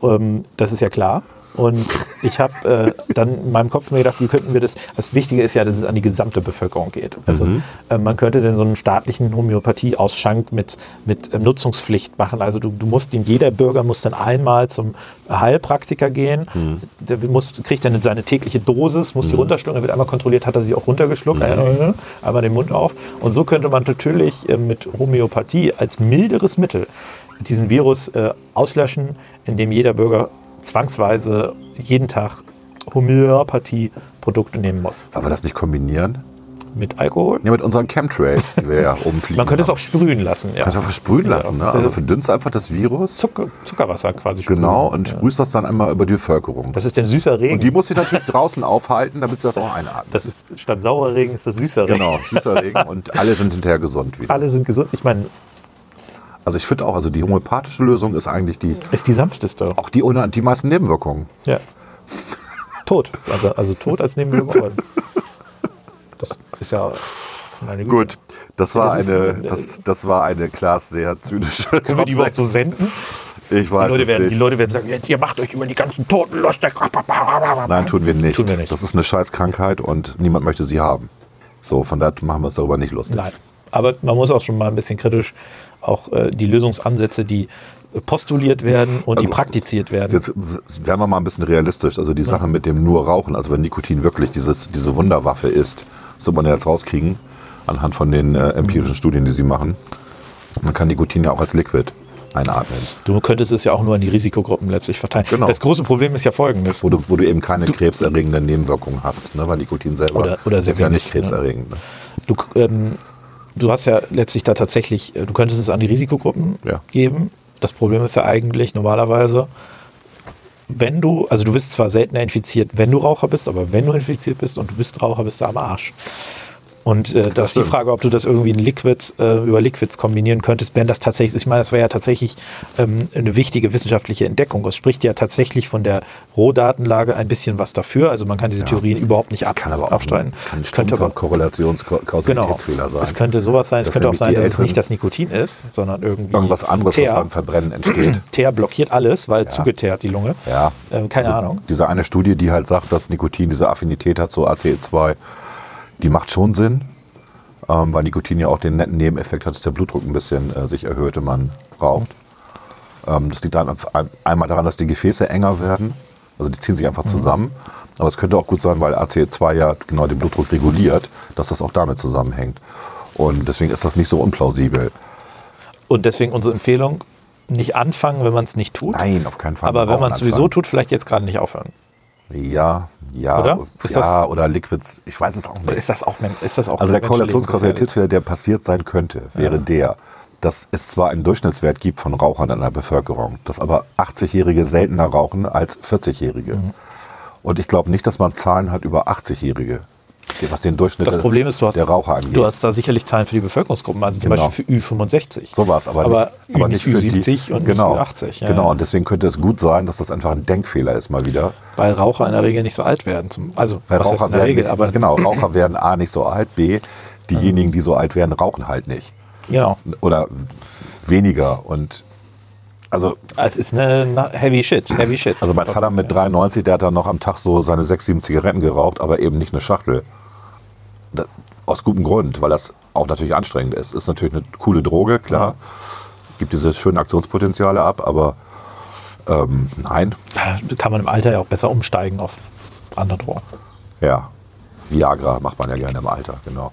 Ähm, das ist ja klar. Und ich habe äh, dann in meinem Kopf mir gedacht, wie könnten wir das. Das Wichtige ist ja, dass es an die gesamte Bevölkerung geht. Also Mhm. äh, man könnte denn so einen staatlichen Homöopathie-Ausschank mit, mit ähm, Nutzungspflicht machen. Also du, du musst, jeder Bürger muss dann einmal zum Heilpraktiker gehen. Mhm. Der muss, kriegt dann seine tägliche Dosis, muss die runterschlucken. Da wird einmal kontrolliert, hat er sie auch runtergeschluckt. Äh, einmal den Mund auf. Und so könnte man natürlich äh, mit Homöopathie als milderes Mittel diesen Virus äh, auslöschen, indem jeder Bürger zwangsweise jeden Tag Homöopathie-Produkte nehmen muss. Wollen wir das nicht kombinieren? Mit Alkohol? Ja, mit unseren Chemtrails, die wir ja oben fliegen. Man könnte es haben. auch sprühen lassen. Ja. Kannst du einfach sprühen lassen, ne? Also Also verdünnst einfach das Virus. Zucker, Zuckerwasser quasi sprühen. Genau, und sprühst das dann einmal über die Bevölkerung. Das ist denn süßer Regen. Und die muss sich natürlich draußen aufhalten, damit sie das auch einatmen. das ist statt saurer Regen ist das süßer Regen. Genau, süßer Regen und alle sind hinterher gesund wieder. Alle sind gesund. Ich meine, Also ich finde auch, also die homöopathische Lösung ist eigentlich die, ist die sanfteste. auch die ohne die meisten Nebenwirkungen. Ja. Tod. Also, also Tod als Nebenwirkung. Das ist ja meine Güte. Gut, das war Das eine, ein- das, das war eine Klaas sehr zynische Können wir die überhaupt so Top senden? 6. Ich weiß Die Leute, es werden, nicht. die Leute werden sagen, jetzt, ihr macht euch über die ganzen Toten lustig. Nein, tun wir nicht. Tun wir nicht. Das ist eine Scheißkrankheit und niemand möchte sie haben. So, von daher machen wir uns darüber nicht lustig. Nein. Aber man muss auch schon mal ein bisschen kritisch auch äh, die Lösungsansätze, die postuliert werden und die Also, praktiziert werden. Jetzt werden wir mal ein bisschen realistisch. Also die Sache mit dem nur Rauchen, also wenn Nikotin wirklich dieses, diese Wunderwaffe ist, wird man ja jetzt rauskriegen, anhand von den äh, empirischen Studien, die sie machen. Man kann Nikotin ja auch als Liquid einatmen. Du könntest es ja auch nur an die Risikogruppen letztlich verteilen. Genau. Das große Problem ist ja folgendes. Wo du, wo du eben keine krebserregenden Nebenwirkungen hast, ne? weil Nikotin selber Oder- oder ist ja nicht krebserregend. Ne? Du, ähm, du hast ja letztlich da tatsächlich, äh, du könntest es an die Risikogruppen Ja. geben. Das Problem ist ja eigentlich normalerweise, wenn du, also du bist zwar seltener infiziert, wenn du Raucher bist, aber wenn du infiziert bist und du bist Raucher, bist du am Arsch. Und äh, das ist die. Frage, ob du das irgendwie in Liquids, äh, über Liquids kombinieren könntest, wenn das tatsächlich, ich meine, das wäre ja tatsächlich ähm, eine wichtige wissenschaftliche Entdeckung. Es spricht ja tatsächlich von der Rohdatenlage ein bisschen was dafür. Also man kann diese Theorien überhaupt nicht Das ab, kann aber auch abstreiten. kann Es könnte aber Genau. Korrelationskausalitätsfehler sein. Es könnte sowas sein. Es könnte auch sein, dass es nicht das Nikotin ist, sondern irgendwie Irgendwas anderes, was Teer. beim Verbrennen entsteht. Teer blockiert alles, weil zugeteert die Lunge. Ja. Ähm, keine Also Ahnung. Diese eine Studie, die halt sagt, dass Nikotin diese Affinität hat zu ACE2, die macht schon Sinn, ähm, weil Nikotin ja auch den netten Nebeneffekt hat, dass der Blutdruck ein bisschen äh, sich erhöht, wenn man raucht. Ähm, das liegt dann ein- einmal daran, dass die Gefäße enger werden, also die ziehen sich einfach zusammen. Aber es könnte auch gut sein, weil ACE2 ja genau den Blutdruck reguliert, dass das auch damit zusammenhängt. Und deswegen ist das nicht so unplausibel. Und deswegen unsere Empfehlung, nicht anfangen, wenn man es nicht tut. Nein, auf keinen Fall. Aber wenn man es sowieso tut, vielleicht jetzt gerade nicht aufhören. Ja, ja, Oder? Ist ja, das- oder Liquids, ich weiß es auch nicht. Ist das auch, ist das auch Also der? Korrelationskausalitätsfehler, der passiert sein könnte, wäre der, dass es zwar einen Durchschnittswert gibt von Rauchern in der Bevölkerung, dass aber 80-Jährige seltener rauchen als 40-Jährige. Mhm. Und ich glaube nicht, dass man Zahlen hat über 80-Jährige, was den Durchschnitt Das Problem ist, du hast, der Raucher angeht. du hast da sicherlich Zahlen für die Bevölkerungsgruppen, also zum Genau. Beispiel für Ü65. so war es, aber, aber nicht, aber nicht für Ü70 die, und genau, nicht Ü80. Ja, genau, und deswegen könnte es gut sein, dass das einfach ein Denkfehler ist mal wieder. Weil Raucher in der Regel nicht so alt werden. Zum, also, Weil was Raucher in der werden Regel, nicht, aber genau, Raucher werden A nicht so alt, B, diejenigen, die so alt werden, rauchen halt nicht. genau. Oder weniger. Und also, Es ist eine heavy shit, heavy shit. also mein Vater mit 93, der hat dann noch am Tag so seine sechs, sieben Zigaretten geraucht, aber eben nicht eine Schachtel. Da, aus gutem Grund, weil das auch natürlich anstrengend ist. Ist natürlich eine coole Droge, klar. Gibt diese schönen Aktionspotenziale ab, aber ähm, nein, Da kann man im Alter ja auch besser umsteigen auf andere Drogen. ja. Viagra macht man ja gerne im Alter, genau.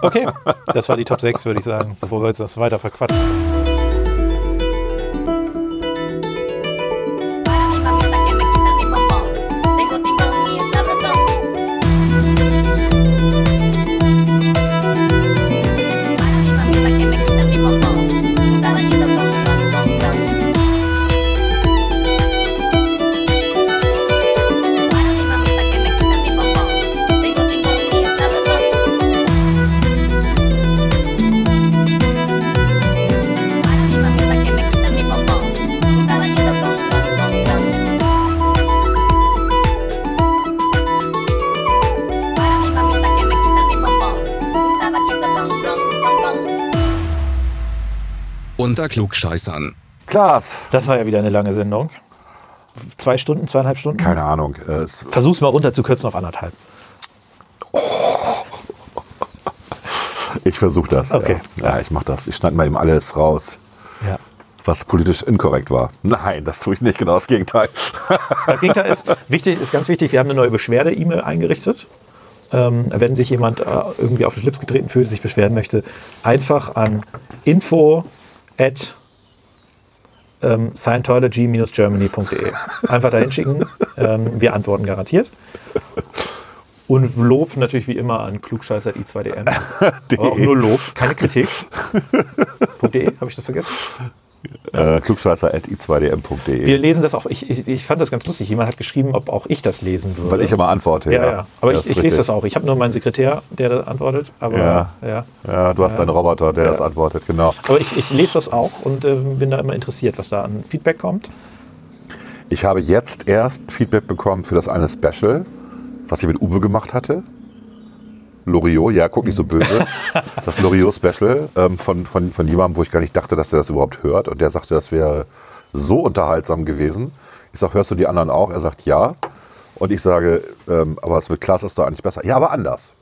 Okay, das war die Top 6, würde ich sagen, bevor wir jetzt das weiter verquatschen. Unter Klugscheißern. Klaas. Das war ja wieder eine lange Sendung. Zwei Stunden, zweieinhalb Stunden? Keine Ahnung. äh, Es, Versuch's mal runterzukürzen auf anderthalb. ich versuche das. Okay. Ja, ja ich mache das. Ich schneide mal eben alles raus. Ja. was politisch inkorrekt war. Nein, das tue ich nicht, genau das Gegenteil. Das Gegenteil ist wichtig, ist ganz wichtig. Wir haben eine neue Beschwerde-E-Mail eingerichtet. Ähm, wenn sich jemand äh, irgendwie auf den Schlips getreten fühlt, sich beschweren möchte, einfach an info at ähm, scientology-germany.de. Einfach dahin schicken. Ähm, wir antworten garantiert. Und Lob natürlich wie immer an klugscheißer i2dm. Aber auch nur Lob, keine Kritik. .de, habe ich das vergessen? Äh, klugscheißer.i2dm.de. Wir lesen das auch. Ich, ich, ich fand das ganz lustig. Jemand hat geschrieben, ob auch ich das lesen würde. Weil ich immer antworte. ja, ja. Aber Das ich, ich lese das auch. Ich habe nur meinen Sekretär, der da antwortet. Aber, Ja. ja. Ja, du hast deinen Roboter, der Ja. das antwortet, genau. aber ich, lese das auch und ähm, bin da immer interessiert, was da an Feedback kommt. Ich habe jetzt erst Feedback bekommen für das eine Special, was ich mit Uwe gemacht hatte. Loriot, ja, guck nicht so böse. Das Loriot-Special ähm, von, von, von jemandem, wo ich gar nicht dachte, dass er das überhaupt hört. Und der sagte, das wäre so unterhaltsam gewesen. Ich sage, hörst du die anderen auch? Er sagt, ja. Und ich sage, ähm, aber es mit Klaas ist doch eigentlich besser. Ja, aber anders.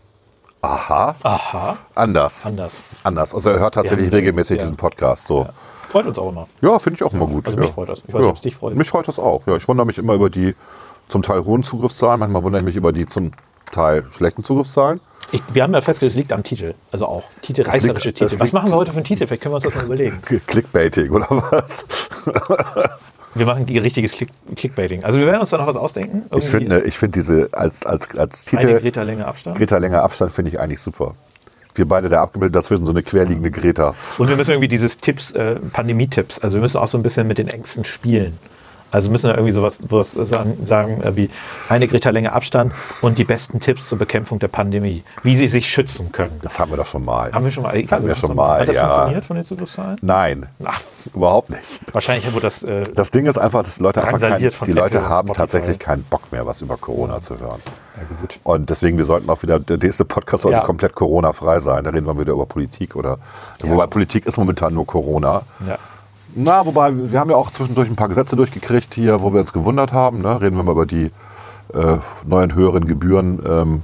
Aha. Aha. Anders. Anders. Anders. Also er hört tatsächlich Ja, regelmäßig ja. diesen Podcast. So. Freut uns auch immer. Ja, finde ich auch immer gut. Also ja. mich freut das. Ich weiß nicht, ob es dich freut. Mich freut das auch. Ja, ich wundere mich immer über die zum Teil hohen Zugriffszahlen. Manchmal wundere ich mich über die zum Teil schlechten Zugriffszahlen. Ich, wir haben ja festgestellt, es liegt am Titel. Also auch Titel, reißerische liegt- Titel. das Was machen wir heute für einen Titel? Vielleicht können wir uns das mal überlegen. Clickbaiting oder was? Wir machen richtiges Click Clickbaiting. Also wir werden uns da noch was ausdenken. Ich finde, ich finde diese als, als, als eine Titel Greta Länge Abstand. Greta länger Abstand finde ich eigentlich super. Wir beide da abgebildet, dazwischen so eine querliegende Greta. Und wir müssen irgendwie dieses Tipps, äh, Pandemie-Tipps, also wir müssen auch so ein bisschen mit den Ängsten spielen. Also müssen wir irgendwie sowas, sowas sagen, äh, wie eine Greta Länge Abstand und die besten Tipps zur Bekämpfung der Pandemie. Wie sie sich schützen können. Das haben wir doch schon mal. Haben wir schon mal. Haben wir schon mal, Hat das ja. funktioniert von den Zugriffszahlen? Nein, Ach, überhaupt nicht. wahrscheinlich wurde das. Äh, Das Ding ist einfach, dass Leute einfach kein, die Leute Apple und haben Spotify. tatsächlich keinen Bock mehr, was über Corona zu hören. Und deswegen, wir sollten auch wieder, der nächste Podcast sollte Ja. komplett Corona-frei sein. Da reden wir wieder über Politik oder, wobei Politik ist momentan nur Corona. ja. Na, wobei, wir haben ja auch zwischendurch ein paar Gesetze durchgekriegt hier, wo wir uns gewundert haben. Ne? Reden wir mal über die äh, neuen höheren Gebühren ähm,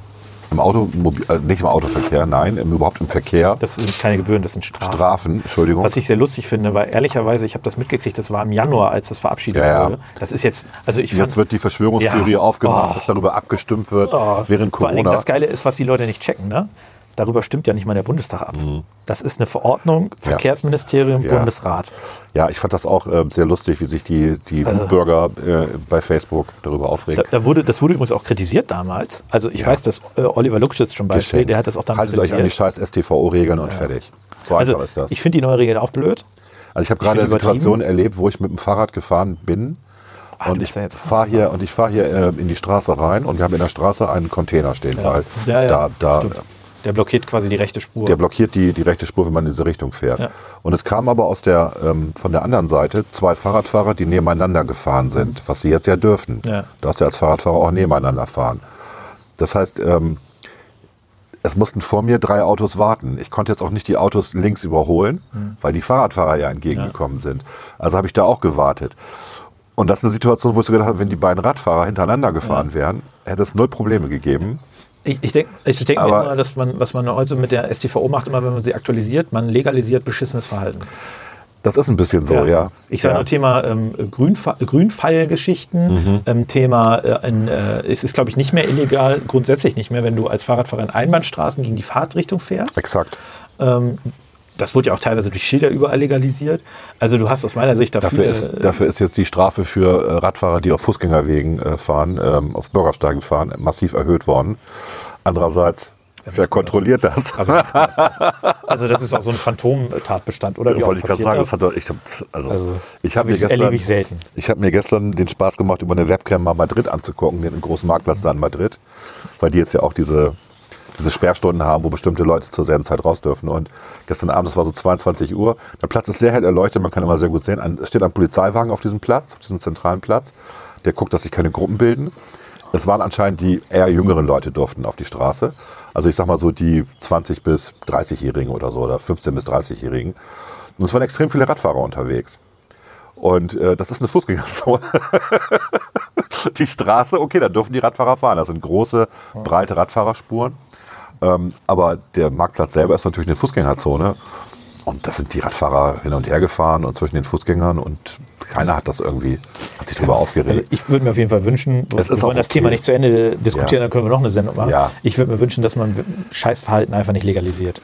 im Auto, äh, nicht im Autoverkehr, nein, im, überhaupt im Verkehr. Das sind keine Gebühren, das sind Strafen. Strafen, Entschuldigung. Was ich sehr lustig finde, weil ehrlicherweise, ich habe das mitgekriegt, das war im Januar, als das verabschiedet Ja, ja. wurde. Das ist jetzt, also ich Jetzt wird die Verschwörungstheorie Ja. aufgemacht, Oh. dass darüber abgestimmt wird Oh, während Vor allen Dingen Corona. das Geile ist, was die Leute nicht checken, ne? Darüber stimmt ja nicht mal der Bundestag ab. Das ist eine Verordnung, Verkehrsministerium, Mhm. Ja. Bundesrat. Ja, ich fand das auch äh, sehr lustig, wie sich die, die Bürger äh, bei Facebook darüber Da, aufregen. da wurde, das wurde übrigens auch kritisiert damals. Also ich weiß, dass äh, Oliver Lukschitz zum Beispiel, Geschenkt. der hat das auch damals Haltet euch an die kritisiert. scheiß STVO-Regeln und fertig. So Also einfach ist das. ich finde die neue Regel auch blöd. Also ich habe gerade eine Situation erlebt, wo ich mit dem Fahrrad gefahren bin Ah, und ich ja fahre hier und ich fahre hier äh, in die Straße rein und wir haben in der Straße einen Container stehen, weil Ja, ja, da, da stimmt. Der blockiert quasi die rechte Spur. der blockiert die, die rechte Spur, wenn man in diese Richtung fährt. Ja. Und es kam aber aus der ähm, von der anderen Seite zwei Fahrradfahrer, die nebeneinander gefahren sind, was sie jetzt ja dürfen. Ja. Du darfst ja als Fahrradfahrer auch nebeneinander fahren. Das heißt, ähm, es mussten vor mir drei Autos warten. Ich konnte jetzt auch nicht die Autos links überholen, Hm. weil die Fahrradfahrer ja entgegengekommen sind. Also habe ich da auch gewartet. Und das ist eine Situation, wo ich so gedacht habe, wenn die beiden Radfahrer hintereinander gefahren wären, hätte es null Probleme gegeben. Ich, ich denke ich denk Aber- immer, dass man, was man heute mit der STVO macht, immer wenn man sie aktualisiert, man legalisiert beschissenes Verhalten. Das ist ein bisschen so, ja. Ich sage ja. nur Thema ähm, Grünfa Grünpfeilgeschichten, Mhm. ähm, Thema, äh, ein, äh, es ist glaube ich nicht mehr illegal, grundsätzlich nicht mehr, wenn du als Fahrradfahrer in Einbahnstraßen gegen die Fahrtrichtung fährst. Exakt. Ähm, das wurde ja auch teilweise durch Schilder überall legalisiert. Also du hast aus meiner Sicht dafür, Dafür ist, äh, dafür ist jetzt die Strafe für äh, Radfahrer, die auf Fußgängerwegen äh, fahren, ähm, auf Bürgersteigen fahren, massiv erhöht worden. Andererseits, wer kontrolliert das? krass. also das ist auch so ein Phantom-Tatbestand, oder? Wie Wollte ich gerade sagen, das? das hat doch, ich also, Also, ich habe mir das gestern, erlebe ich selten. ich habe mir gestern den Spaß gemacht, über eine Webcam mal Madrid anzugucken, den großen Marktplatz da in Madrid, weil die jetzt ja auch diese, diese Sperrstunden haben, wo bestimmte Leute zur selben Zeit raus dürfen. Und gestern Abend, es war so 22 Uhr, der Platz ist sehr hell erleuchtet, man kann immer sehr gut sehen. Es steht ein Polizeiwagen auf diesem Platz, auf diesem zentralen Platz, der guckt, dass sich keine Gruppen bilden. Es waren anscheinend die eher jüngeren Leute durften auf die Straße. Also ich sag mal so die 20 bis 30-Jährigen oder so oder 15 bis 30-Jährigen. Und es waren extrem viele Radfahrer unterwegs. Und äh, das ist eine Fußgängerzone. die Straße, okay, da dürfen die Radfahrer fahren. Das sind große, breite Radfahrerspuren. Ähm, aber der Marktplatz selber ist natürlich eine Fußgängerzone. Und da sind die Radfahrer hin und her gefahren und zwischen den Fußgängern und keiner hat das irgendwie, hat sich darüber Also aufgeregt. ich würde mir auf jeden Fall wünschen, wir Es ist wollen auch das okay. Thema nicht zu Ende diskutieren, Ja. dann können wir noch eine Sendung machen. Ja. Ich würde mir wünschen, dass man Scheißverhalten einfach nicht legalisiert.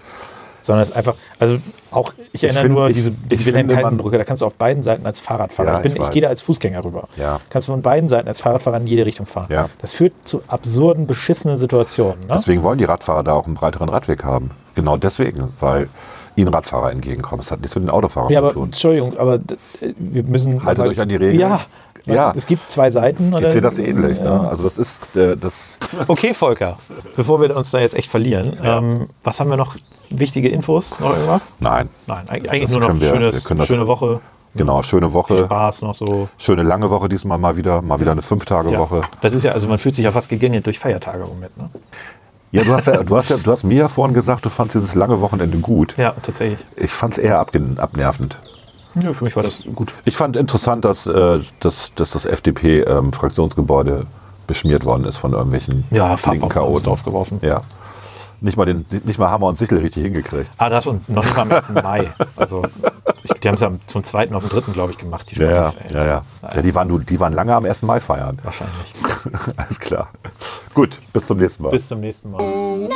Sondern es ist einfach, also auch, ich erinnere finde- nur ich- diese ich die Wilhelm-Kaisenbrücke, da kannst du auf beiden Seiten als Fahrradfahrer, Ja, ich, bin, ich ich, gehe da als Fußgänger rüber, Ja. kannst du von beiden Seiten als Fahrradfahrer in jede Richtung fahren. Ja. Das führt zu absurden, beschissenen Situationen. Ne? Deswegen wollen die Radfahrer da auch einen breiteren Radweg haben. Genau deswegen, weil ihnen Radfahrer entgegenkommen. Das hat nichts mit den Autofahrern Ja, zu aber tun. Entschuldigung, aber d- wir müssen. Haltet euch an die Regeln. Ja. Ja. Es gibt zwei Seiten. Ich sehe das ähnlich. Ne? Also das ist äh, das. Okay, Volker, bevor wir uns da jetzt echt verlieren, ähm, was haben wir noch? Wichtige Infos? Noch irgendwas? Nein. Nein, eig- eigentlich Das nur noch können wir- schönes, wir können das- schöne Woche, Genau, schöne Woche, Spaß noch so. schöne lange Woche diesmal mal wieder, mal wieder eine Ja. Fünf-Tage-Woche. Das ist ja, also man fühlt sich ja fast gegängelt durch Feiertage im Moment. Ne? Ja, du hast ja, du hast ja, du hast mir ja vorhin gesagt, du fandst dieses lange Wochenende gut. Ja, tatsächlich. Ich fand es eher abnervend. Ja, für mich war das gut. Ich fand interessant, dass, äh, dass, dass das FDP-Fraktionsgebäude beschmiert worden ist von irgendwelchen Ja, linken Chaoten. draufgeworfen. Ja. Nicht mal, den, nicht mal Hammer und Sichel richtig hingekriegt. Ah, das und noch nicht mal am 1. Mai. Also, ich, die haben es ja zum zweiten auf den dritten, glaube ich, gemacht. Die Ja, ja, Spanier, ey. ja, ja. ja die, waren, die waren lange am 1. Mai feiern. Wahrscheinlich. Alles klar. Gut, bis zum nächsten Mal. Bis zum nächsten Mal.